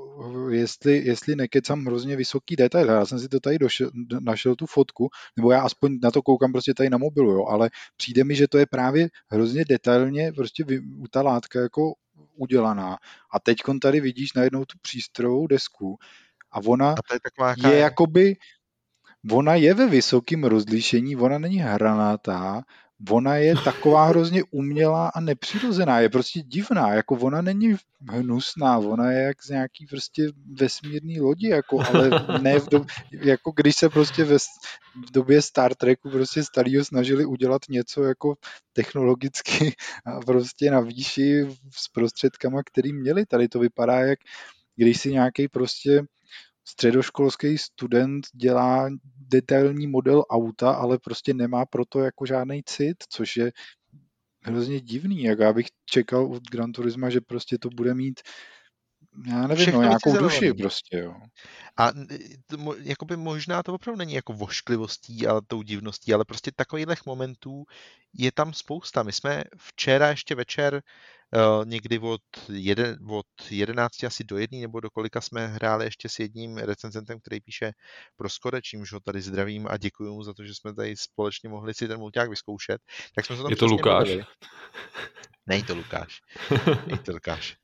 jestli, jestli nekecám hrozně vysoký detail. Já jsem si to tady došel, našel tu fotku, nebo já aspoň na to koukám prostě tady na mobilu, jo, ale přijde mi, že to je právě hrozně detailně prostě ta látka jako udělaná. A teď tady vidíš najednou tu přístrojovou desku a ona a je, taková, je, je jakoby, ona je ve vysokém rozlišení, ona není hranatá, ona je taková hrozně umělá a nepřirozená, je prostě divná, jako ona není hnusná, ona je jak z nějaký prostě vesmírný lodi, jako, ale ne v době, jako když se prostě ve, v době Star Treku prostě starýho snažili udělat něco jako technologicky a prostě na výši s prostředkama, který měli. Tady to vypadá jak když si nějaký prostě středoškolský student dělá detailní model auta, ale prostě nemá proto jako žádný cit, což je hrozně divný, jak já bych čekal od Gran Turisma, že prostě to bude mít já nevím, Všechno no, nějakou duši prostě, jo. A jakoby možná to opravdu není jako vošklivostí, ale tou divností, ale prostě takových momentů je tam spousta. My jsme včera ještě večer někdy od, jeden, od 11 asi do jedné nebo do kolika jsme hráli ještě s jedním recenzentem, který píše pro Skore, čímž ho tady zdravím a děkuji mu za to, že jsme tady společně mohli si ten mulťák vyzkoušet. Tak jsme se tam je to Lukáš? Není to Lukáš. Není to Lukáš.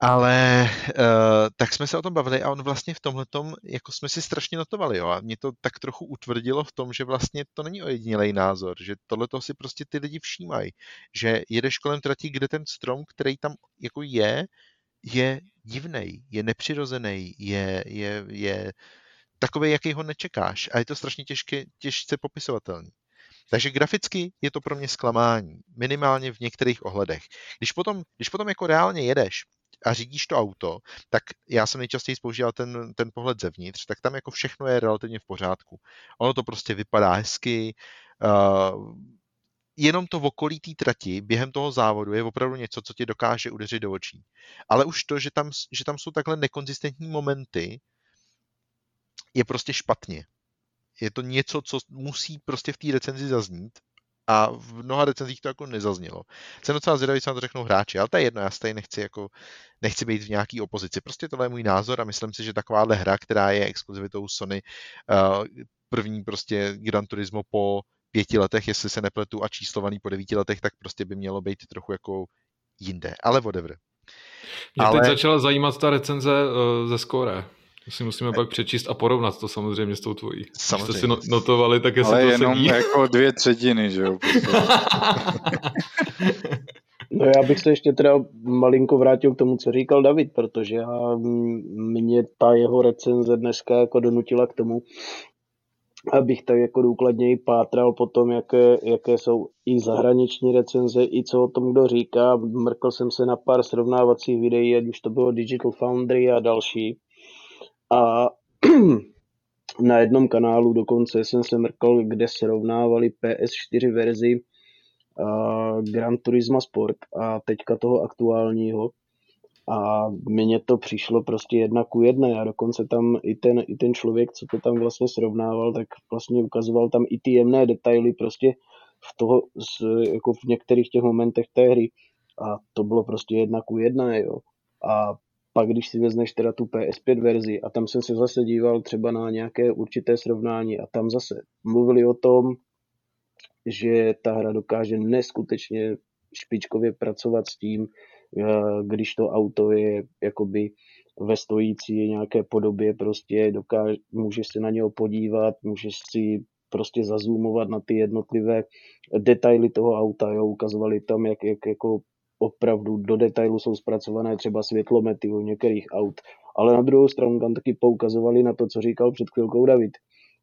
Ale uh, tak jsme se o tom bavili a on vlastně v tomhle jako jsme si strašně notovali, jo, a mě to tak trochu utvrdilo v tom, že vlastně to není ojedinělej názor, že tohle si prostě ty lidi všímají, že jedeš kolem trati, kde ten strom, který tam jako je, je divný, je nepřirozený, je, je, je takový, jaký ho nečekáš a je to strašně těžké, těžce popisovatelný. Takže graficky je to pro mě zklamání, minimálně v některých ohledech. Když potom, když potom jako reálně jedeš a řídíš to auto, tak já jsem nejčastěji používal ten, ten pohled zevnitř, tak tam jako všechno je relativně v pořádku. Ono to prostě vypadá hezky, uh, jenom to v okolí té trati během toho závodu je opravdu něco, co ti dokáže udeřit do očí. Ale už to, že tam, že tam jsou takhle nekonzistentní momenty, je prostě špatně. Je to něco, co musí prostě v té recenzi zaznít a v mnoha recenzích to jako nezaznělo. Jsem docela zvědavý, co na to řeknou hráči, ale to je jedno, já tady nechci, jako, nechci být v nějaký opozici. Prostě tohle je můj názor a myslím si, že takováhle hra, která je exkluzivitou Sony, uh, první prostě Gran Turismo po pěti letech, jestli se nepletu, a číslovaný po devíti letech, tak prostě by mělo být trochu jako jinde, ale whatever. Mě ale... teď začala zajímat ta recenze uh, ze Score. To si musíme pak přečíst a porovnat to samozřejmě s tou tvojí. Samozřejmě. Jste si no- notovali, tak jestli Ale to jenom sedí. jako dvě třetiny, že jo? no já bych se ještě teda malinko vrátil k tomu, co říkal David, protože já, mě ta jeho recenze dneska jako donutila k tomu, abych tak jako důkladněji pátral po tom, jaké, jaké jsou i zahraniční recenze, i co o tom kdo říká. Mrkl jsem se na pár srovnávacích videí, ať už to bylo Digital Foundry a další. A na jednom kanálu dokonce jsem se mrkal, kde srovnávali PS4 verzi Gran Turismo Sport a teďka toho aktuálního. A mně to přišlo prostě jedna ku jedné a dokonce tam i ten, i ten člověk, co to tam vlastně srovnával, tak vlastně ukazoval tam i ty jemné detaily prostě v toho, jako v některých těch momentech té hry. A to bylo prostě jedna ku jedné, jo. A pak když si vezmeš teda tu PS5 verzi a tam jsem se zase díval třeba na nějaké určité srovnání a tam zase mluvili o tom, že ta hra dokáže neskutečně špičkově pracovat s tím, eh, když to auto je jakoby ve stojící nějaké podobě, prostě dokáže, můžeš se na něho podívat, můžeš si prostě zazumovat na ty jednotlivé detaily toho auta, jo, ukazovali tam, jak, jak jako opravdu do detailu jsou zpracované třeba světlomety u některých aut. Ale na druhou stranu tam taky poukazovali na to, co říkal před chvilkou David,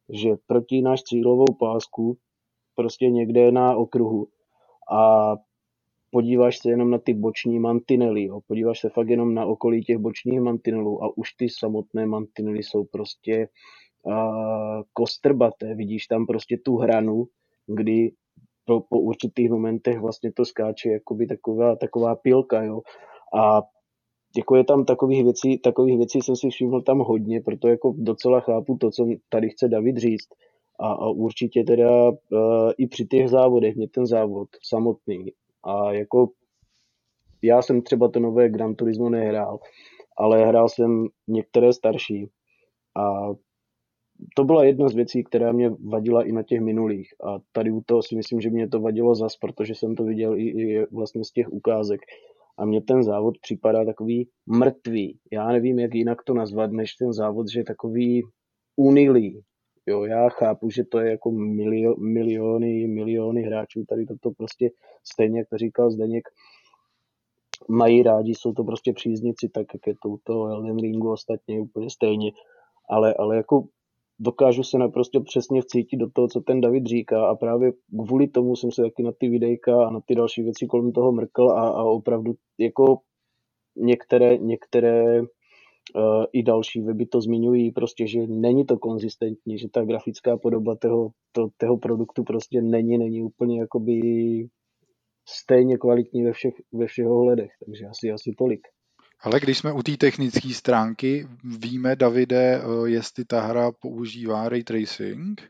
že protínáš cílovou pásku prostě někde na okruhu a podíváš se jenom na ty boční mantinely, jo. podíváš se fakt jenom na okolí těch bočních mantinelů a už ty samotné mantinely jsou prostě uh, kostrbaté, vidíš tam prostě tu hranu, kdy po, po určitých momentech vlastně to skáče jakoby taková, taková pilka, jo. A jako je tam takových věcí, takových věcí jsem si všiml tam hodně, proto jako docela chápu to, co tady chce David říct. A, a určitě teda uh, i při těch závodech, mě ten závod samotný a jako já jsem třeba to nové Gran Turismo nehrál, ale hrál jsem některé starší a to byla jedna z věcí, která mě vadila i na těch minulých. A tady u toho si myslím, že mě to vadilo zas, protože jsem to viděl i, i vlastně z těch ukázek. A mně ten závod připadá takový mrtvý. Já nevím, jak jinak to nazvat, než ten závod, že je takový unilý. Jo, já chápu, že to je jako milio, miliony, miliony hráčů, tady toto prostě stejně, jak to říkal Zdeněk, mají rádi, jsou to prostě příznici, tak jak je to u toho Elden Ringu ostatně úplně stejně. Ale, ale jako dokážu se naprosto přesně vcítit do toho, co ten David říká a právě kvůli tomu jsem se taky na ty videjka a na ty další věci kolem toho mrkl a, a opravdu jako některé, některé uh, i další weby to zmiňují, prostě, že není to konzistentní, že ta grafická podoba toho, to, toho produktu prostě není, není úplně jakoby stejně kvalitní ve všech, ve všech ohledech, takže asi, asi tolik. Ale když jsme u té technické stránky, víme, Davide, eh, jestli ta hra používá ray tracing?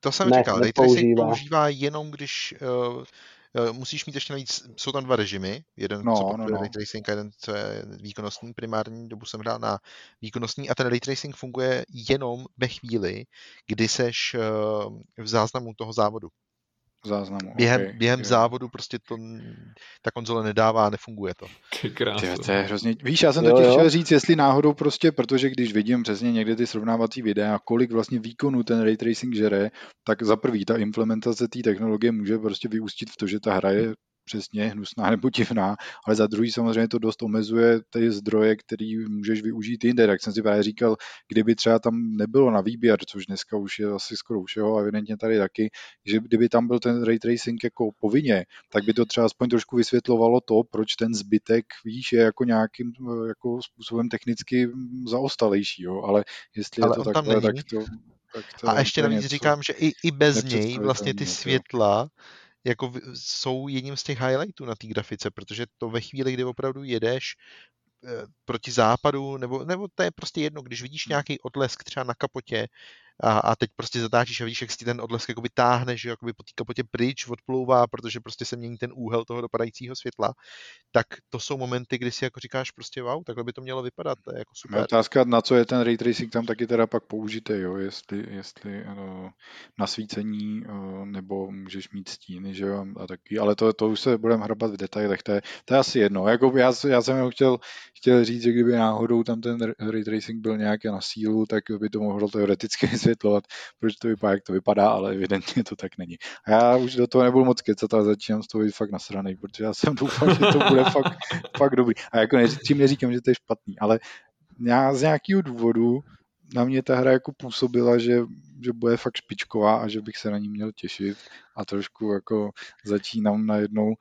To jsem ne, říkal, ray tracing používá jenom, když uh, uh, musíš mít ještě navíc, jsou tam dva režimy, jeden no, co no, no. ray tracing a jeden co je výkonnostní, primární dobu jsem hrál na výkonnostní a ten ray tracing funguje jenom ve chvíli, kdy seš uh, v záznamu toho závodu záznamu. Během, okay, během závodu prostě to ta konzole nedává, nefunguje to. Ty krásno. to je hrozně... Víš, já jsem to chtěl říct, jestli náhodou prostě, protože když vidím přesně někde ty srovnávací videa, kolik vlastně výkonu ten ray tracing žere, tak za prvý ta implementace té technologie může prostě vyústit v to, že ta hra je přesně hnusná nebo divná, ale za druhý samozřejmě to dost omezuje ty zdroje, který můžeš využít jinde. Jak jsem si právě říkal, kdyby třeba tam nebylo na výběr, což dneska už je asi skoro všeho a evidentně tady taky, že kdyby tam byl ten ray tracing jako povinně, tak by to třeba aspoň trošku vysvětlovalo to, proč ten zbytek, víš, je jako nějakým jako způsobem technicky zaostalejší, jo, ale jestli ale je to takhle, tak to, tak to a ještě navíc říkám, že i, i bez něj vlastně ty světla jako jsou jedním z těch highlightů na té grafice, protože to ve chvíli, kdy opravdu jedeš eh, proti západu, nebo, nebo to je prostě jedno, když vidíš hmm. nějaký odlesk třeba na kapotě a, a teď prostě zatáčíš a vidíš, jak si ten odlesk jakoby táhne, že jakoby po té kapotě pryč odplouvá, protože prostě se mění ten úhel toho dopadajícího světla, tak to jsou momenty, kdy si jako říkáš prostě wow, takhle by to mělo vypadat, to je jako super. Otázka, na co je ten ray tracing tam taky teda pak použité, jo, jestli, jestli uh, nasvícení uh, nebo můžeš mít stíny, že jo, a taky, ale to, to už se budeme hrabat v detailech, to je, to je asi jedno, jako já, já jsem ho chtěl, chtěl říct, že kdyby náhodou tam ten ray tracing byl nějaký na sílu, tak by to mohlo teoreticky vysvětlovat, proč to vypadá, jak to vypadá, ale evidentně to tak není. A já už do toho nebudu moc kecat, ale začínám z toho být fakt nasranej, protože já jsem doufal, že to bude fakt, fakt dobrý. A jako neří, tím neříkám, že to je špatný, ale já z nějakého důvodu na mě ta hra jako působila, že, že bude fakt špičková a že bych se na ní měl těšit a trošku jako začínám najednou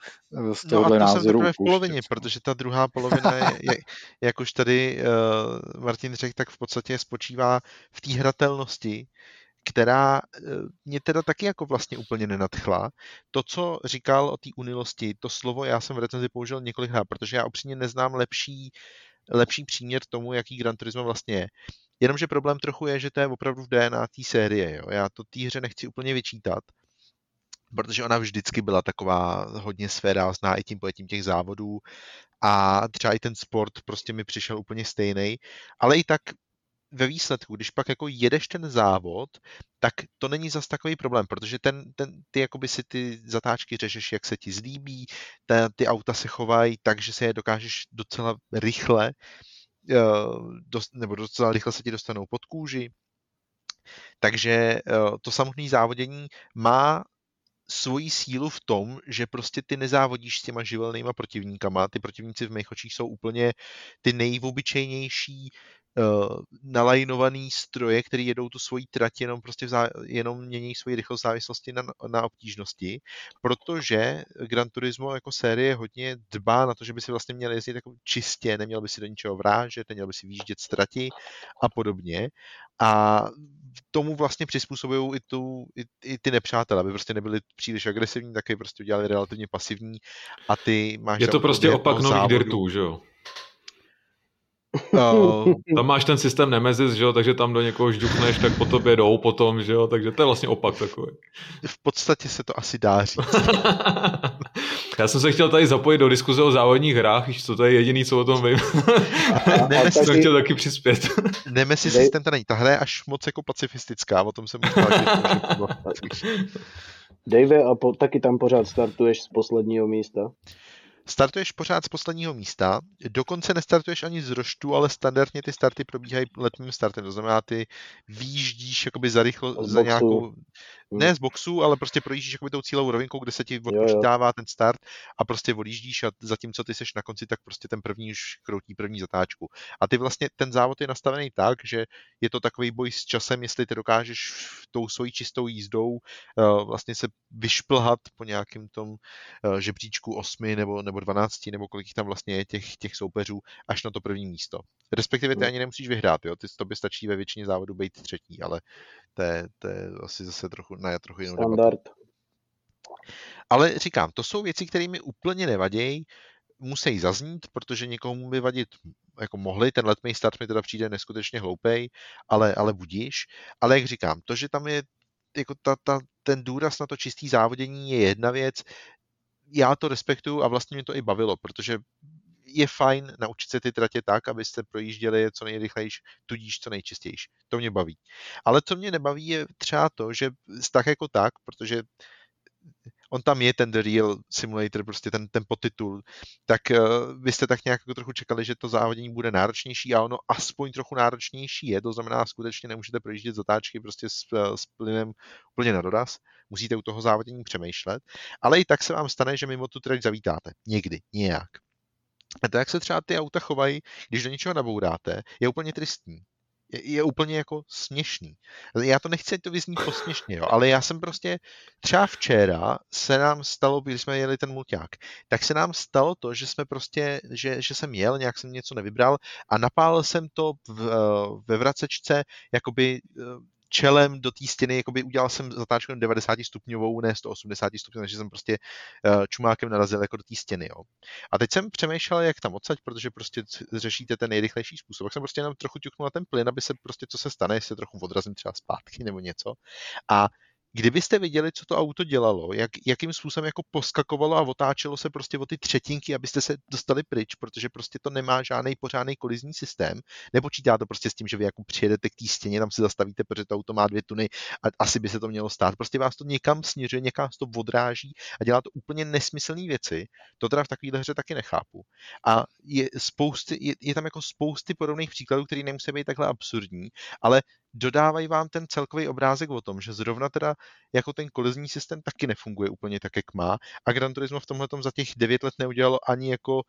eh, z tohohle no a to názoru jsem v polovině, protože ta druhá polovina je, je jak už tady uh, Martin řekl, tak v podstatě spočívá v té hratelnosti, která eh, mě teda taky jako vlastně úplně nenadchla. To, co říkal o té unilosti, to slovo já jsem v recenzi použil několikrát, protože já upřímně neznám lepší, lepší příměr tomu, jaký Gran Turismo vlastně je. Jenomže problém trochu je, že to je opravdu v DNA té série. Jo. Já to té hře nechci úplně vyčítat, protože ona vždycky byla taková hodně svérázná i tím pojetím těch závodů a třeba i ten sport prostě mi přišel úplně stejný, ale i tak ve výsledku, když pak jako jedeš ten závod, tak to není zas takový problém, protože ten, ten, ty jakoby si ty zatáčky řešeš, jak se ti zlíbí, ta, ty auta se chovají tak, že se je dokážeš docela rychle, dost, nebo docela rychle se ti dostanou pod kůži. Takže uh, to samotné závodění má svoji sílu v tom, že prostě ty nezávodíš s těma živelnýma protivníkama, ty protivníci v mých očích jsou úplně ty nejobyčejnější nalajnovaný stroje, které jedou tu svoji trať, jenom prostě vzá, jenom mění svoji rychlost závislosti na, na obtížnosti, protože Gran Turismo jako série hodně dbá na to, že by si vlastně měl jezdit jako čistě, neměl by si do ničeho vrážet, neměl by si výjíždět ztrati a podobně. A tomu vlastně přizpůsobují i, tu, i, i ty nepřátelé, aby prostě nebyli příliš agresivní, taky prostě udělali relativně pasivní a ty máš... Je to prostě opak nových dirtů, že jo? Uh, tam máš ten systém Nemesis, že jo, takže tam do někoho žduchneš, tak po tobě jdou potom, že jo, takže to je vlastně opak takový. V podstatě se to asi dá říct. Já jsem se chtěl tady zapojit do diskuze o závodních hrách, víš, co to je jediný, co o tom vím. Nemesis jsem chtěl taky přispět. Nemesis systém to není, ta hra je až moc jako pacifistická, o tom jsem možná, Dave, a po, taky tam pořád startuješ z posledního místa? Startuješ pořád z posledního místa, dokonce nestartuješ ani z roštu, ale standardně ty starty probíhají letním startem, to znamená, ty výjíždíš jakoby za rychlo, za nějakou, Hmm. ne z boxu, ale prostě projíždíš jakoby tou cílovou rovinkou, kde se ti odpočítává ten start a prostě odjíždíš a zatímco ty seš na konci, tak prostě ten první už kroutí první zatáčku. A ty vlastně, ten závod je nastavený tak, že je to takový boj s časem, jestli ty dokážeš tou svojí čistou jízdou uh, vlastně se vyšplhat po nějakém tom uh, žebříčku 8 nebo, nebo 12, nebo kolik tam vlastně je těch, těch soupeřů, až na to první místo. Respektive ty hmm. ani nemusíš vyhrát, jo? Ty, to by stačí ve většině závodů být třetí, ale to je, to je asi zase trochu, ne, trochu jinou Standard. Debatu. Ale říkám, to jsou věci, které mi úplně nevadějí, musí zaznít, protože někomu by vadit jako mohli, ten letmý start mi teda přijde neskutečně hloupej, ale, ale budíš. Ale jak říkám, to, že tam je jako ta, ta, ten důraz na to čistý závodění je jedna věc, já to respektuju a vlastně mě to i bavilo, protože je fajn naučit se ty tratě tak, abyste projížděli co nejrychlejší, tudíž co nejčistější. To mě baví. Ale co mě nebaví je třeba to, že tak jako tak, protože on tam je ten The Real Simulator, prostě ten, ten podtitul, tak uh, jste tak nějak jako trochu čekali, že to závodění bude náročnější a ono aspoň trochu náročnější je, to znamená skutečně nemůžete projíždět zatáčky prostě s, s plynem úplně na doraz, musíte u toho závodění přemýšlet, ale i tak se vám stane, že mimo tu trať zavítáte. Někdy, nějak. A to, jak se třeba ty auta chovají, když do něčeho nabouráte, je úplně tristní. Je, je úplně jako směšný. Já to nechci, to vyzní posměšně, jo, ale já jsem prostě, třeba včera se nám stalo, když jsme jeli ten mulťák, tak se nám stalo to, že jsme prostě, že, že jsem jel, nějak jsem něco nevybral a napálil jsem to v, ve vracečce, jakoby čelem do té stěny, jakoby udělal jsem zatáčku 90 stupňovou, ne 180 stupňovou, takže jsem prostě uh, čumákem narazil jako do té stěny. Jo. A teď jsem přemýšlel, jak tam odsaď, protože prostě řešíte ten nejrychlejší způsob. Tak jsem prostě jenom trochu ťuknul na ten plyn, aby se prostě, co se stane, jestli se trochu odrazím třeba zpátky nebo něco. A Kdybyste viděli, co to auto dělalo, jak, jakým způsobem jako poskakovalo a otáčelo se prostě o ty třetinky, abyste se dostali pryč, protože prostě to nemá žádný pořádný kolizní systém, nepočítá to prostě s tím, že vy jako přijedete k té stěně, tam si zastavíte, protože to auto má dvě tuny a asi by se to mělo stát. Prostě vás to někam směřuje, někam to odráží a dělá to úplně nesmyslné věci. To teda v takovéhle hře taky nechápu. A je, spousty, je, je tam jako spousty podobných příkladů, které nemusí být takhle absurdní, ale dodávají vám ten celkový obrázek o tom, že zrovna teda jako ten kolizní systém taky nefunguje úplně tak, jak má a Gran Turismo v tomhle za těch 9 let neudělalo ani jako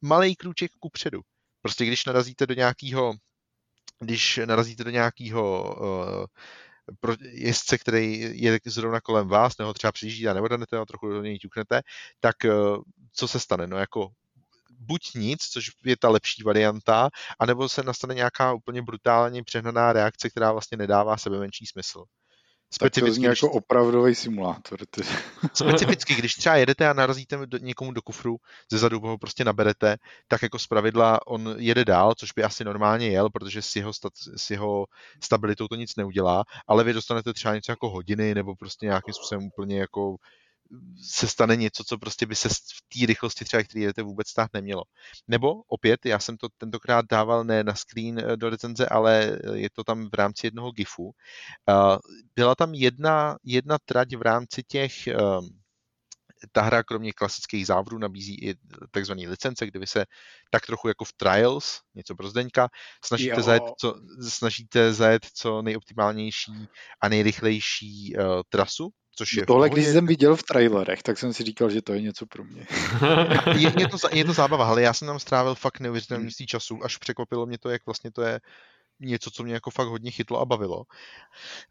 malý krůček ku předu. Prostě když narazíte do nějakého když narazíte do nějakého uh, pro jezdce, který je zrovna kolem vás, nebo třeba přijíždí a neodanete a trochu do něj ťuknete, tak uh, co se stane? No jako buď nic, což je ta lepší varianta, anebo se nastane nějaká úplně brutálně přehnaná reakce, která vlastně nedává sebe menší smysl. Specificky, to když... jako opravdový simulátor. Ty. Specificky, když třeba jedete a narazíte do, někomu do kufru, ze zadu ho prostě naberete, tak jako z pravidla on jede dál, což by asi normálně jel, protože s jeho, stat, s jeho stabilitou to nic neudělá, ale vy dostanete třeba něco jako hodiny, nebo prostě nějakým způsobem úplně jako se stane něco, co prostě by se v té rychlosti třeba, který jdete, vůbec stát nemělo. Nebo opět, já jsem to tentokrát dával ne na screen eh, do recenze, ale eh, je to tam v rámci jednoho GIFu. Byla tam jedna, jedna trať v rámci těch ehm, ta hra kromě klasických závodů nabízí i takzvané licence, kde vy se tak trochu jako v Trials, něco pro Zdeňka, snažíte, zajet co, snažíte zajet co nejoptimálnější a nejrychlejší uh, trasu což je Tohle, když jsem viděl v trailerech, tak jsem si říkal, že to je něco pro mě. je, je, to, je to zábava, ale já jsem tam strávil fakt neuvěřitelné množství času, až překvapilo mě to, jak vlastně to je něco, co mě jako fakt hodně chytlo a bavilo.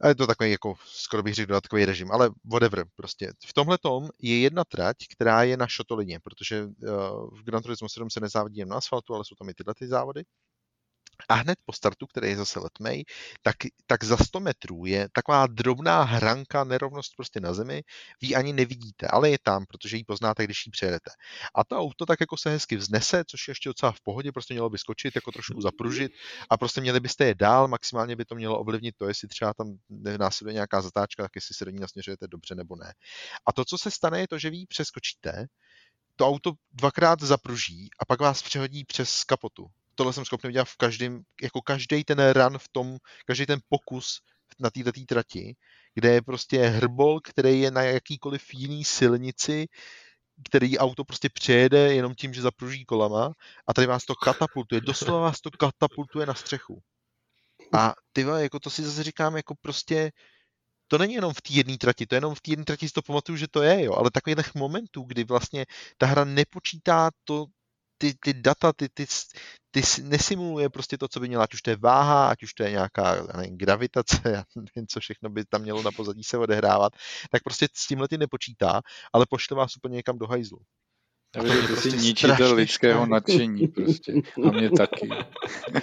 A je to takový jako, skoro bych řekl, dodatkový režim, ale whatever, prostě. V tomhle tom je jedna trať, která je na šotolině, protože uh, v Gran Turismo 7 se nezávodí jen na asfaltu, ale jsou tam i tyhle ty závody. A hned po startu, který je zase letmej, tak, tak za 100 metrů je taková drobná hranka, nerovnost prostě na zemi, vy ani nevidíte, ale je tam, protože ji poznáte, když ji přejedete. A to auto tak jako se hezky vznese, což je ještě docela v pohodě, prostě mělo by skočit, jako trošku zapružit a prostě měli byste je dál, maximálně by to mělo ovlivnit to, jestli třeba tam následuje nějaká zatáčka, tak jestli se do ní nasměřujete dobře nebo ne. A to, co se stane, je to, že vy ji přeskočíte, to auto dvakrát zapruží a pak vás přehodí přes kapotu tohle jsem schopný udělat v každém, jako každý ten run v tom, každý ten pokus na této trati, kde je prostě hrbol, který je na jakýkoliv jiný silnici, který auto prostě přejede jenom tím, že zapruží kolama a tady vás to katapultuje, doslova vás to katapultuje na střechu. A ty jako to si zase říkám, jako prostě to není jenom v té jedné trati, to je jenom v té jedné trati si to pamatuju, že to je, jo, ale takových momentů, kdy vlastně ta hra nepočítá to, ty, ty data, ty, ty, ty nesimuluje prostě to, co by měla, ať už to je váha, ať už to je nějaká nevím, gravitace, já nevím, co všechno by tam mělo na pozadí se odehrávat, tak prostě s tímhle ty nepočítá, ale pošle vás úplně někam do hajzlu. Já vím, že prostě ničíte lidského nadšení prostě. A mě taky.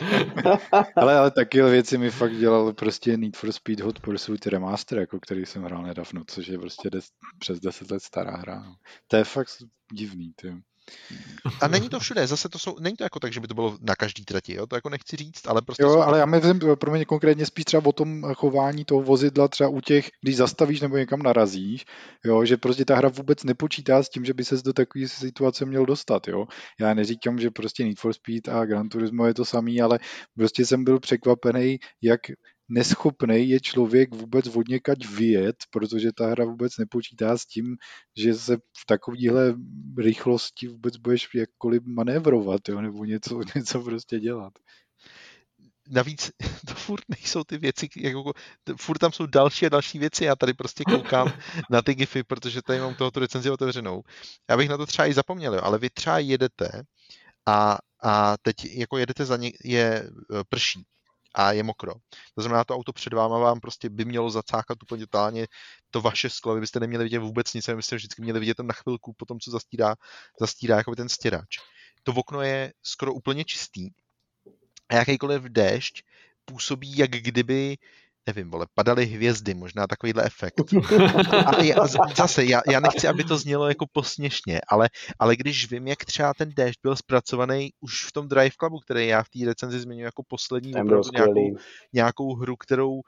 ale, ale taky věci mi fakt dělal prostě Need for Speed Hot Pursuit Remaster, jako který jsem hrál nedávno, což je prostě des, přes 10 let stará hra. No. To je fakt divný, ty. A není to všude, zase to jsou, není to jako tak, že by to bylo na každý trati, jo? to jako nechci říct, ale prostě... Jo, jsou... ale já myslím pro mě konkrétně spíš třeba o tom chování toho vozidla třeba u těch, když zastavíš nebo někam narazíš, jo, že prostě ta hra vůbec nepočítá s tím, že by se do takové situace měl dostat, jo. Já neříkám, že prostě Need for Speed a Gran Turismo je to samý, ale prostě jsem byl překvapený, jak neschopný je člověk vůbec od někať vyjet, protože ta hra vůbec nepočítá s tím, že se v takovéhle rychlosti vůbec budeš jakkoliv manévrovat, jo, nebo něco, něco prostě dělat. Navíc to furt nejsou ty věci, jako, furt tam jsou další a další věci, já tady prostě koukám na ty gify, protože tady mám tohoto recenzi otevřenou. Já bych na to třeba i zapomněl, ale vy třeba jedete a, a teď jako jedete za ně, je e, prší a je mokro. To znamená, to auto před váma vám prostě by mělo zacákat úplně totálně to vaše sklo, vy byste neměli vidět vůbec nic, byste vždycky měli vidět na chvilku po tom, co zastírá, zastírá jako ten stěrač. To okno je skoro úplně čistý a jakýkoliv déšť působí, jak kdyby nevím, vole, padaly hvězdy, možná takovýhle efekt. Ale já, zase, já, já nechci, aby to znělo jako posměšně, ale, ale když vím, jak třeba ten déšť byl zpracovaný už v tom Drive Clubu, který já v té recenzi zmiňuji jako poslední opravdu nějakou, nějakou hru, kterou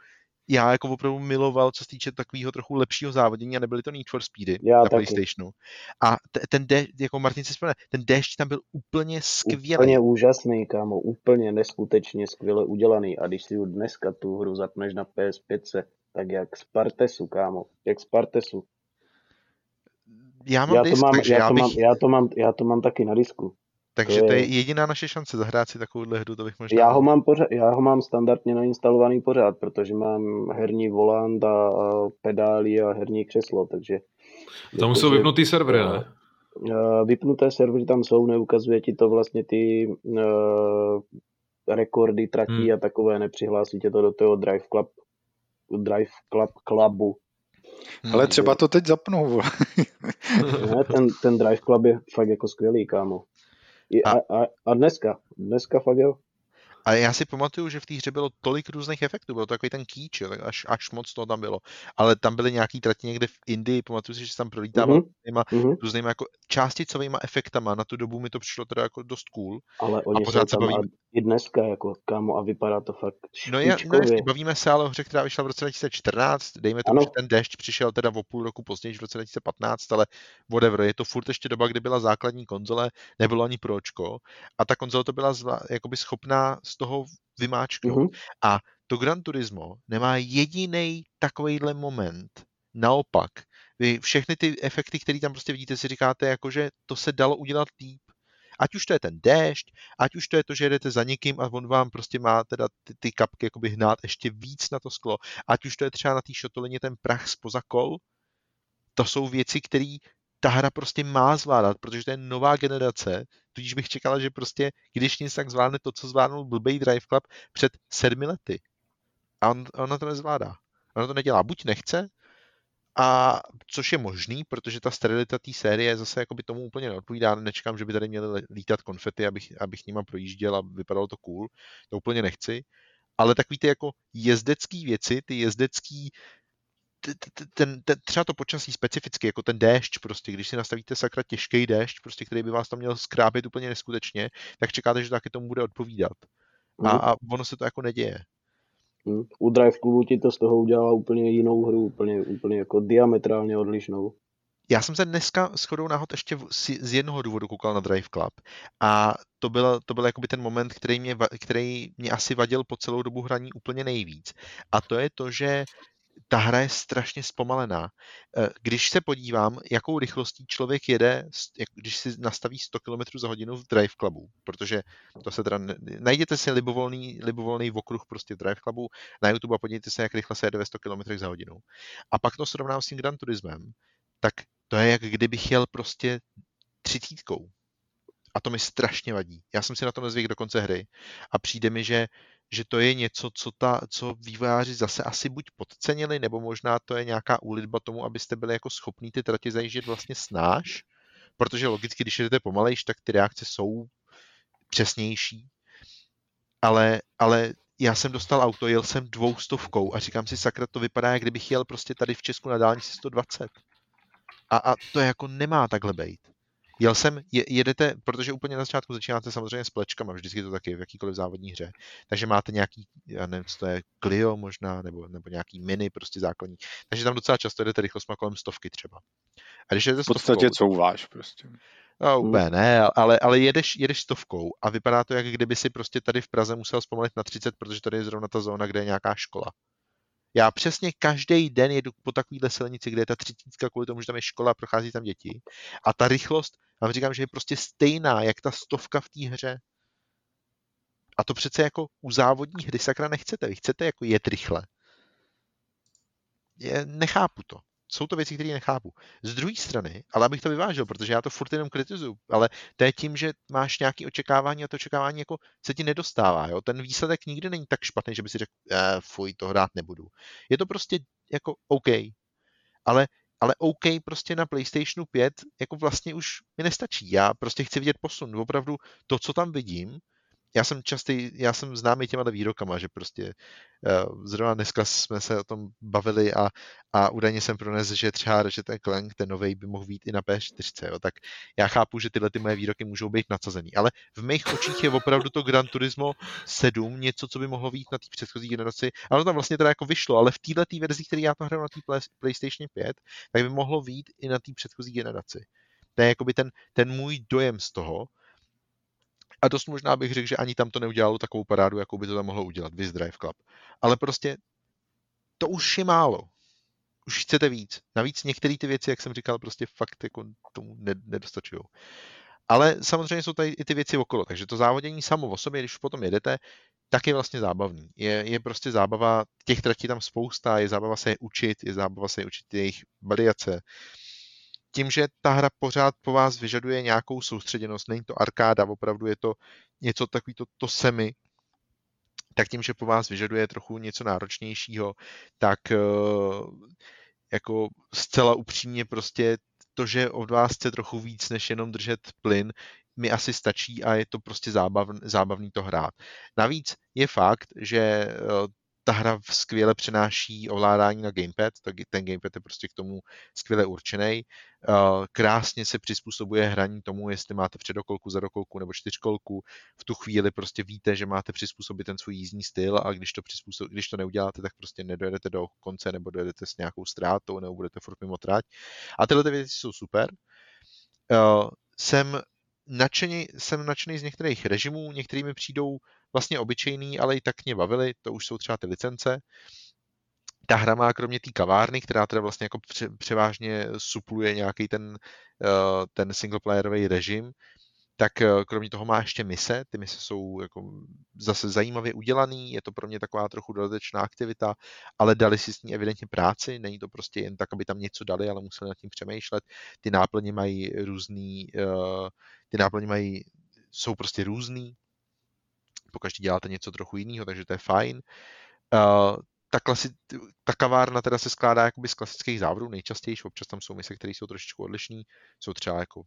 já jako opravdu miloval, co se týče takového trochu lepšího závodění a nebyly to Need for Speedy já na taky. PlayStationu. A t- ten déšť, jako Martin si vzpomene, ten déšť tam byl úplně skvělý. Úplně úžasný, kámo, úplně neskutečně skvěle udělaný. A když si ju dneska tu hru zapneš na PS5, tak jak Spartesu, kámo, jak Spartesu. Já mám já disk, to mám, já, já, to bych... mám, já, to mám, já to mám taky na disku. Takže to je... to je jediná naše šance zahrát si takovouhle hru, to bych možná... Já ho mám, pořád, já ho mám standardně nainstalovaný pořád, protože mám herní volant a, a pedály a herní křeslo, takže... Tam jsou vypnutý servery, ne? Vypnuté servery tam jsou, neukazuje ti to vlastně ty uh, rekordy tratí hmm. a takové, nepřihlásí tě to do toho Drive Club, Drive Club Clubu. Ale třeba to teď zapnou. ne, ten, ten Drive Club je fakt jako skvělý, kámo. A, a, a dneska, dneska fakt jo. A já si pamatuju, že v té hře bylo tolik různých efektů, bylo to takový ten kýč, jo, až, až moc toho tam bylo. Ale tam byly nějaký trati někde v Indii, pamatuju si, že jsem prolítával mm-hmm. různýma, mm-hmm. různýma jako částicovými efektama, na tu dobu mi to přišlo teda jako dost cool. Ale oni a pořád se bavím... i dneska, jako kámo, a vypadá to fakt No, já, no jasně, bavíme se ale o hře, která vyšla v roce 2014, dejme tomu, že ten dešť přišel teda o půl roku později, v roce 2015, ale whatever, je to furt ještě doba, kdy byla základní konzole, nebylo ani pročko a ta konzole to byla zla, jakoby schopná z toho vymáčknout. Mm-hmm. A to Gran Turismo nemá jediný takovýhle moment. Naopak, vy všechny ty efekty, které tam prostě vidíte, si říkáte, jako, že to se dalo udělat líp. Ať už to je ten déšť, ať už to je to, že jedete za někým a on vám prostě má teda ty, ty kapky jakoby hnát ještě víc na to sklo, ať už to je třeba na té šotolině ten prach spoza kol, to jsou věci, které ta hra prostě má zvládat, protože to je nová generace, tudíž bych čekal, že prostě, když nic tak zvládne to, co zvládnul blbej Drive Club před sedmi lety. A on, ona to nezvládá. Ona to nedělá. Buď nechce, a což je možný, protože ta sterilita té série zase jako by tomu úplně neodpovídá. Nečekám, že by tady měly lítat konfety, abych, abych nima projížděl a vypadalo to cool. To úplně nechci. Ale takový ty jako jezdecký věci, ty jezdecký ten, ten, třeba to počasí specificky, jako ten déšť prostě, když si nastavíte sakra těžký déšť, prostě, který by vás tam měl skrápit úplně neskutečně, tak čekáte, že taky tomu bude odpovídat. A, mhm. a ono se to jako neděje. Hmm. U Drive Clubu ti to z toho udělala úplně jinou hru, úplně, úplně jako diametrálně odlišnou. Já jsem se dneska s chodou náhod ještě z jednoho důvodu koukal na Drive Club a to byl, to byl jakoby ten moment, který mě, který mě asi vadil po celou dobu hraní úplně nejvíc. A to je to, že ta hra je strašně zpomalená. Eh, když se podívám, jakou rychlostí člověk jede, když si nastaví 100 km za hodinu v Drive Clubu, protože to se teda, najděte si libovolný, libovolný okruh prostě v Drive Clubu na YouTube a podívejte se, jak rychle se jede ve 100 km za hodinu. A pak to srovnám s tím Gran Turismem, tak to je jak kdybych jel prostě třicítkou. A to mi strašně vadí. Já jsem si na to nezvyk do konce hry a přijde mi, že že to je něco, co, ta, co vývojáři zase asi buď podcenili, nebo možná to je nějaká úlitba tomu, abyste byli jako schopní ty trati zajíždět vlastně snáš, protože logicky, když jdete pomalejš, tak ty reakce jsou přesnější, ale, ale já jsem dostal auto, jel jsem dvoustovkou a říkám si, sakra, to vypadá, jak kdybych jel prostě tady v Česku na dálnici 120. A, a to jako nemá takhle být. Jel jsem, je, jedete, protože úplně na začátku začínáte samozřejmě s plečkama, vždycky to taky v jakýkoliv závodní hře. Takže máte nějaký, já nevím, co to je, Clio možná, nebo, nebo nějaký mini, prostě základní. Takže tam docela často jdete rychlostma kolem stovky třeba. A když jdete v podstatě couváš prostě. No, úplně ne, ale, ale jedeš, jedeš stovkou a vypadá to, jak kdyby si prostě tady v Praze musel zpomalit na 30, protože tady je zrovna ta zóna, kde je nějaká škola. Já přesně každý den jedu po takovéhle silnici, kde je ta třicítka kvůli tomu, že tam je škola, prochází tam děti. A ta rychlost, vám říkám, že je prostě stejná, jak ta stovka v té hře. A to přece jako u závodní hry sakra nechcete. Vy chcete jako jet rychle. Je, nechápu to jsou to věci, které nechápu. Z druhé strany, ale abych to vyvážil, protože já to furt jenom kritizuju, ale to je tím, že máš nějaké očekávání a to očekávání jako se ti nedostává. Jo? Ten výsledek nikdy není tak špatný, že by si řekl, eh, fuj, to hrát nebudu. Je to prostě jako OK. Ale ale OK prostě na PlayStationu 5 jako vlastně už mi nestačí. Já prostě chci vidět posun. Opravdu to, co tam vidím, já jsem častý, já jsem známý těma výrokama, že prostě uh, zrovna dneska jsme se o tom bavili a, a údajně jsem pronesl, že třeba Ratchet Clank, ten nový by mohl být i na P4, jo, tak já chápu, že tyhle ty moje výroky můžou být nadsazený, ale v mých očích je opravdu to Gran Turismo 7 něco, co by mohlo být na té předchozí generaci, ale to tam vlastně teda jako vyšlo, ale v této verzi, který já to hraju na té PlayStation 5, tak by mohlo být i na té předchozí generaci. To je jakoby ten, ten můj dojem z toho, a dost možná bych řekl, že ani tam to neudělalo takovou parádu, jakou by to tam mohlo udělat, Viz Drive Club. Ale prostě to už je málo. Už chcete víc. Navíc některé ty věci, jak jsem říkal, prostě fakt jako tomu nedostačují. Ale samozřejmě jsou tady i ty věci okolo, takže to závodění samo o sobě, když potom jedete, tak je vlastně zábavný. Je, je prostě zábava, těch tratí tam spousta, je zábava se je učit, je zábava se je učit jejich variace, tím, že ta hra pořád po vás vyžaduje nějakou soustředěnost, není to arkáda, opravdu je to něco takový to, to semi, tak tím, že po vás vyžaduje trochu něco náročnějšího, tak eh, jako zcela upřímně prostě to, že od vás chce trochu víc, než jenom držet plyn, mi asi stačí a je to prostě zábav, zábavný to hrát. Navíc je fakt, že eh, ta hra skvěle přenáší ovládání na gamepad, tak ten gamepad je prostě k tomu skvěle určený. Krásně se přizpůsobuje hraní tomu, jestli máte předokolku, zadokolku nebo čtyřkolku. V tu chvíli prostě víte, že máte přizpůsobit ten svůj jízdní styl a když to, přizpůsob, když to neuděláte, tak prostě nedojedete do konce nebo dojedete s nějakou ztrátou nebo budete furt mimo trať. A tyhle ty věci jsou super. Jsem nadšený, jsem nadšený z některých režimů, některými přijdou vlastně obyčejný, ale i tak mě bavili, to už jsou třeba ty licence. Ta hra má kromě té kavárny, která teda vlastně jako převážně supluje nějaký ten, eh, ten singleplayerový režim, tak eh, kromě toho má ještě mise. Ty mise jsou jako zase zajímavě udělaný, je to pro mě taková trochu dodatečná aktivita, ale dali si s ní evidentně práci, není to prostě jen tak, aby tam něco dali, ale museli nad tím přemýšlet. Ty náplně mají různý, uh, ty náplně mají, jsou prostě různý, pokaždý děláte něco trochu jiného, takže to je fajn. Uh, ta, klasi, ta kavárna teda se skládá jakoby z klasických závodů nejčastěji, občas tam jsou mise, které jsou trošičku odlišné, jsou třeba jako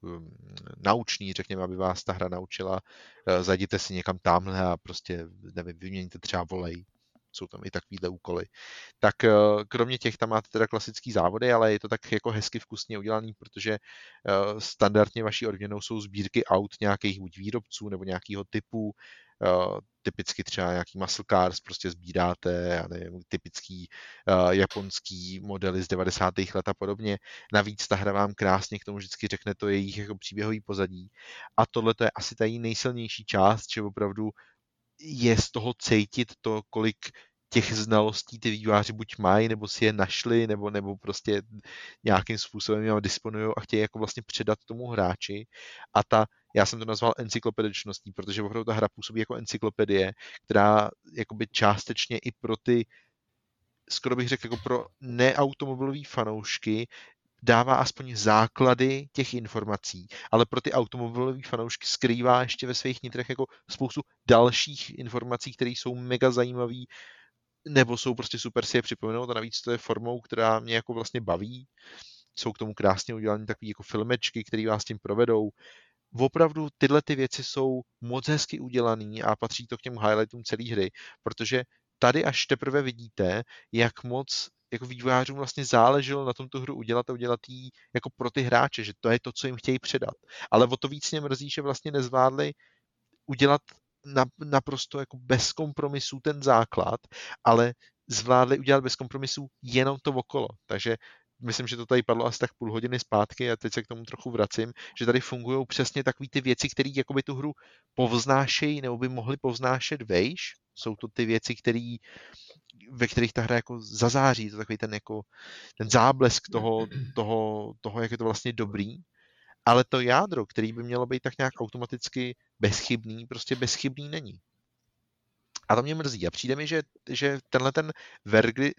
um, nauční, řekněme, aby vás ta hra naučila, uh, zajděte si někam tamhle a prostě, nevím, vyměníte třeba volej, jsou tam i takovýhle úkoly. Tak uh, kromě těch tam máte teda klasický závody, ale je to tak jako hezky vkusně udělaný, protože uh, standardně vaší odměnou jsou sbírky aut nějakých buď výrobců nebo nějakého typu, uh, typicky třeba nějaký muscle cars prostě sbíráte, já nevím, typický japonský modely z 90. let a podobně. Navíc ta hra vám krásně k tomu vždycky řekne to jejich jako příběhový pozadí. A tohle to je asi ta nejsilnější část, že opravdu je z toho cítit to, kolik těch znalostí ty výváři buď mají, nebo si je našli, nebo, nebo prostě nějakým způsobem je disponují a chtějí jako vlastně předat tomu hráči. A ta já jsem to nazval encyklopedičností, protože opravdu ta hra působí jako encyklopedie, která jakoby částečně i pro ty skoro bych řekl, jako pro neautomobilový fanoušky dává aspoň základy těch informací, ale pro ty automobilové fanoušky skrývá ještě ve svých nitrech jako spoustu dalších informací, které jsou mega zajímavé, nebo jsou prostě super si je připomenout a navíc to je formou, která mě jako vlastně baví. Jsou k tomu krásně udělané takové jako filmečky, které vás tím provedou opravdu tyhle ty věci jsou moc hezky udělaný a patří to k těm highlightům celé hry, protože tady až teprve vidíte, jak moc jako vývojářům vlastně záleželo na tom tu hru udělat a udělat ji jako pro ty hráče, že to je to, co jim chtějí předat. Ale o to víc mě mrzí, že vlastně nezvládli udělat naprosto jako bez kompromisů ten základ, ale zvládli udělat bez kompromisů jenom to okolo. Takže myslím, že to tady padlo asi tak půl hodiny zpátky a teď se k tomu trochu vracím, že tady fungují přesně takové ty věci, které jakoby tu hru povznášejí nebo by mohly povznášet vejš. Jsou to ty věci, které ve kterých ta hra jako zazáří, to takový ten, jako, ten záblesk toho, toho, toho, jak je to vlastně dobrý. Ale to jádro, který by mělo být tak nějak automaticky bezchybný, prostě bezchybný není. A to mě mrzí. A přijde mi, že, že tenhle ten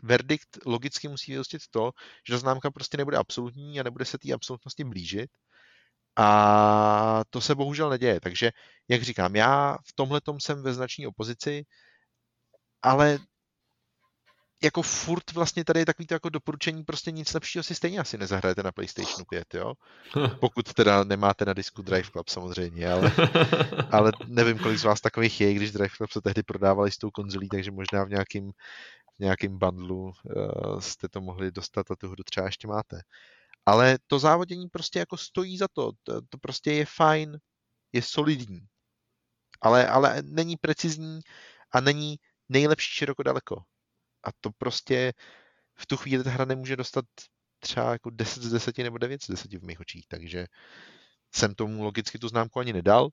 verdikt logicky musí vyhostit to, že ta známka prostě nebude absolutní a nebude se té absolutnosti blížit. A to se bohužel neděje. Takže, jak říkám, já v tomhle jsem ve značné opozici, ale jako furt vlastně tady je takový to jako doporučení, prostě nic lepšího si stejně asi nezahrajete na PlayStation 5, jo? Pokud teda nemáte na disku Drive Club samozřejmě, ale, ale nevím, kolik z vás takových je, když Drive Club se tehdy prodávali s tou konzolí, takže možná v nějakým, v nějakým bundlu uh, jste to mohli dostat a tu hru třeba ještě máte. Ale to závodění prostě jako stojí za to, to, to prostě je fajn, je solidní, ale, ale není precizní a není nejlepší široko daleko. A to prostě v tu chvíli ta hra nemůže dostat třeba jako 10 z 10 nebo 9 z 10 v mých očích, takže jsem tomu logicky tu známku ani nedal.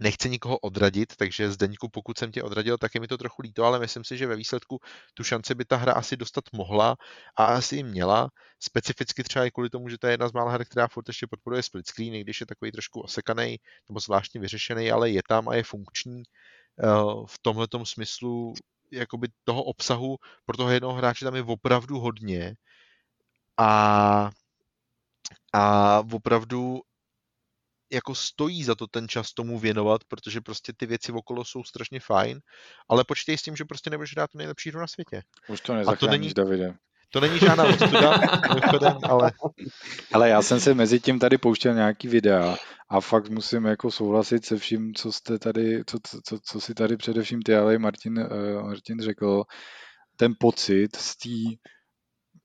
Nechci nikoho odradit, takže Zdeňku, pokud jsem tě odradil, tak je mi to trochu líto, ale myslím si, že ve výsledku tu šanci by ta hra asi dostat mohla a asi i měla. Specificky třeba i kvůli tomu, že to je jedna z mála her, která furt ještě podporuje split screen, i když je takový trošku osekaný nebo zvláštně vyřešený, ale je tam a je funkční. Eh, v tomhle smyslu jakoby toho obsahu pro toho jednoho hráče tam je opravdu hodně a, a opravdu jako stojí za to ten čas tomu věnovat, protože prostě ty věci okolo jsou strašně fajn, ale počítej s tím, že prostě nebudeš hrát tu nejlepší hru na světě. Už to a to není, Davide. To není žádná ostuda, ale... Ale já jsem se mezi tím tady pouštěl nějaký videa a fakt musím jako souhlasit se vším, co jste tady, co, co, co si tady především ty, ale Martin, uh, Martin řekl, ten pocit z té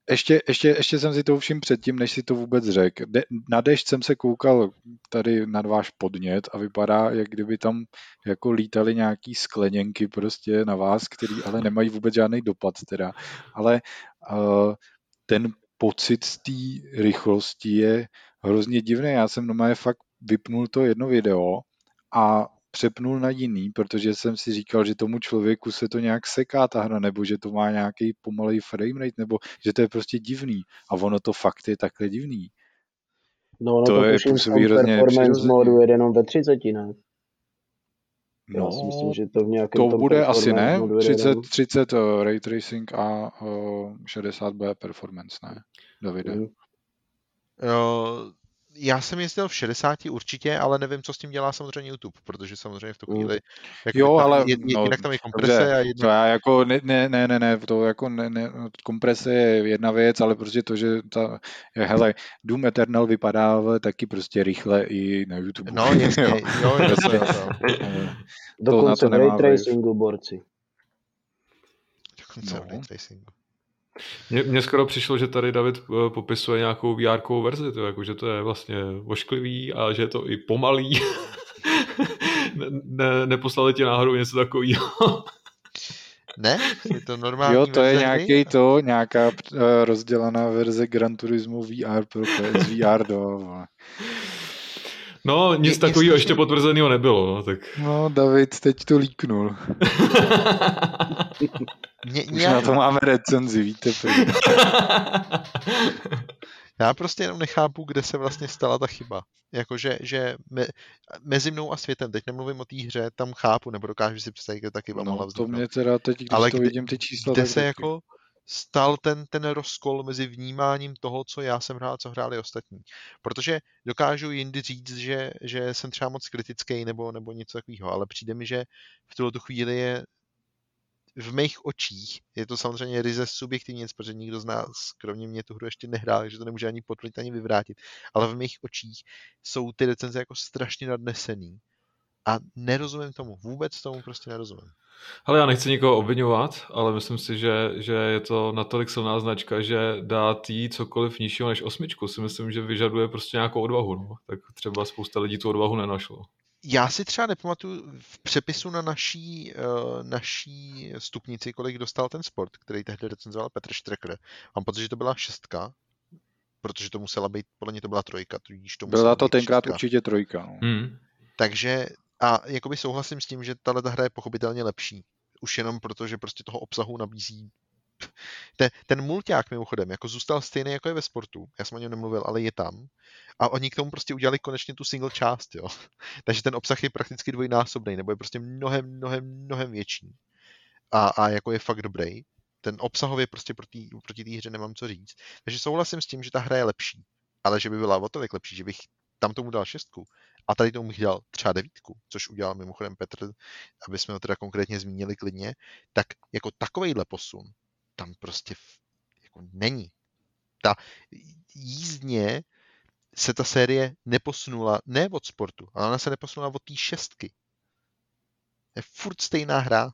ještě, ještě, ještě jsem si to všim předtím, než si to vůbec řekl. De, na dešť jsem se koukal tady nad váš podnět a vypadá, jak kdyby tam jako lítali nějaký skleněnky prostě na vás, který ale nemají vůbec žádný dopad teda. Ale uh, ten pocit z té rychlosti je hrozně divný. Já jsem normálně fakt vypnul to jedno video a přepnul na jiný, protože jsem si říkal, že tomu člověku se to nějak seká ta hra, nebo že to má nějaký pomalej framerate, nebo že to je prostě divný. A ono to fakt je takhle divný. No, no to, to je působí hrozně performance modu jede jenom ve 30, ne? No, Já si myslím, že to v nějakém to bude asi ne, 30, 30 uh, ray tracing a uh, 60B performance, ne, Davide? Mm. Uh, já jsem jezdil v 60 určitě, ale nevím, co s tím dělá samozřejmě YouTube, protože samozřejmě v tu mm. chvíli jako jo, ale jed, no, jinak tam je komprese dobře, a jedna... To já jako ne, ne, ne, ne, to jako ne, ne, komprese je jedna věc, ale prostě to, že ta, hele, Doom Eternal vypadá taky prostě rychle i na YouTube. No, jasně, jo, jo, jasně. Dokonce v ray tracingu borci. Dokonce no. v ray tracingu. Mně, mně skoro přišlo, že tady David eh, popisuje nějakou VR verzi, to jako, že to je vlastně ošklivý a že je to i pomalý. ne, ne, neposlali ti náhodou něco takového. ne? Je to normální Jo, to je nějaký to, nějaká uh, rozdělaná verze Gran Turismo VR pro PSVR 2. No, nic takového ještě potvrzeného nebylo. No, tak... no, David teď to líknul. Mě, Už já... na to máme recenzi, víte. já prostě jenom nechápu, kde se vlastně stala ta chyba. Jakože že me, mezi mnou a světem, teď nemluvím o té hře, tam chápu, nebo dokážu si představit, kde ta chyba no, mohla vzniknout. To mě teda teď, když Ale to kde, vidím ty čísla, kde se taky. jako stal ten, ten rozkol mezi vnímáním toho, co já jsem hrál, co hráli ostatní. Protože dokážu jindy říct, že, že jsem třeba moc kritický nebo, nebo něco takového, ale přijde mi, že v tuto chvíli je v mých očích, je to samozřejmě ryze subjektivní protože nikdo z nás, kromě mě, tu hru ještě nehrál, takže to nemůže ani potvrdit, ani vyvrátit, ale v mých očích jsou ty recenze jako strašně nadnesený a nerozumím tomu, vůbec tomu prostě nerozumím. Ale já nechci nikoho obvinovat, ale myslím si, že, že je to natolik silná značka, že dát jí cokoliv nižšího než osmičku si myslím, že vyžaduje prostě nějakou odvahu. No. Tak třeba spousta lidí tu odvahu nenašlo. Já si třeba nepamatuju v přepisu na naší, uh, naší stupnici, kolik dostal ten sport, který tehdy recenzoval Petr Štrekr. Mám pocit, že to byla šestka, protože to musela být, podle mě to byla trojka. Tudíž to byla to tenkrát šestka. určitě trojka. No. Hmm. Takže a jakoby souhlasím s tím, že tahle hra je pochopitelně lepší. Už jenom proto, že prostě toho obsahu nabízí ten, ten mulťák mimochodem, jako zůstal stejný, jako je ve sportu. Já jsem o něm nemluvil, ale je tam. A oni k tomu prostě udělali konečně tu single část, jo. Takže ten obsah je prakticky dvojnásobný, nebo je prostě mnohem, mnohem, mnohem větší. A, a jako je fakt dobrý. Ten obsahově prostě proti, proti té hře nemám co říct. Takže souhlasím s tím, že ta hra je lepší. Ale že by byla o tolik lepší, že bych tam tomu dal šestku. A tady tomu bych dal třeba devítku, což udělal mimochodem Petr, aby jsme ho teda konkrétně zmínili klidně, tak jako takovejhle posun tam prostě jako není. Ta jízdně se ta série neposunula ne od sportu, ale ona se neposunula od té šestky. Je furt stejná hra.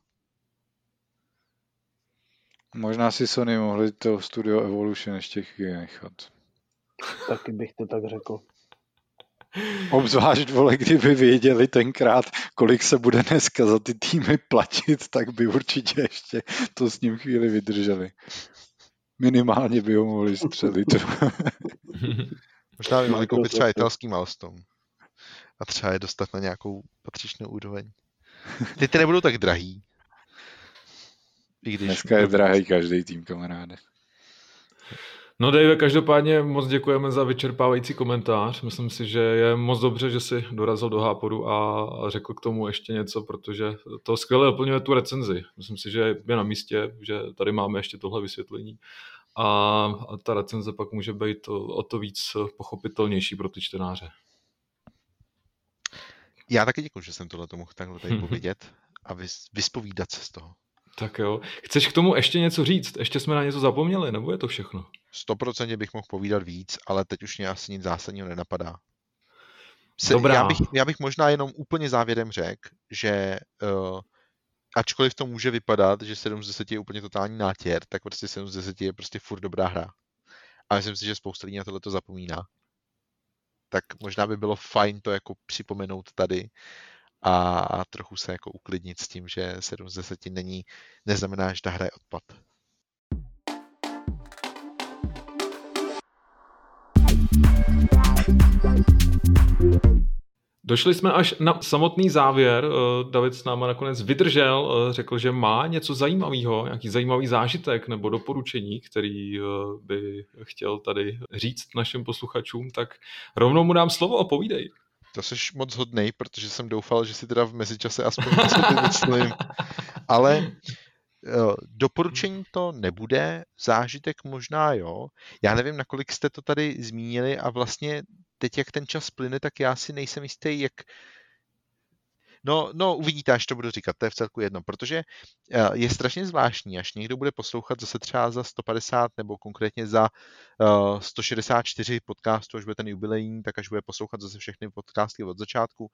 Možná si Sony mohli to Studio Evolution ještě chvíli nechat. Taky bych to tak řekl. Obzvlášť, vole, kdyby věděli tenkrát, kolik se bude dneska za ty týmy platit, tak by určitě ještě to s ním chvíli vydrželi. Minimálně by ho mohli střelit. Možná by mohli koupit třeba italský Milestone a třeba je dostat na nějakou patřičnou úroveň. Ty ty nebudou tak drahý. I když Dneska je drahý každý tým, kamaráde. No Dave, každopádně moc děkujeme za vyčerpávající komentář. Myslím si, že je moc dobře, že si dorazil do Háporu a řekl k tomu ještě něco, protože to skvěle doplňuje tu recenzi. Myslím si, že je na místě, že tady máme ještě tohle vysvětlení. A ta recenze pak může být o to víc pochopitelnější pro ty čtenáře. Já taky děkuji, že jsem tohle mohl takhle tady povědět a vyspovídat se z toho. Tak jo. Chceš k tomu ještě něco říct? Ještě jsme na něco zapomněli, nebo je to všechno? Stoprocentně bych mohl povídat víc, ale teď už mě asi nic zásadního nenapadá. Se, Dobrá. Já bych, já bych možná jenom úplně závěrem řekl, že uh, ačkoliv to může vypadat, že 7 z 10 je úplně totální nátěr, tak prostě 7 z 10 je prostě furt dobrá hra. A myslím si, že spousta lidí na tohle to zapomíná. Tak možná by bylo fajn to jako připomenout tady a trochu se jako uklidnit s tím, že 7 z 10 není, neznamená, že ta hra je odpad. Došli jsme až na samotný závěr. Eh, David s náma nakonec vydržel, eh, řekl, že má něco zajímavého, nějaký zajímavý zážitek nebo doporučení, který eh, by chtěl tady říct našim posluchačům, tak rovnou mu dám slovo a povídej. To jsi moc hodnej, protože jsem doufal, že si teda v mezičase aspoň něco vymyslím. Ale doporučení to nebude, zážitek možná jo. Já nevím, nakolik jste to tady zmínili a vlastně teď, jak ten čas plyne, tak já si nejsem jistý, jak No, no, uvidíte, až to budu říkat, to je v celku jedno, protože eh, je strašně zvláštní, až někdo bude poslouchat zase třeba za 150 nebo konkrétně za uh, eh, 164 podcastů, až bude ten jubilejní, tak až bude poslouchat zase všechny podcasty od začátku,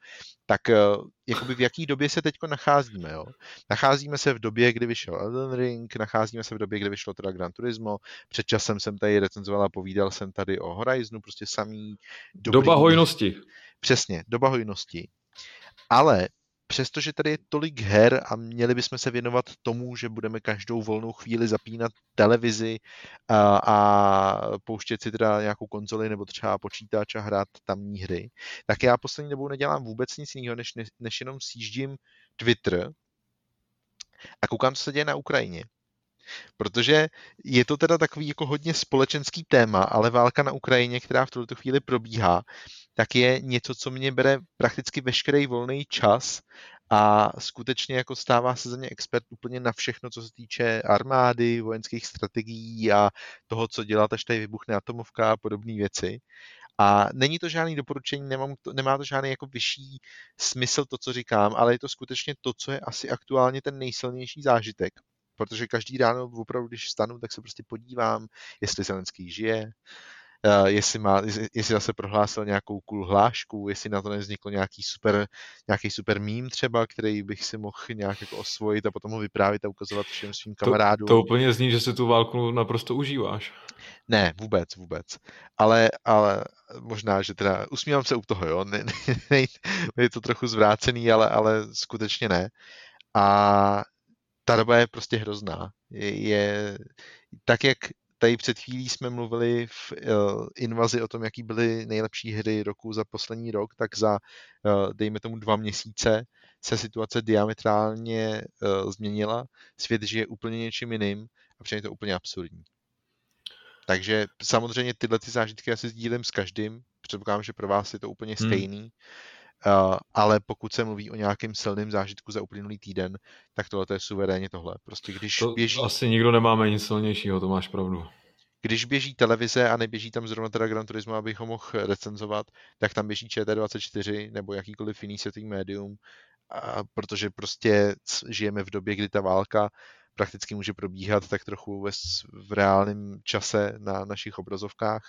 tak uh, jakoby v jaký době se teď nacházíme, jo? Nacházíme se v době, kdy vyšel Elden Ring, nacházíme se v době, kdy vyšlo teda Gran Turismo, před časem jsem tady recenzoval a povídal jsem tady o Horizonu, prostě samý dobrý... Doba hojnosti. Přesně, doba hojnosti. Ale přestože tady je tolik her a měli bychom se věnovat tomu, že budeme každou volnou chvíli zapínat televizi a, a pouštět si teda nějakou konzoli nebo třeba počítač a hrát tamní hry, tak já poslední dobou nedělám vůbec nic jiného, než, než jenom sjíždím Twitter a koukám, co se děje na Ukrajině. Protože je to teda takový jako hodně společenský téma, ale válka na Ukrajině, která v tuto chvíli probíhá, tak je něco, co mě bere prakticky veškerý volný čas a skutečně jako stává se za mě expert úplně na všechno, co se týče armády, vojenských strategií a toho, co dělat, až tady vybuchne atomovka a podobné věci. A není to žádný doporučení, nemám to, nemá to žádný jako vyšší smysl to, co říkám, ale je to skutečně to, co je asi aktuálně ten nejsilnější zážitek protože každý ráno opravdu, když vstanu, tak se prostě podívám, jestli Zelenský žije, Uh, jestli, má, jestli zase prohlásil nějakou cool hlášku, jestli na to nevzniklo nějaký super, nějaký super mím třeba, který bych si mohl nějak jako osvojit a potom ho vyprávět a ukazovat všem svým kamarádům. To, to úplně zní, že si tu válku naprosto užíváš. Ne, vůbec, vůbec. Ale, ale možná, že teda usmívám se u toho, jo. Ne, ne, ne, je to trochu zvrácený, ale, ale skutečně ne. A ta doba je prostě hrozná. Je, je tak, jak tady před chvílí jsme mluvili v uh, invazi o tom, jaký byly nejlepší hry roku za poslední rok, tak za, uh, dejme tomu, dva měsíce se situace diametrálně uh, změnila. Svět žije úplně něčím jiným a přijde to úplně absurdní. Takže samozřejmě tyhle ty zážitky asi sdílím s každým. Předpokládám, že pro vás je to úplně hmm. stejný. Hmm. Uh, ale pokud se mluví o nějakém silném zážitku za uplynulý týden, tak tohle je suverénně tohle. Prostě když to běží... Asi nikdo nemáme nic silnějšího, to máš pravdu. Když běží televize a neběží tam zrovna teda Gran Turismo, abych ho mohl recenzovat, tak tam běží ČT24 nebo jakýkoliv jiný světový médium, a protože prostě žijeme v době, kdy ta válka prakticky může probíhat tak trochu ve, v reálném čase na našich obrazovkách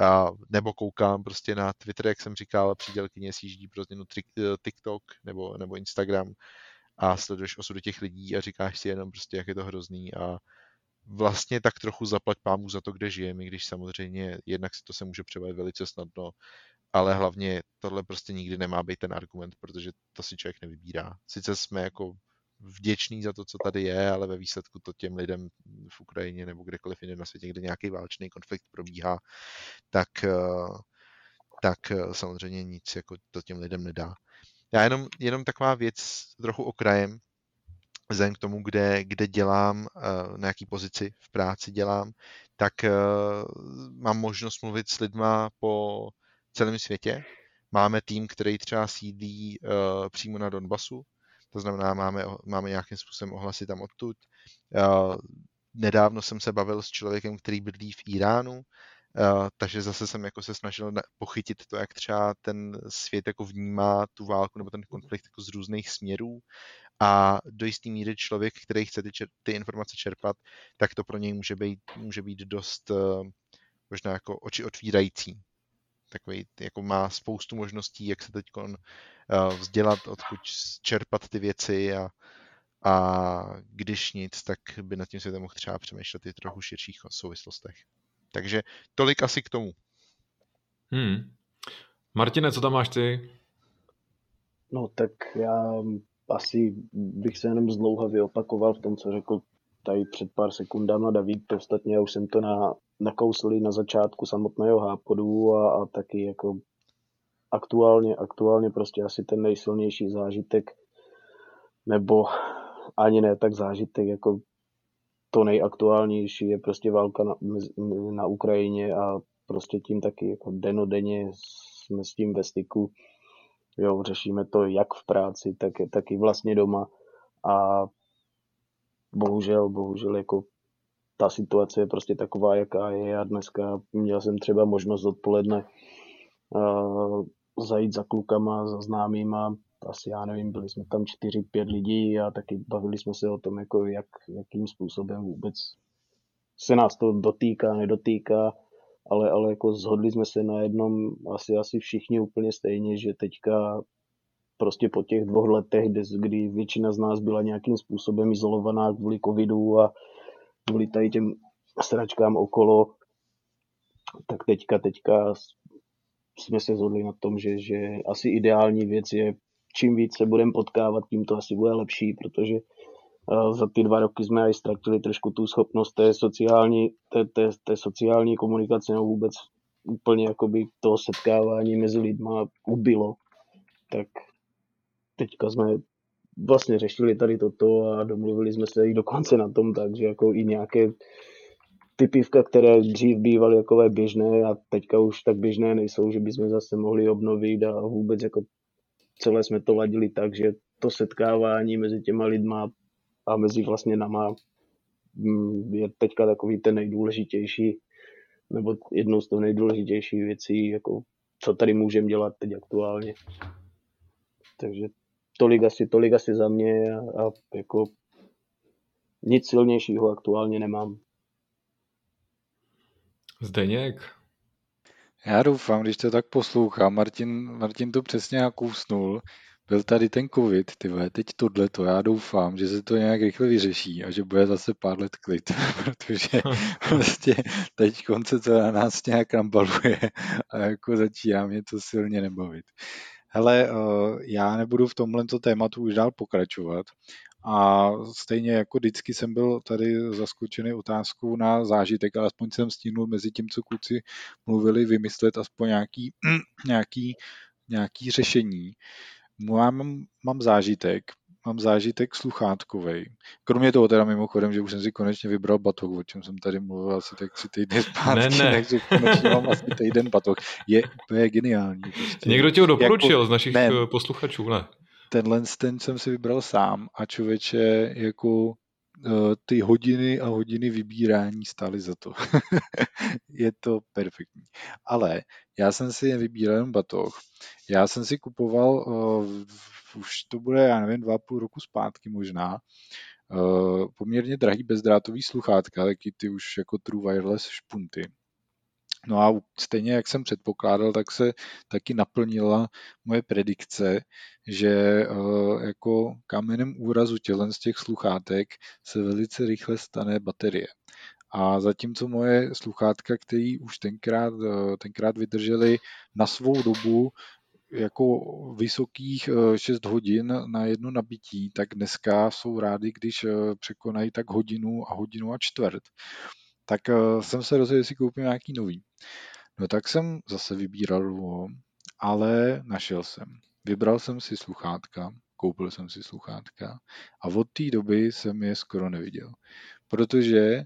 a, nebo koukám prostě na Twitter, jak jsem říkal, přídělkyně sjíždí pro změnu TikTok nebo, nebo Instagram. A sleduješ osudu těch lidí a říkáš si jenom prostě, jak je to hrozný. A vlastně tak trochu zaplať pámu za to, kde žijeme, když samozřejmě jednak si to se může převést velice snadno, ale hlavně tohle prostě nikdy nemá být ten argument, protože to si člověk nevybírá. Sice jsme jako vděčný za to, co tady je, ale ve výsledku to těm lidem v Ukrajině nebo kdekoliv jinde na světě, kde nějaký válečný konflikt probíhá, tak, eh, tak eh, samozřejmě nic jako to těm lidem nedá. Já jenom, jenom taková věc trochu okrajem, vzhledem k tomu, kde, kde dělám, eh, na jaký pozici v práci dělám, tak mám možnost mluvit s lidma po celém světě. Máme tým, který třeba sídlí přímo na Donbasu, to znamená, máme, máme nějakým způsobem ohlasy tam odtud. Nedávno jsem se bavil s člověkem, který bydlí v Iránu, takže zase jsem jako se snažil pochytit to, jak třeba ten svět jako vnímá tu válku nebo ten konflikt jako z různých směrů a do jistý míry člověk, který chce ty, ty informace čerpat, tak to pro něj může být, může být dost možná jako oči otvírající. Takový, jako má spoustu možností, jak se teď Eh, vzdělat, odkud čerpat ty věci a, a když nic, tak by nad tím světem mohl třeba přemýšlet i trochu širších souvislostech. Takže tolik asi k tomu. Hmm. Martine, co tam máš ty? No tak já asi bych se jenom zdlouhavě opakoval v tom, co řekl tady před pár sekundama David. Ostatně já už jsem to na, nakouslil na začátku samotného hápodu a, a taky jako aktuálně, aktuálně prostě asi ten nejsilnější zážitek, nebo ani ne tak zážitek, jako to nejaktuálnější je prostě válka na, na Ukrajině a prostě tím taky jako denodenně jsme s tím ve styku. Jo, řešíme to jak v práci, tak, tak i vlastně doma a bohužel, bohužel jako ta situace je prostě taková, jaká je. A dneska měl jsem třeba možnost odpoledne uh, zajít za klukama, za známýma, asi já nevím, byli jsme tam 4-5 lidí a taky bavili jsme se o tom, jako jak, jakým způsobem vůbec se nás to dotýká, nedotýká, ale, ale jako zhodli jsme se na jednom asi, asi všichni úplně stejně, že teďka prostě po těch dvou letech, kdy většina z nás byla nějakým způsobem izolovaná kvůli covidu a kvůli tady těm sračkám okolo, tak teďka, teďka jsme se zhodli na tom, že, že asi ideální věc je, čím víc se budeme potkávat, tím to asi bude lepší, protože za ty dva roky jsme i ztratili trošku tu schopnost té sociální, té, té, té sociální komunikace, nebo vůbec úplně jakoby toho setkávání mezi lidma ubylo. Tak teďka jsme vlastně řešili tady toto a domluvili jsme se i dokonce na tom tak, že jako i nějaké ty pivka, které dřív bývaly takové běžné a teďka už tak běžné nejsou, že bychom zase mohli obnovit a vůbec jako celé jsme to ladili tak, že to setkávání mezi těma lidma a mezi vlastně nama mm, je teďka takový ten nejdůležitější nebo jednou z těch nejdůležitějších věcí, jako co tady můžeme dělat teď aktuálně. Takže tolik asi, tolik asi za mě a, a jako nic silnějšího aktuálně nemám. Zdeněk? Já doufám, když to tak poslouchám, Martin, Martin to přesně nakousnul, byl tady ten covid, ty vole, teď tohle to, já doufám, že se to nějak rychle vyřeší a že bude zase pár let klid, protože prostě teď konce to na nás nějak rambaluje a jako začíná mě to silně nebavit. Hele, eh, já nebudu v tomhle tématu už dál pokračovat a stejně jako vždycky jsem byl tady zaskočený otázkou na zážitek, ale aspoň jsem stihnul mezi tím, co kluci mluvili, vymyslet aspoň nějaký, nějaký, nějaký řešení. Mám, mám zážitek, mám zážitek sluchátkový. Kromě toho teda mimochodem, že už jsem si konečně vybral batoh, o čem jsem tady mluvil asi tak tři týdny zpátky, ne, ne. takže konečně mám asi týden batoh. Je úplně geniální. Prostě. Někdo ti ho doporučil jako, z našich ne, eh, posluchačů, ne? Tenhle ten jsem si vybral sám a člověče jako ty hodiny a hodiny vybírání stály za to. je to perfektní. Ale já jsem si vybíral jen batoh. Já jsem si kupoval uh, už to bude, já nevím, dva půl roku zpátky možná, uh, poměrně drahý bezdrátový sluchátka, taky ty už jako True Wireless špunty. No a stejně jak jsem předpokládal, tak se taky naplnila moje predikce, že uh, jako kamenem úrazu tělen z těch sluchátek se velice rychle stane baterie. A zatímco moje sluchátka, které už tenkrát, tenkrát vydržely na svou dobu jako vysokých 6 eh, hodin na jedno nabití, tak dneska jsou rádi, když eh, překonají tak hodinu a hodinu a čtvrt. Tak eh, jsem se rozhodl, jestli koupím nějaký nový. No tak jsem zase vybíral dlouho, ale našel jsem. Vybral jsem si sluchátka, koupil jsem si sluchátka a od té doby jsem je skoro neviděl. Protože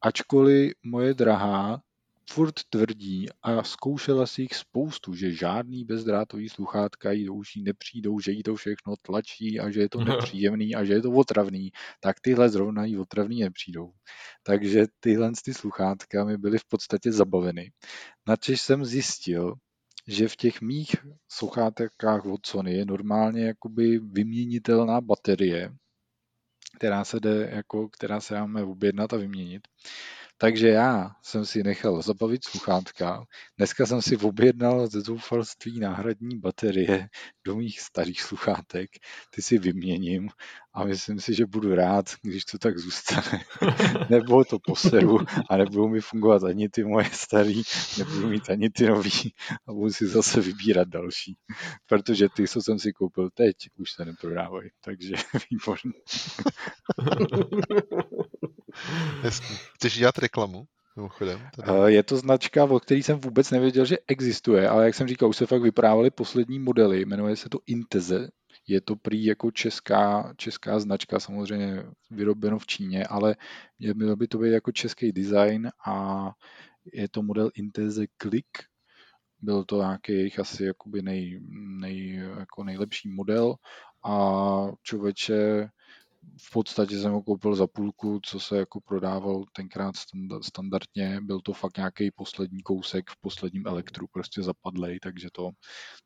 ačkoliv moje drahá furt tvrdí a zkoušela si jich spoustu, že žádný bezdrátový sluchátka jí do uší nepřijdou, že jí to všechno tlačí a že je to nepříjemný a že je to otravný, tak tyhle zrovna jí otravný nepřijdou. Takže tyhle ty sluchátka mi byly v podstatě zabaveny. Načež jsem zjistil, že v těch mých sluchátkách od Sony je normálně jakoby vyměnitelná baterie, která se, jde, jako, která se máme objednat a vyměnit. Takže já jsem si nechal zabavit sluchátka. Dneska jsem si objednal ze zoufalství náhradní baterie do mých starých sluchátek. Ty si vyměním a myslím si, že budu rád, když to tak zůstane. nebo to poseru a nebudou mi fungovat ani ty moje starý, nebudu mít ani ty nový a budu si zase vybírat další. Protože ty, co jsem si koupil teď, už se neprodávají. Takže výborný. Chceš dělat reklamu? Tady. Je to značka, o který jsem vůbec nevěděl, že existuje, ale jak jsem říkal, už se fakt vyprávěly poslední modely, jmenuje se to Inteze. Je to prý jako česká, česká značka, samozřejmě vyrobeno v Číně, ale měl by to být jako český design a je to model Inteze Click. Byl to nějaký jejich asi jakoby nej, nej, jako nejlepší model a člověče v podstatě jsem ho koupil za půlku, co se jako prodával tenkrát standardně. Byl to fakt nějaký poslední kousek v posledním elektru, prostě zapadlej, takže to,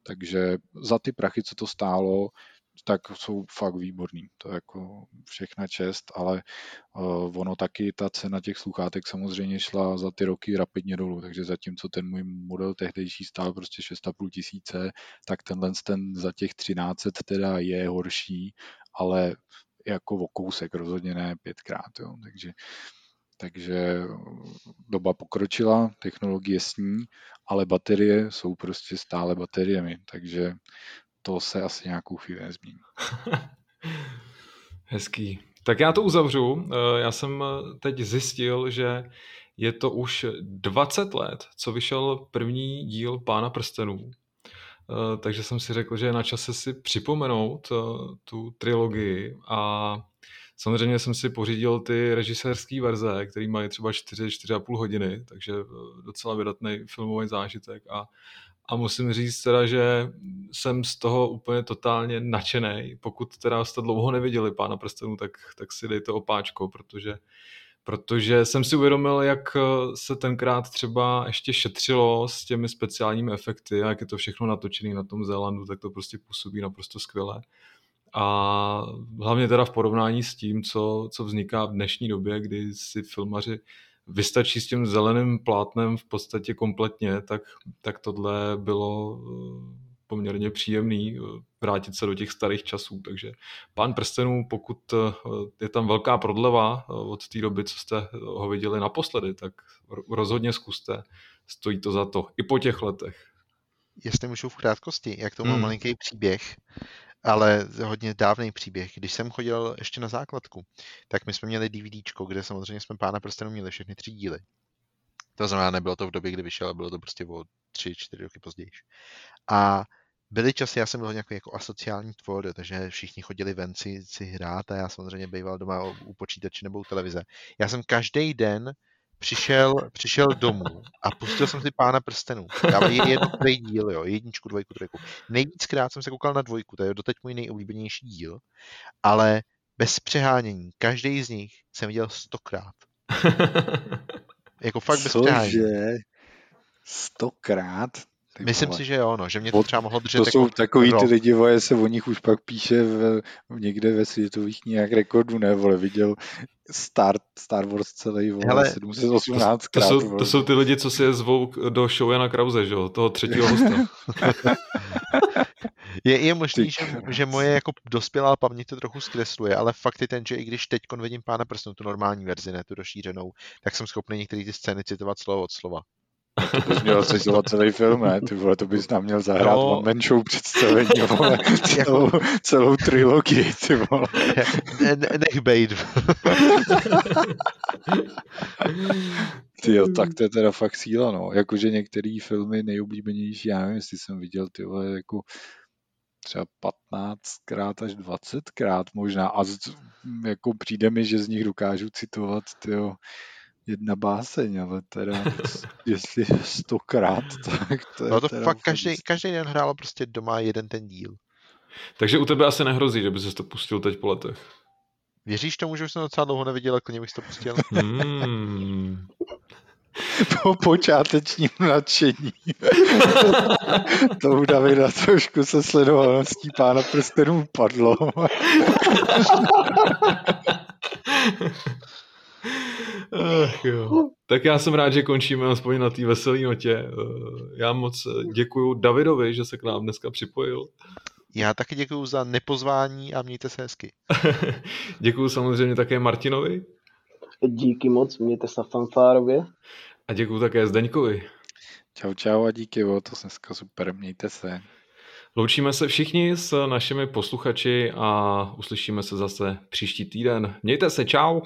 takže za ty prachy, co to stálo, tak jsou fakt výborný. To je jako všechna čest, ale uh, ono taky, ta cena těch sluchátek samozřejmě šla za ty roky rapidně dolů, takže zatímco ten můj model tehdejší stál prostě 6,5 tisíce, tak tenhle ten za těch 13 teda je horší, ale jako o kousek, rozhodně ne pětkrát. Jo. Takže, takže doba pokročila, technologie sní, ale baterie jsou prostě stále bateriemi, takže to se asi nějakou chvíli nezmění. Hezký. Tak já to uzavřu. Eh, já jsem teď zjistil, že je to už 20 let, co vyšel první díl Pána prstenů. Eh, takže jsem si řekl, že je na čase si připomenout eh, tu trilogii a samozřejmě jsem si pořídil ty režisérské verze, které mají třeba 4-4,5 hodiny, takže eh, docela vydatný filmový zážitek a, a musím říct teda, že jsem z toho úplně totálně nadšený. Pokud teda jste dlouho neviděli Pána prstenů, tak, tak si dejte opáčko, protože protože jsem si uvědomil, jak eh, se tenkrát třeba ještě šetřilo s těmi speciálními efekty a jak je to všechno natočené na tom Zélandu, tak to prostě působí naprosto skvěle. A hlavně teda v porovnání s tím, co, co vzniká v dnešní době, kdy si filmaři vystačí s tím zeleným plátnem v podstatě kompletně, tak, tak tohle bylo eh, poměrně příjemný eh, vrátit se do těch starých časů. Takže Pán prstenů, pokud eh, je tam velká prodleva eh, od té doby, co jste ho viděli naposledy, tak rozhodně zkuste. Stojí to za to. I po těch letech. Jestli můžu v krátkosti, jak to má hmm. malinký příběh, ale hodně dávný příběh. Když jsem chodil ještě na základku, tak my jsme měli DVDčko, kde samozřejmě jsme Pána prstenů měli všechny tři díly. To znamená, nebylo to v době, kdy vyšel, bylo to prostě o tři, čtyři roky později. A byly časy, já jsem byl nějaký jako asociální tvor, takže všichni chodili ven si, si hrát a já samozřejmě býval doma u počítače nebo u televize. Já jsem každý den přišel, přišel domů a pustil jsem si Pána prstenů. Dávali jednotlivý díl, jo, jedničku, dvojku, trojku. Nejvíckrát jsem se koukal na dvojku, to je doteď můj nejoblíbenější díl, ale bez přehánění, každý z nich jsem viděl stokrát. jako fakt bez Cože? přehánění. Stokrát? Ty Myslím vole. si, že jo, no, že mě to třeba mohlo držet To jsou jako takový rok. ty lidi, vole, se o nich už pak píše v, někde ve světových nějak rekordu, ne, vole, viděl Star, Star Wars celý, vole, Hele, 718 krát, to, jsou, to jsou ty lidi, co si je zvou do show Jana Krause, že jo, toho třetího hosta. je, je možný, že, že moje jako dospělá paměť to trochu zkresluje, ale fakt je ten, že i když teď vidím Pána prstenu, tu normální verzi, ne tu rozšířenou, tak jsem schopný některé ty scény citovat slovo od slova. No to bys měl cizovat celý film, ne? Ty vole, to bys nám měl zahrát no. one man show představení, vole, celou, celou trilogii, ty vole. Ne, nech bejt. ty jo, tak to je teda fakt síla, no. Jakože některé filmy nejoblíbenější, já nevím, jestli jsem viděl, ty vole, jako třeba 15krát až 20krát možná a z, jako přijde mi, že z nich dokážu citovat, ty jo, jedna báseň, ale teda jestli stokrát, tak to je No to teda fakt každý, každý den hrálo prostě doma jeden ten díl. Takže u tebe asi nehrozí, že by se to pustil teď po letech. Věříš tomu, že už jsem docela dlouho neviděl, klidně bych to pustil? Hmm. po počátečním nadšení. to u Davida trošku se sledovaností pána prstenů padlo. Ach, jo. Tak já jsem rád, že končíme aspoň na té veselé notě. Eh, já moc děkuji Davidovi, že se k nám dneska připojil. Já taky děkuji za nepozvání a mějte se hezky. děkuji samozřejmě také Martinovi. Díky moc, mějte se fanfárově. A děkuji také Zdeňkovi. Čau, čau a díky, jo, to dneska super, mějte se. Loučíme se všichni s našimi posluchači a uslyšíme se zase příští týden. Mějte se, čau.